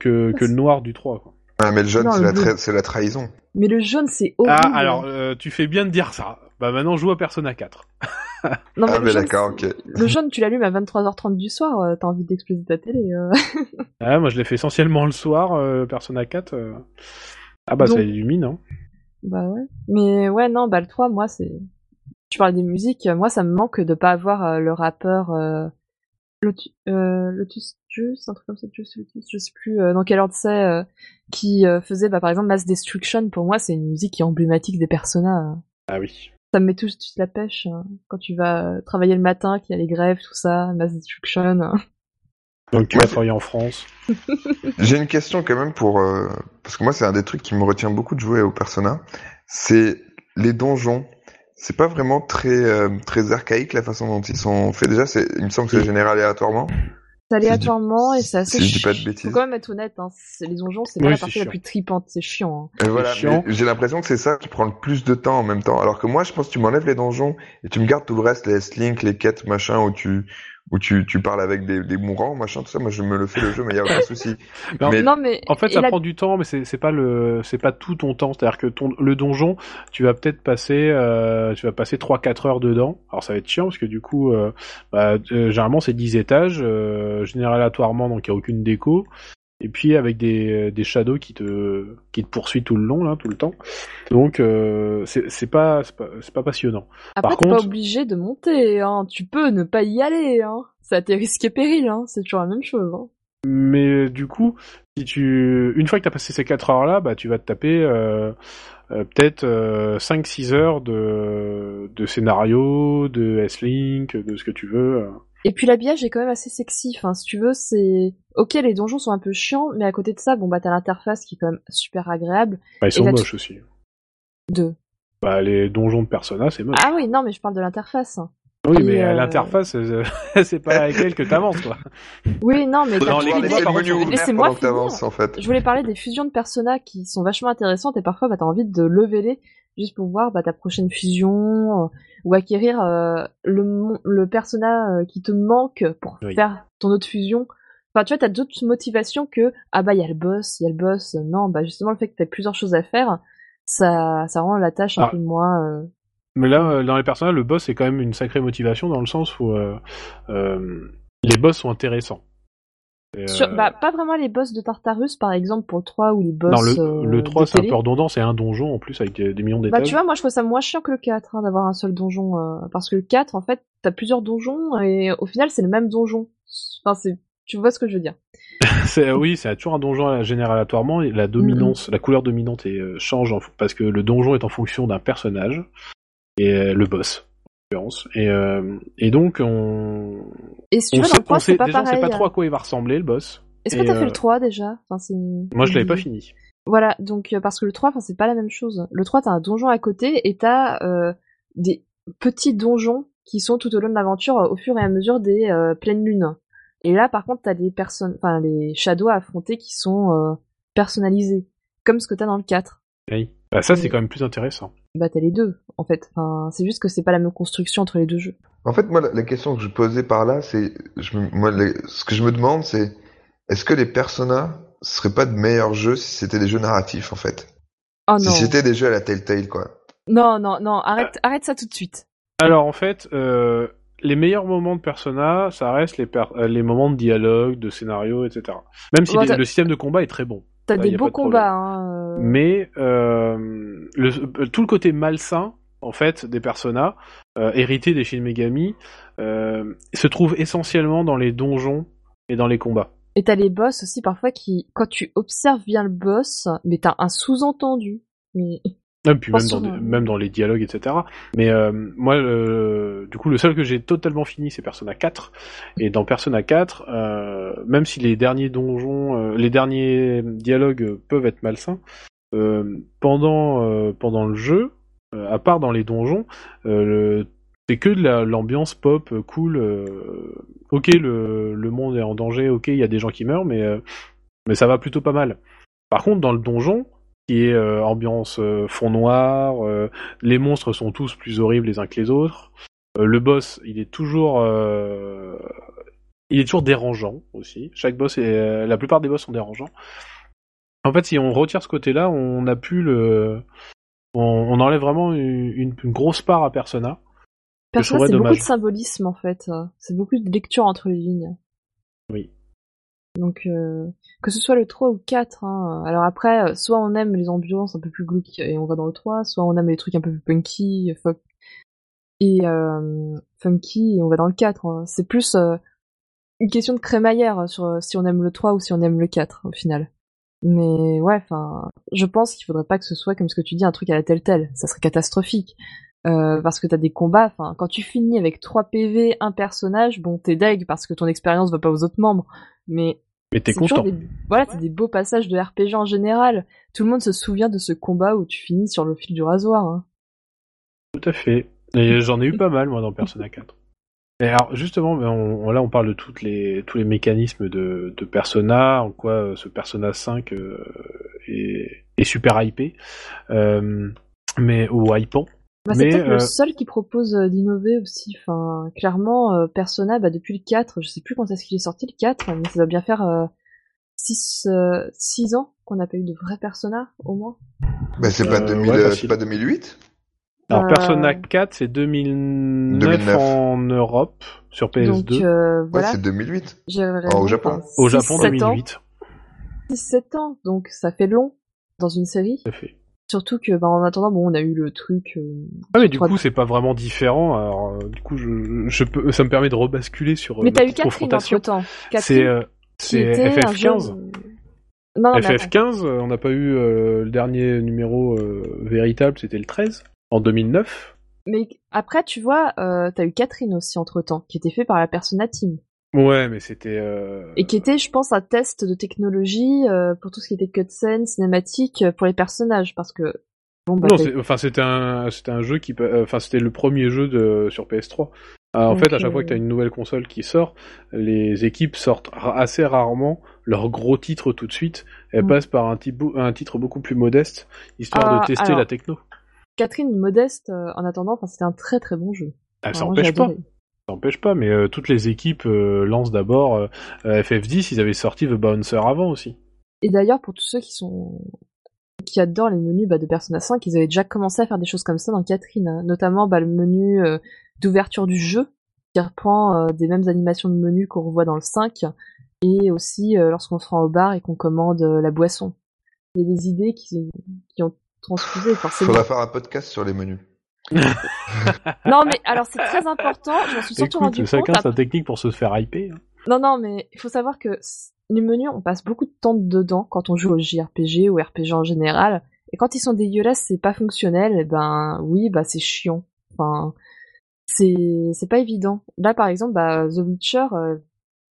que que le noir du 3. Quoi. Ah, mais le jaune, c'est la, bleu. tra- c'est la trahison. Mais le jaune, c'est horrible. Ah, alors euh, tu fais bien de dire ça. Bah maintenant, joue à Persona 4. Non, Ah, le mais jaune, d'accord, ok. Le jaune, tu l'allumes à 23h30 du soir, euh, t'as envie d'exploser ta télé. euh. Ah, moi, je l'ai fait essentiellement le soir, euh, Persona 4. euh. Ah bah Donc- ça illumine. Hein. Bah ouais. Mais ouais, non, bah le 3, moi, c'est... Tu parlais des musiques, moi, ça me manque de pas avoir euh, le rappeur euh, Lotus, euh, Lotus Juice, un truc comme ça, Juice Lotus, je sais plus euh, dans quel ordre c'est, euh, qui euh, faisait, bah, par exemple, Mass Destruction, pour moi, c'est une musique qui est emblématique des personnages. Ah oui. Ça me met tout de suite la pêche hein, quand tu vas travailler le matin, qu'il y a les grèves, tout ça, Mass Destruction. hein. Donc tu vas travailler en France. J'ai une question quand même pour euh, parce que moi c'est un des trucs qui me retient beaucoup de jouer au Persona, c'est les donjons. C'est pas vraiment très euh, très archaïque la façon dont ils sont faits. Déjà, c'est il me semble que c'est généré aléatoirement. Aléatoirement et c'est assez si je dis pas de bêtises. Faut quand même être honnête, hein, c'est- les donjons, c'est Oui, pas la c'est partie la chiant. plus tripante, c'est chiant. hein. Et voilà, j'ai l'impression que c'est ça qui prend le plus de temps en même temps. Alors que moi, je pense que tu m'enlèves les donjons et tu me gardes tout le reste, les S-Link, les quêtes, machin, où tu où tu, tu parles avec des, des mourants, machin, tout ça. Moi, je me le fais le jeu, mais il y a aucun souci. Non, Mais- Non, mais En fait, et ça la- prend du temps, mais c'est c'est pas le, c'est pas tout ton temps. C'est-à-dire que ton le donjon, tu vas peut-être passer, euh, tu vas passer 3-4 heures dedans. Alors ça va être chiant parce que du coup, euh, bah, euh, généralement c'est 10 étages, euh, généré aléatoirement, donc il y a aucune déco. Et puis avec des, des shadows qui te qui te poursuivent tout le long là, tout le temps. Donc euh, c'est pas c'est pas, pas passionnant. Après, t'es pas contre- obligé de monter, hein. Tu peux ne pas y aller, hein. Ça tes risques et périls, hein. C'est toujours la même chose, hein. Mais du coup, si tu une fois que tu as passé ces 4 heures là, bah tu vas te taper euh, euh, peut-être 5-6 heures de, de scénario, de S-Link, de ce que tu veux. Et puis l'habillage est quand même assez sexy. Enfin, si tu veux, c'est ok. Les donjons sont un peu chiants, mais à côté de ça, bon bah t'as l'interface qui est quand même super agréable. Bah, ils sont tu- moches aussi. De. Bah, les donjons de Persona, c'est moche. Ah oui, non, mais je parle de l'interface. oui, et, mais euh, l'interface, euh, c'est pas avec elle que t'avances, quoi. Oui, non, mais les c'est- Laissez-moi en fait. Je voulais parler des fusions de Persona qui sont vachement intéressantes et parfois bah, t'as envie de leveler juste pour voir bah, ta prochaine fusion, euh, ou acquérir euh, le, le personnage euh, qui te manque pour Oui. faire ton autre fusion. Enfin, tu vois, t'as d'autres motivations que ah bah il y a le boss, il y a le boss. Non, bah justement le fait que t'as plusieurs choses à faire, ça, ça rend la tâche un Ah. peu moins. euh, Mais là, dans les personnages, le boss c'est quand même une sacrée motivation dans le sens où euh, euh, les boss sont intéressants. Sur- euh, bah, pas vraiment les boss de Tartarus, par exemple, pour le 3 ou les boss. non, le, euh, le 3 de c'est un peu redondant, c'est un donjon en plus avec des, millions d'étages. Bah tu vois, moi je trouve ça moins chiant que le 4 hein, d'avoir un seul donjon euh, parce que le 4 en fait, t'as plusieurs donjons et au final c'est le même donjon. Enfin c'est tu vois ce que je veux dire. C'est- oui, c'est toujours un donjon à générer aléatoirement. et La dominance, Mm-hmm. la couleur dominante est, euh, change en- parce que le donjon est en fonction d'un personnage et euh, le boss. Et, euh, et donc on, Et si tu on veux sait, dans le 3 on sait- c'est pas déjà on pareil. sait pas trop à quoi il va ressembler le boss. Est-ce que t'as fait euh, le 3 déjà? Enfin. Moi je l'avais pas fini. Voilà, donc euh, parce que le 3 enfin c'est pas la même chose. Le 3 t'as un donjon à côté et t'as euh, des petits donjons qui sont tout au long de l'aventure au fur et à mesure des pleines lunes. Et là par contre t'as des personnes enfin les shadows à affronter qui sont personnalisés comme ce que t'as dans le 4. Oui. Bah, ça c'est quand même plus intéressant. bah t'as les deux en fait. Enfin, c'est juste que c'est pas la même construction entre les deux jeux. En fait, moi, la, question que je posais par là, c'est, je, me- moi, les- ce que je me demande, c'est, est-ce que les Persona seraient pas de meilleurs jeux si c'était des jeux narratifs, en fait? Oh Si c'était des jeux à la Telltale, quoi. Non, non, non, arrête, arrête ça tout de suite. Alors en fait, euh, les meilleurs moments de Persona, ça reste les, per- euh, les moments de dialogue, de scénario, etc. Même si Ouais, les- t'as- le système de combat est très bon. T'as Bah, des beaux combats, hein. euh, Mais euh, le, tout le côté malsain, en fait, des Persona, euh, hérités des Shin Megami, euh, se trouve essentiellement dans les donjons et dans les combats. Et t'as les boss aussi parfois qui, quand tu observes bien le boss, mais t'as un sous-entendu. Mais Et puis même dans, souvent. des- même dans les dialogues, etc. Mais euh, moi, euh, du coup, le seul que j'ai totalement fini, c'est Persona 4. Et dans Persona 4, euh, même si les derniers donjons, les derniers dialogues peuvent être malsains, pendant pendant le jeu, à part dans les donjons, le- c'est que de la- l'ambiance pop cool. ok, le, le monde est en danger. Ok, il y a des gens qui meurent, mais mais ça va plutôt pas mal. Par contre, dans le donjon, qui est euh, ambiance euh, fond noir, euh, les monstres sont tous plus horribles les uns que les autres. Le boss, il est toujours, il est toujours dérangeant aussi. Chaque boss, est, la plupart des boss sont dérangeants. En fait, si on retire ce côté-là, on a pu le, on, on enlève vraiment une, une- une grosse part à Persona. Persona, c'est beaucoup de symbolisme en fait. C'est beaucoup de lecture entre les lignes. Oui. Donc, euh, que ce soit le 3 ou le 4, hein. alors après, euh, soit on aime les ambiances un peu plus glauques et on va dans le 3, soit on aime les trucs un peu plus punky, et euh, funky et on va dans le 4. hein. C'est plus euh, une question de crémaillère sur euh, si on aime le 3 ou si on aime le 4 au final. Mais ouais, enfin, je pense qu'il faudrait pas que ce soit comme ce que tu dis, un truc à la telle telle. Ça serait catastrophique. Euh, parce que t'as des combats, enfin, quand tu finis avec 3 PV, un personnage, bon, t'es deg parce que ton expérience va pas aux autres membres. Mais Mais t'es c'est toujours content. des, voilà, c'est des beaux passages de RPG en général. Tout le monde se souvient de ce combat où tu finis sur le fil du rasoir. Hein. Tout à fait. Et j'en ai eu pas mal, moi, dans Persona 4. Et alors, justement, ben, on, on- là, on parle de toutes les, tous les mécanismes de, de Persona, en quoi euh, ce Persona 5 euh, est, est super hypé, euh, mais ou hypant. Bah, c'est peut-être euh, le seul qui propose euh, d'innover aussi. Enfin, clairement, euh, Persona, bah, depuis le 4, je sais plus quand est-ce qu'il est sorti le 4, mais ça doit bien faire 6 ans qu'on n'a pas eu de vrai Persona, au moins. Bah, c'est pas, Euh, 2000, ouais, euh, facile. c'est pas 2008 Alors, Euh, Persona 4, c'est 2009, 2009. en Europe, sur PS2. Donc euh, Ouais, voilà. c'est 2008. J'ai Oh, au Japon. Au Japon, 7 ans, 2008. 6-7 ans, donc ça fait long dans une série. À fait. Surtout que, bah, en attendant, bon, on a eu le truc. euh, Ah, mais du coup, c'est pas vraiment différent. Alors, euh, du coup, je, je peux, ça me permet de rebasculer sur euh, Mais t'as eu Catherine confrontation. entre temps. C'est euh, qui c'est était un jeu- FF15. Non, non, mais attends. FF15, euh, on n'a pas eu euh, le dernier numéro euh, véritable, c'était le 13, en 2009. Mais après, tu vois, euh, t'as eu Catherine aussi entre temps, qui était fait par la Persona Team. Ouais, mais c'était... euh, Et qui était, je pense, un test de technologie euh, pour tout ce qui était cutscene, cinématique, euh, pour les personnages. Parce que. Bon, bah, Non, c'est- enfin c'était un, c'était un jeu qui, enfin c'était le premier jeu de sur PS3. Euh, en fait, à chaque fois que tu as une nouvelle console qui sort, les équipes sortent assez rarement leur gros titre tout de suite. Elles Mm. passent par un, titre beaucoup plus modeste, histoire Ah, de tester alors, la techno. Catherine modeste en attendant, enfin c'était un très très bon jeu. Ah, ça Enfin, moi, j'ai empêche pas. Adoré. Ça empêche pas, mais euh, toutes les équipes euh, lancent d'abord euh, euh, FF10, ils avaient sorti The Bouncer avant aussi. Et d'ailleurs pour tous ceux qui sont qui adorent les menus bah, de Persona 5, ils avaient déjà commencé à faire des choses comme ça dans Catherine, hein. notamment bah, le menu euh, d'ouverture du jeu qui reprend euh, des mêmes animations de menu qu'on revoit dans le 5 et aussi euh, lorsqu'on se rend au bar et qu'on commande euh, la boisson. Il y a des idées qui, qui ont transfusé forcément. Faudra faire un podcast sur les menus. Non mais alors c'est très important, je m'en suis surtout rendu compte chacun sa technique pour se faire hyper. hein. Non, non, mais il faut savoir que les menus, on passe beaucoup de temps dedans quand on joue au JRPG ou RPG en général. Et quand ils sont dégueulasses, c'est pas fonctionnel, et ben oui, bah c'est chiant. Enfin, c'est c'est pas évident. Là, par exemple, bah, The Witcher, euh,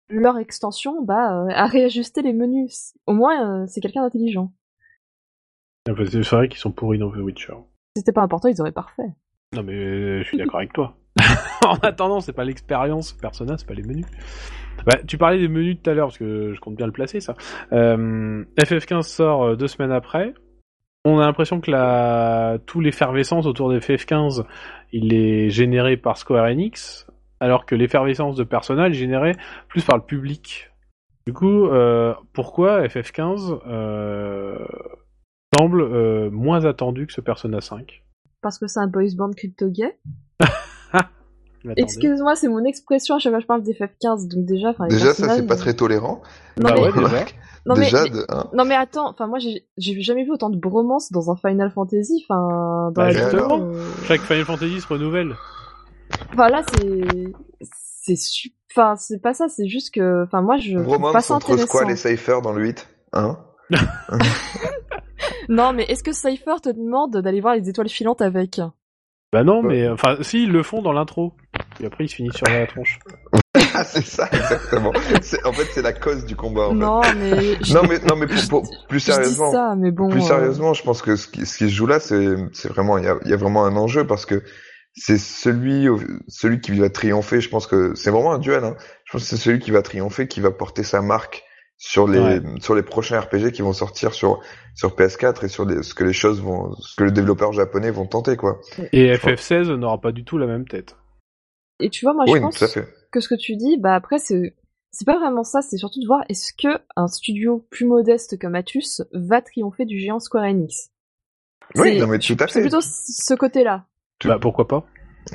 leur extension, bah, euh, a réajusté les menus. Au moins, euh, c'est quelqu'un d'intelligent. Enfin, C'est vrai qu'ils sont pourris dans The Witcher. Si c'était pas important, ils auraient pas refait. Non mais euh, je suis d'accord avec toi. en attendant, c'est pas l'expérience Persona, c'est pas les menus. Bah, tu parlais des menus tout à l'heure, parce que je compte bien le placer, ça. Euh, FF15 sort euh, deux semaines après. On a l'impression que la... tout l'effervescence autour de FF15, il est généré par Square Enix, alors que l'effervescence de Persona est générée plus par le public. Du coup, euh, pourquoi FF15 euh, semble euh, moins attendu que ce Persona 5 Parce que c'est un boys band crypto gay. Excuse-moi, c'est mon expression à chaque fois que je parle des FF15, donc déjà, enfin, Déjà, ça, c'est pas très tolérant. Non, Bah mais, ouais, déjà. non, mais- Déjà, mais- de, hein. Non mais attends, enfin moi j'ai jamais vu autant de bromance dans un Final Fantasy, enfin dans Bah, la justement. vidéo, euh, Chaque Final Fantasy se renouvelle. Enfin là c'est c'est su- enfin c'est pas ça, c'est juste que enfin moi je trouve pas ça entre. Squall et Cypher dans le 8. Hein Non mais est-ce que Cypher te demande d'aller voir les étoiles filantes avec? Bah non, Ouais. mais enfin, si, ils le font dans l'intro. Et après, ils se finissent sur la tronche. Ah, c'est ça, exactement. C'est- en fait, c'est la cause du combat. En fait. Non mais je, Non, mais, non, mais pour- pour- plus je dis sérieusement, ça mais bon plus euh, sérieusement, je pense que ce qui, ce qui se joue là, c'est, c'est vraiment, il y a, il y a vraiment un enjeu parce que c'est celui, au- celui qui va triompher. Je pense que c'est vraiment un duel. Hein. Je pense que c'est celui qui va triompher, qui va porter sa marque sur les, Ouais. sur les prochains RPG qui vont sortir sur, sur PS4 et sur les, ce que les choses vont, ce que les développeurs japonais vont tenter, quoi. Et FF16 n'aura pas du tout la même tête. et tu vois moi oui, je pense que ce que tu dis bah après c'est c'est pas vraiment ça, c'est surtout de voir est-ce que un studio plus modeste comme Atus va triompher du géant Square Enix? Oui, C'est- non, mais tout à C'est fait. plutôt ce côté-là. Bah pourquoi pas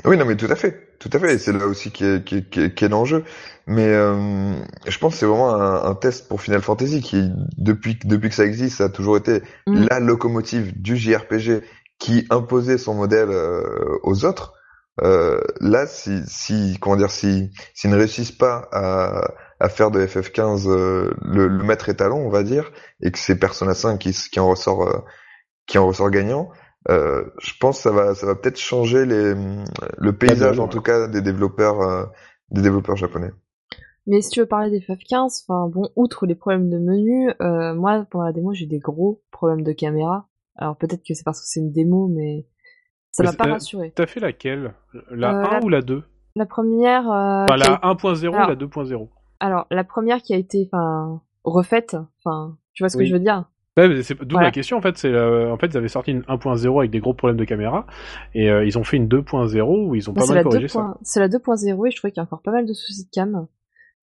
Oui, non, mais tout à fait, tout à fait. Et c'est là aussi qui est, qui est, qui est, qui est l'enjeu. Mais euh, je pense que c'est vraiment un, un test pour Final Fantasy qui, depuis, depuis que ça existe, ça a toujours été Mm. la locomotive du JRPG qui imposait son modèle euh, aux autres. Euh, là, si, si, comment dire, si, s'ils ne réussissent pas à, à faire de FF15 euh, le, le maître étalon, on va dire, et que c'est Persona 5 qui, qui en ressort, euh, qui en ressort gagnant, euh, je pense que ça va, ça va peut-être changer les, le paysage en ouais. tout cas des développeurs, euh, des développeurs japonais. Mais si tu veux parler des FF15, enfin bon, outre les problèmes de menu, euh, moi pendant la démo j'ai eu des gros problèmes de caméra. Alors peut-être que c'est parce que c'est une démo, mais ça m'a pas rassuré. T'as fait laquelle? La Euh, 1 la- ou la 2 La première, euh, Enfin, la été- 1.0 ou Alors- la 2.0 alors la première qui a été, enfin refaite, enfin tu vois ce Oui. que je veux dire? Ouais, c'est d'où Voilà. la question en fait. C'est euh, en fait ils avaient sorti une 1.0 avec des gros problèmes de caméra et euh, ils ont fait une 2.0 où ils ont Bah, pas mal corrigé 2. ça. C'est la 2.0 et je trouvais qu'il y a encore pas mal de soucis de cam.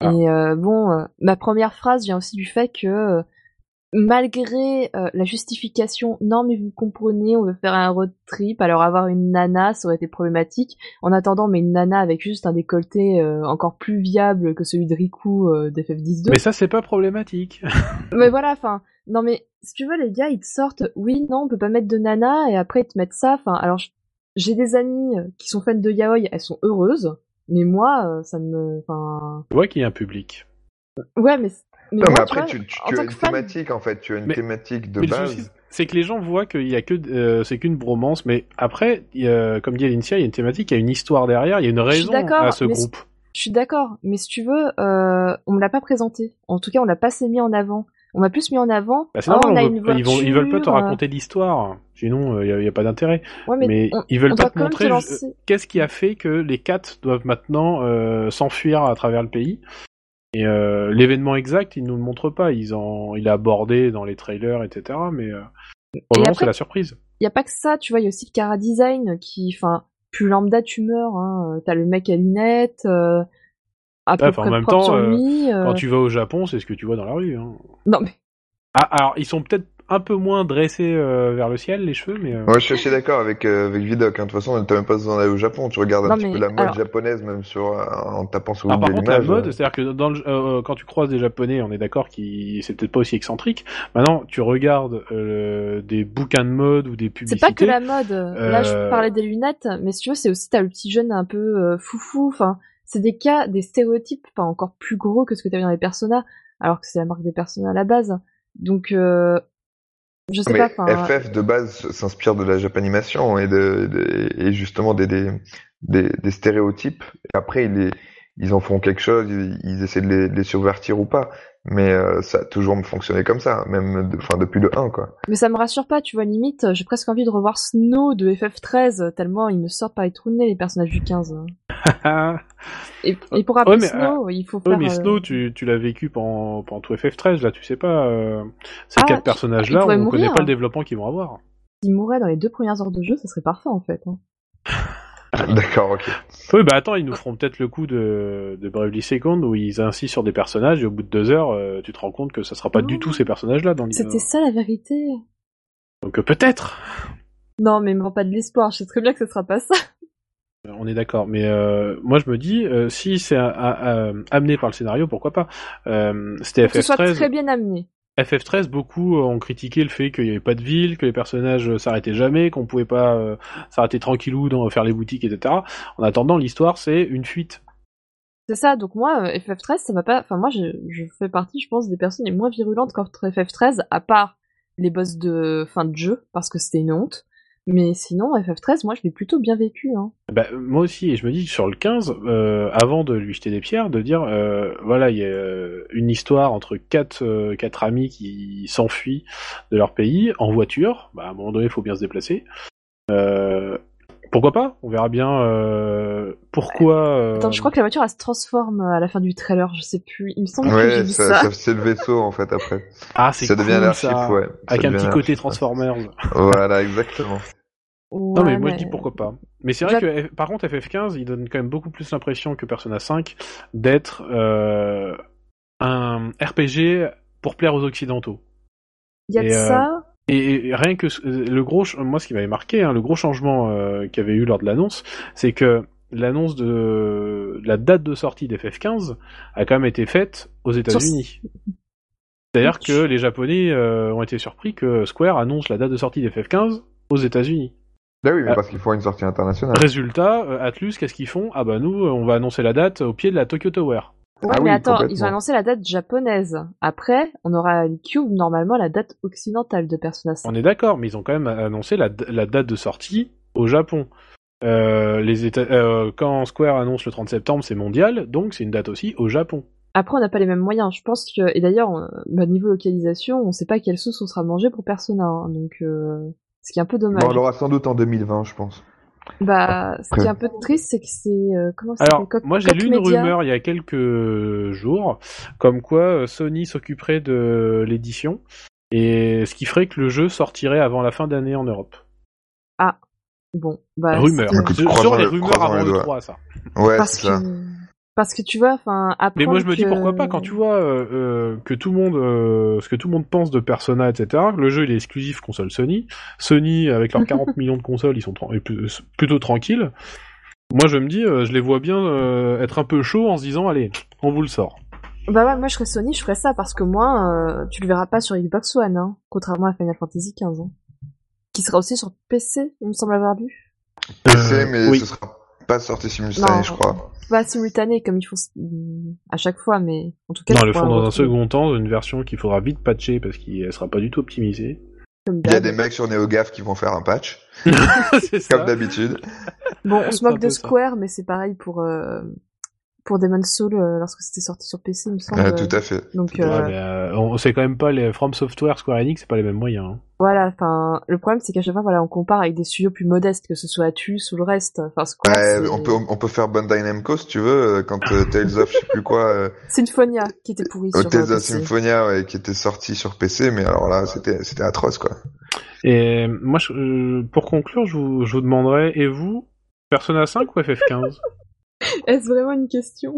Ah. Et euh, bon, euh, ma première phrase vient aussi du fait que euh, malgré euh, la justification, non mais vous comprenez, on veut faire un road trip, alors avoir une nana, ça aurait été problématique. En attendant, mais une nana avec juste un décolleté euh, encore plus viable que celui de Riku euh, d'FF10-2. Mais ça c'est pas problématique. Mais voilà, enfin, non mais si tu veux, les gars, ils te sortent, oui, non, on peut pas mettre de nana, et après ils te mettent ça. Enfin, alors j'ai des amies euh, qui sont fans de yaoi, elles sont heureuses, mais moi, euh, ça me, enfin, Tu vois qu'il y a un public. ouais, mais mais Non, moi, mais tu après, vois, tu, tu, tu as une fan- thématique en fait, tu as une Mais- thématique de base. c'est que les gens voient qu'il y a que euh, c'est qu'une bromance, mais après, il y a- comme dit Alicia, il y a une thématique, il y a une histoire derrière, il y a une raison à ce groupe. Je suis d'accord, mais si tu veux, euh, on me l'a pas présenté. En tout cas, on l'a pas assez mis en avant. On m'a plus mis en avant. Bah, c'est oh, normal, on a une ils, vont, ils veulent pas te raconter l'histoire, sinon il n'y a, y a pas d'intérêt. Ouais, mais, Mais, on, ils veulent pas te montrer euh, lancer. qu'est-ce qui a fait que les quatre doivent maintenant euh, s'enfuir à travers le pays. Et euh, l'événement exact, ils nous le montrent pas. Ils ont, il est abordé dans les trailers, etc. Mais euh, pour c'est la surprise. y a pas que ça, tu vois, il y a aussi le Cara Design qui, enfin, plus lambda tu meurs, hein. T'as le mec à lunettes, euh, à peu Ouais, enfin, en même temps, euh, lui. euh. Quand tu vas au Japon, c'est ce que tu vois dans la rue. Hein. Non mais Ah, alors, ils sont peut-être un peu moins dressés euh, vers le ciel, les cheveux, mais... euh, Ouais, je suis assez d'accord avec, euh, avec Vidoc. hein. De toute façon, t'as même pas besoin d'aller au Japon. Tu regardes un Non, petit mais peu la mode alors- japonaise, même sur, euh, en tapant sur Ah, par Google contre, la mode, euh. c'est-à-dire que dans le, euh, quand tu croises des Japonais, on est d'accord qu'ils c'est peut-être pas aussi excentrique. Maintenant, tu regardes euh, des bouquins de mode ou des c'est publicités. pas que la mode. Là, je parlais des lunettes, mais si tu veux, c'est aussi t'as le petit jeune un peu euh, foufou. Enfin, c'est des cas, des stéréotypes, pas encore plus gros que ce que t'avais dans les personas, alors que c'est la marque des personas à la base. Donc, euh, je sais Mais pas. Enfin, FF de base s'inspire de la japanimation et de, de- et justement des, des, des, des stéréotypes. Et après, ils, les- ils en font quelque chose, ils, ils essaient de les, de les subvertir ou pas. Mais euh, ça a toujours fonctionné comme ça, même de- enfin depuis le 1 quoi. Mais ça me rassure pas, tu vois, limite, j'ai presque envie de revoir Snow de FF13, tellement ils me sortent par les trous de nez, les personnages du 15. Ah, Et, et pour rappeler Snow, il faut ouais, faire... mais euh, Snow, tu, tu l'as vécu pendant, pendant tout FF13, là, tu sais pas. euh, ces Ah, quatre tu- il pourrait on mourir, connaît pas hein. le développement qu'ils vont avoir. S'il mourait dans les deux premières heures de jeu, ça serait parfait, en fait. hein. D'accord, ok. Oui, bah attends, ils nous feront peut-être le coup de, de Bravely Second où ils insistent sur des personnages et au bout de deux heures, euh, tu te rends compte que ça sera pas Non. du tout ces personnages-là dans l'histoire. C'était ça, la vérité. Donc euh, peut-être, Non, mais me rends pas de l'espoir, je sais très bien que ce sera pas ça. Euh, on est d'accord. Mais euh, moi je me dis, euh, si c'est euh, euh, amené par le scénario, pourquoi pas? Euh, C'était que ce soit FF13. très bien amené. FF13, beaucoup ont critiqué le fait qu'il n'y avait pas de ville, que les personnages euh, s'arrêtaient jamais, qu'on pouvait pas euh, s'arrêter tranquillou dans faire les boutiques, etc. En attendant, l'histoire c'est une fuite. C'est ça, donc moi, euh, FF13, ça va pas... Enfin, moi, je, je fais partie, je pense, des personnes les moins virulentes contre FF13, à part les boss de fin de jeu, parce que c'était une honte. Mais sinon, FF13, moi, je l'ai plutôt bien vécu. Hein. Bah, moi aussi, et je me dis sur le 15, euh, avant de lui jeter des pierres, de dire, euh, voilà, il y a euh, une histoire entre quatre, quatre amis qui s'enfuient de leur pays en voiture. Bah, à un moment donné, il faut bien se déplacer. Euh, pourquoi pas? On verra bien euh, pourquoi. euh, Attends, je crois que la voiture, elle se transforme à la fin du trailer, je sais plus. Il me semble que j'ai Ouais, vu ça, ça. c'est le vaisseau en fait après. Ah, c'est Ça devient cool, l'archive, ça. ouais. Ça Avec un devient petit côté Transformers. Voilà, exactement. Non mais moi je dis pourquoi pas. Mais c'est vrai que par contre FF15 il donne quand même beaucoup plus l'impression que Persona 5 d'être euh, un RPG pour plaire aux occidentaux. Il y a de Et, euh, ça. Et, et rien que ce- le gros, ch- moi ce qui m'avait marqué, hein, le gros changement euh, qu'il y avait eu lors de l'annonce, c'est que l'annonce de la date de sortie d'FF15 a quand même été faite aux États-Unis. C'est-à-dire que les Japonais euh, ont été surpris que Square annonce la date de sortie d'FF15 aux États-Unis. Bah oui, mais Ah. parce qu'il faut une sortie internationale. Résultat, euh, Atlus, qu'est-ce qu'ils font? Ah bah nous, euh, on va annoncer la date au pied de la Tokyo Tower. Ouais, Ah mais oui, attends, ils ont annoncé la date japonaise. Après, on aura une cube, normalement, la date occidentale de Persona 5. On est d'accord, mais ils ont quand même annoncé la, la date de sortie au Japon. Euh, les États, euh, quand Square annonce le 30 septembre, c'est mondial, donc c'est une date aussi au Japon. Après, on n'a pas les mêmes moyens. Je pense que, et d'ailleurs, bah, niveau localisation, on sait pas quelle sauce on sera mangé pour Persona, hein, donc euh, ce qui est un peu dommage. Bon, on l'aura sans doute en 2020, je pense. Bah, ce qui est un peu triste, c'est que c'est euh, comment ça Alors, moi j'ai lu une Media. rumeur il y a quelques jours, comme quoi euh, Sony s'occuperait de l'édition, et ce qui ferait que le jeu sortirait avant la fin d'année en Europe. Bon, bah, rumeur. Sur les le- rumeurs avant les le doigts. 3, ça. Ouais, parce c'est ça. que parce que tu vois, enfin, Mais moi je me dis pourquoi pas quand tu vois euh, euh, que tout le monde, euh, ce que tout le monde pense de Persona, etc. que Le jeu il est exclusif console Sony. Sony avec leurs 40 millions de consoles, ils sont plutôt tranquilles. Moi je me dis, euh, je les vois bien euh, être un peu chaud en se disant allez, on vous le sort. Bah ouais, moi je serais Sony, je ferais ça parce que moi, euh, tu le verras pas sur Xbox One, hein, contrairement à Final Fantasy XV, hein, qui sera aussi sur PC, il me semble avoir lu. PC, Euh, mais oui. ce sera pas sorti simultané, Non. je crois. Pas simultané comme ils font à chaque fois, mais en tout cas. Non, tu le font dans un second temps, une version qu'il faudra vite patcher parce qu'elle sera pas du tout optimisée. comme Il y a des mecs sur NeoGaf qui vont faire un patch, comme d'habitude. Bon, on se moque de ça. Square, mais c'est pareil pour euh, pour Demon's Soul euh, lorsque c'était sorti sur PC, il me semble. Ah, tout à fait. Donc Ouais, euh, mais, euh, on sait quand même pas les From Software, Square Enix, c'est pas les mêmes moyens. hein. voilà, enfin le problème c'est qu'à chaque fois voilà on compare avec des studios plus modestes que ce soit Atlus ou le reste. Enfin Square, Ouais, on peut on peut faire Bandai Namco si tu veux euh, quand euh, Tales of je sais plus quoi euh, Symphonia qui était pourri sur Tales of PC. Symphonia ouais, qui était sorti sur PC mais alors là c'était c'était atroce quoi. Et moi, je- pour conclure, je vous, je vous demanderais, et vous, Persona 5 ou FF15 Est-ce vraiment une question?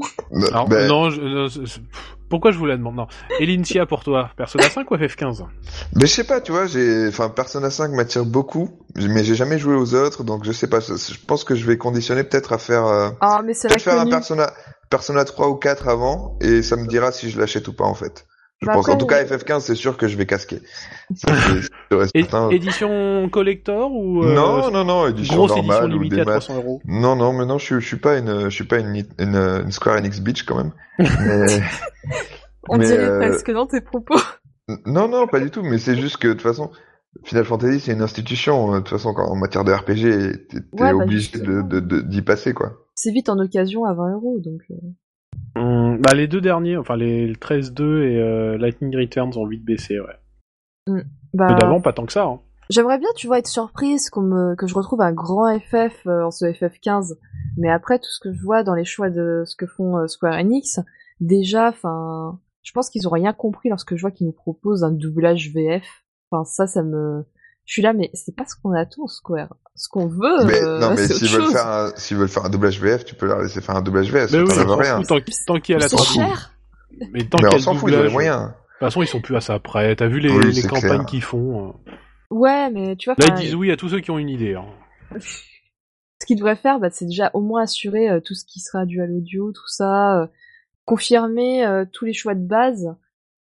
Alors, Ben, non, je- non, je- je- pourquoi je vous la demande? Non. Elincia, pour toi, Persona 5 ou FF15 Mais je sais pas, tu vois, j'ai, enfin, Persona 5 m'attire beaucoup, mais j'ai jamais joué aux autres, donc je sais pas. Je je pense que je vais conditionner peut-être à faire, euh, Ah mais c'est peut-être faire un. Persona, Persona 3 ou 4 avant, et ça me dira si je l'achète ou pas en fait. Je Bah pense. en après, tout cas, euh, FF15, c'est sûr que je vais casquer. Ça, et. Édition collector ou euh, Non, non, non, édition grosse édition normale ou des à maths. 300 euros Non, non, mais non, je, suis- je suis pas une, je suis pas une, une, une Square Enix bitch quand même. Mais, On mais, dirait euh, presque dans tes propos. non, non, pas du tout. Mais c'est juste que de toute façon, Final Fantasy, c'est une institution. euh, De toute façon, quand, en matière de RPG, t'es Ouais, bah, obligé de, justement. de, de- d'y passer, quoi. C'est vite en occasion à 20 euros donc. Hum, bah, les deux derniers, enfin les 13-2 et euh, Lightning Returns ont vite baissé, ouais. Bah, Ceux d'avant, pas tant que ça. Hein. J'aimerais bien, tu vois, être surprise me- que je retrouve un grand FF euh, en ce FF15. Mais après, tout ce que je vois dans les choix de ce que font euh, Square Enix, déjà, enfin, je pense qu'ils ont rien compris lorsque je vois qu'ils nous proposent un doublage VF. Enfin, ça, ça me... Je suis là, mais c'est pas ce qu'on attend, Square. Ce qu'on veut, mais euh, non, mais s'ils veulent faire un, s'ils veulent faire un doublage VF, tu peux leur laisser faire un doublage VF. Mais ça oui, on rien. fout, tant, tant qu'il y a la cher Mais tant Mais qu'il y a on s'en fout, ils ont les moyens. De toute façon, ils sont plus à ça près. T'as vu les, Oui, les campagnes clair. qu'ils font. euh. Ouais, mais tu vois, Là, ils disent oui à tous ceux qui ont une idée. Hein. ce qu'ils devraient faire, bah, c'est déjà au moins assurer euh, tout ce qui sera dual audio, tout ça, euh, confirmer euh, tous les choix de base.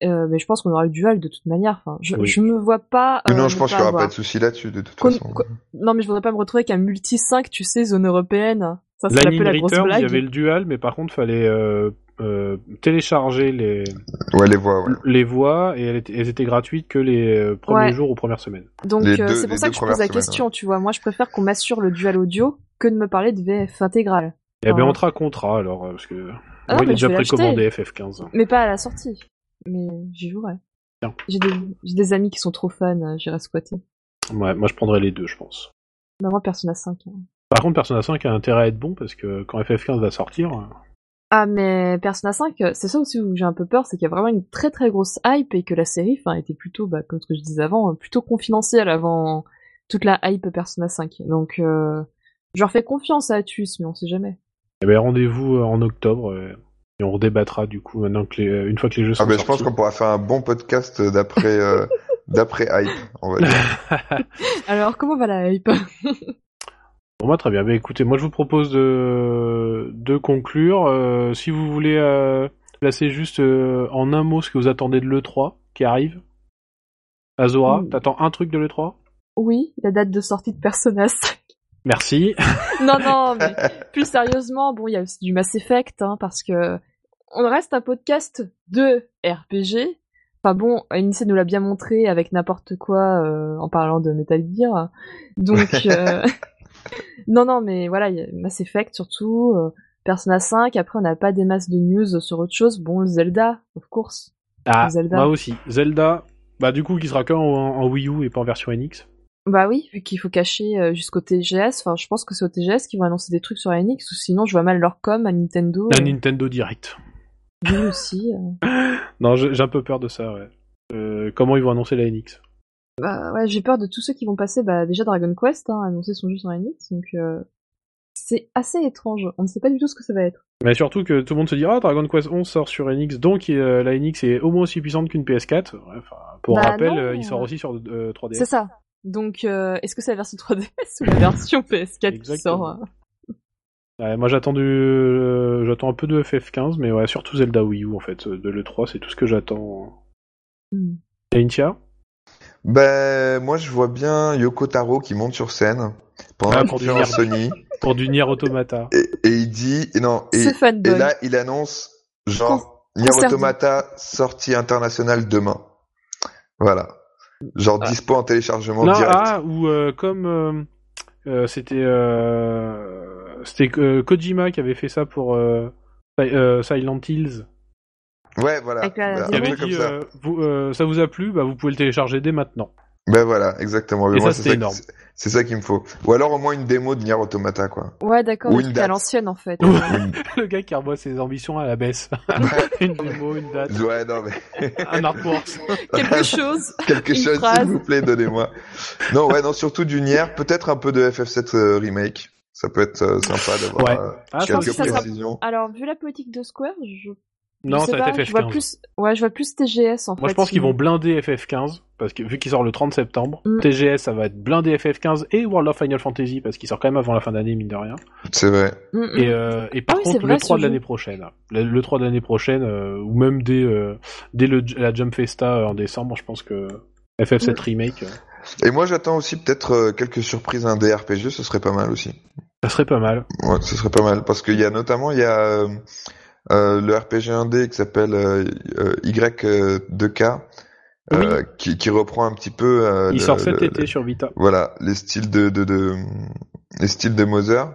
Euh, mais je pense qu'on aura le dual de toute manière. Enfin, je, Oui. je me vois pas. Euh, non, je pense qu'il y aura avoir. pas de souci là-dessus, de toute façon. Non, mais je voudrais pas me retrouver avec un multi 5, tu sais, zone européenne. Ça, c'est un peu Lightning la grosse Returns, il y blague. avait le dual, mais par contre, fallait euh, euh, télécharger les, Ouais, les voix, ouais. les voix et elles étaient, elles étaient gratuites que les premiers Ouais. jours ou premières semaines. Donc euh, c'est pour ça que je pose la question, tu vois. Moi, je préfère qu'on m'assure le dual audio que de me parler de VF intégral. Eh ben, Ah. on te racontera alors, parce que Ah moi, non, il mais est déjà précommandé FF15. Mais pas à la sortie. Mais j'y jouerai. J'ai des, amis qui sont trop fans, euh, j'irai squatter. Ouais, moi, je prendrais les deux, je pense. Bah, moi, Persona 5. hein. Par contre, Persona 5 a intérêt à être bon parce que quand FF15 va sortir, euh, Ah, mais Persona 5, euh, c'est ça aussi où j'ai un peu peur, c'est qu'il y a vraiment une très très grosse hype et que la série, enfin, était plutôt, bah, comme ce que je disais avant, euh, plutôt confidentielle avant toute la hype Persona 5. Donc, euh, je leur fais confiance à Atus, mais on sait jamais. eh ben, rendez-vous en octobre et on redébattra du coup maintenant que les, euh, une fois que les jeux sont Ah ben, je pense sortis. qu'on pourra faire un bon podcast d'après, euh, d'après hype, on va dire. Alors, comment va la hype? Bon, moi, très bien. Mais écoutez, moi, je vous propose de, de conclure. Euh, si vous voulez euh, placer juste euh, en un mot ce que vous attendez de l'E3 qui arrive. Azora, Mm. t'attends un truc de l'E3 Oui, la date de sortie de Persona 5. Merci. non, non, mais plus sérieusement, bon, il y a aussi du Mass Effect, hein, parce que on reste un podcast de RPG. Enfin bon, Initié nous l'a bien montré avec n'importe quoi euh, en parlant de Metal Gear. Donc, euh, non, non, mais voilà, il y a Mass Effect surtout, euh, Persona 5. Après, on n'a pas des masses de news sur autre chose. Bon, Zelda, of course. Ah, Zelda. moi aussi. Zelda, bah du coup, qui sera qu'en en Wii U et pas en version NX. Bah oui, vu qu'il faut cacher jusqu'au TGS. Enfin, je pense que c'est au TGS qu'ils vont annoncer des trucs sur NX, ou sinon je vois mal leur com à Nintendo. Un euh, Nintendo Direct. Aussi. euh. Non, j'ai un peu peur de ça, ouais. Euh, comment ils vont annoncer la NX Bah ouais, j'ai peur de tous ceux qui vont passer. Bah déjà Dragon Quest hein, a annoncé son jeu sur NX, donc euh, c'est assez étrange. On ne sait pas du tout ce que ça va être. Mais surtout que tout le monde se dit ah Dragon Quest 11 sort sur NX, donc euh, la NX est au moins aussi puissante qu'une PS4. Ouais, Enfin, pour Bah rappel, non. il sort aussi sur euh, 3DS. C'est ça. Donc euh, est-ce que c'est la version 3DS ou la version PS4 qui sort euh Ouais, moi j'attends du, euh, j'attends un peu de FF15, mais ouais, surtout Zelda Wii U en fait. De l'E3, c'est tout ce que j'attends. Hmm. Intia Ben, moi, je vois bien Yoko Taro qui monte sur scène pendant Ah, la pour du conférence Nier. Sony Pour du Nier Automata. et, et il dit, et non, et, là, il annonce, genre, Nier Automata sortie internationale demain. Voilà. Genre Ah. dispo en téléchargement Non, direct. ah, ou euh, comme euh, euh, c'était euh, c'était euh, Kojima qui avait fait ça pour euh, euh, Silent Hills. Ouais, voilà. Voilà, un avait truc comme dit, ça. euh, vous, euh, ça vous a plu, bah vous pouvez le télécharger dès maintenant. Ben voilà, exactement. Et moi, ça, c'est énorme. C'est ça qu'il me faut. Ou alors au moins une démo de Nier Automata, quoi. Ouais, d'accord, Ou une truc à date. l'ancienne en fait. Le gars qui revoit ses ambitions à la baisse. une démo, une date, Ouais, non, mais un artwork. Quelque chose. quelque Une chose, s'il vous plaît, donnez-moi. Non, ouais, non, surtout du Nier, peut-être un peu de FF7 euh, remake. Ça peut être euh, sympa d'avoir Ouais. euh, Ah, quelques sera- précisions. Alors, vu la politique de Square, je. Non, je ça va vois FF15. plus. Ouais, je vois plus TGS en fait. Moi, je pense qu'ils vont blinder FF15, parce que vu qu'il sort le 30 septembre, Mm. TGS, ça va être blindé FF15 et World of Final Fantasy, parce qu'il sort quand même avant la fin d'année, mine de rien. C'est vrai. Mm, mm. Et, euh, et par Ah contre, vrai, le 3 de l'année prochaine, le, le 3 de l'année prochaine, euh, ou même dès, euh, dès le, la Jump Festa euh, en décembre, je pense que FF7 Remake, euh, Et moi, j'attends aussi peut-être euh, quelques surprises indé RPG, ce serait pas mal aussi. ça serait pas mal. Ouais, ce serait pas mal parce qu'il y a notamment il y a euh, euh, le RPG indé qui s'appelle euh, euh, Y2K euh, qui, qui reprend un petit peu Il le- sort cet le- été sur Vita. voilà les styles de, de, de les styles de Mother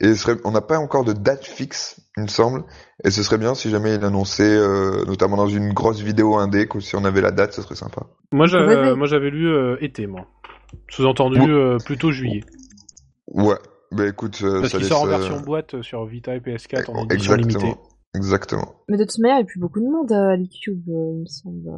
et serait, on n'a pas encore de date fixe il me semble et ce serait bien si jamais il annonçait euh, notamment dans une grosse vidéo indé que si on avait la date ce serait sympa Moi, j'avais, moi, j'avais lu euh, été, moi. Sous-entendu, euh, plutôt juillet. ouais bah écoute euh, Parce ça qu'il laisse, sort en euh, version boîte sur Vita et PS4 en édition exactement limitée. exactement Mais de toute manière, il n'y a plus beaucoup de monde à l'E-Cube, euh, il me semble.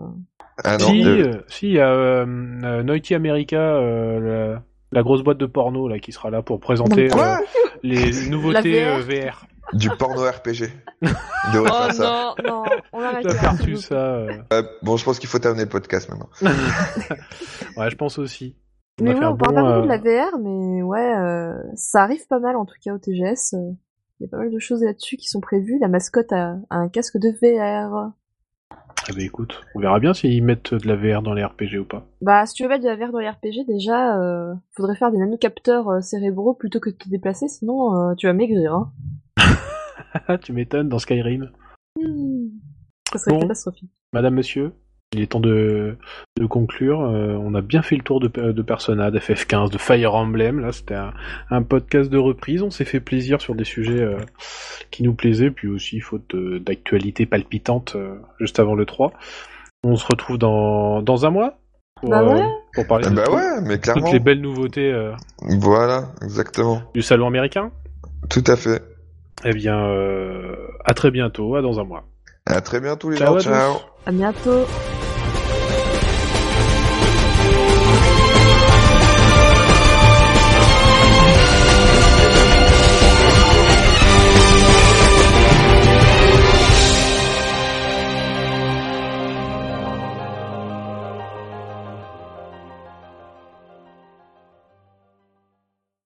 ah non Si, si, il y a euh, euh, Naughty America, euh, la, la grosse boîte de porno là qui sera là pour présenter euh, les nouveautés euh. VR. Du porno RPG Oh ça non, non, on arrête faire vous ça. euh. Euh, bon, je pense qu'il faut terminer le podcast maintenant. Ouais, je pense aussi. On Mais a oui, on parle bon, pas beaucoup de euh, la VR, mais ouais, euh, ça arrive pas mal en tout cas au TGS. euh, Il y a pas mal de choses là-dessus qui sont prévues. La mascotte a, a un casque de VR. Ah bah écoute, on verra bien s'ils mettent de la VR dans les RPG ou pas. Bah, si tu veux mettre de la VR dans les RPG, déjà, euh, faudrait faire des nanocapteurs euh, cérébraux plutôt que de te déplacer, sinon euh, tu vas maigrir. Hein. tu m'étonnes dans Skyrim. Hmm. Ça serait Bon. catastrophique. Madame, monsieur, il est temps de, de conclure. Euh, on a bien fait le tour de, de Persona, de FF15, de Fire Emblem. Là, c'était un, un podcast de reprise. On s'est fait plaisir sur des sujets euh, qui nous plaisaient, puis aussi faute de- d'actualité palpitante euh, juste avant le 3. On se retrouve dans, dans un mois pour, Bah ouais. euh, pour parler de tout- ouais, mais clairement. toutes les belles nouveautés euh, Voilà, exactement. du salon américain. Tout à fait. Eh bien, euh, à très bientôt, à dans un mois. À très bientôt les Ciao gens, ciao. À bientôt.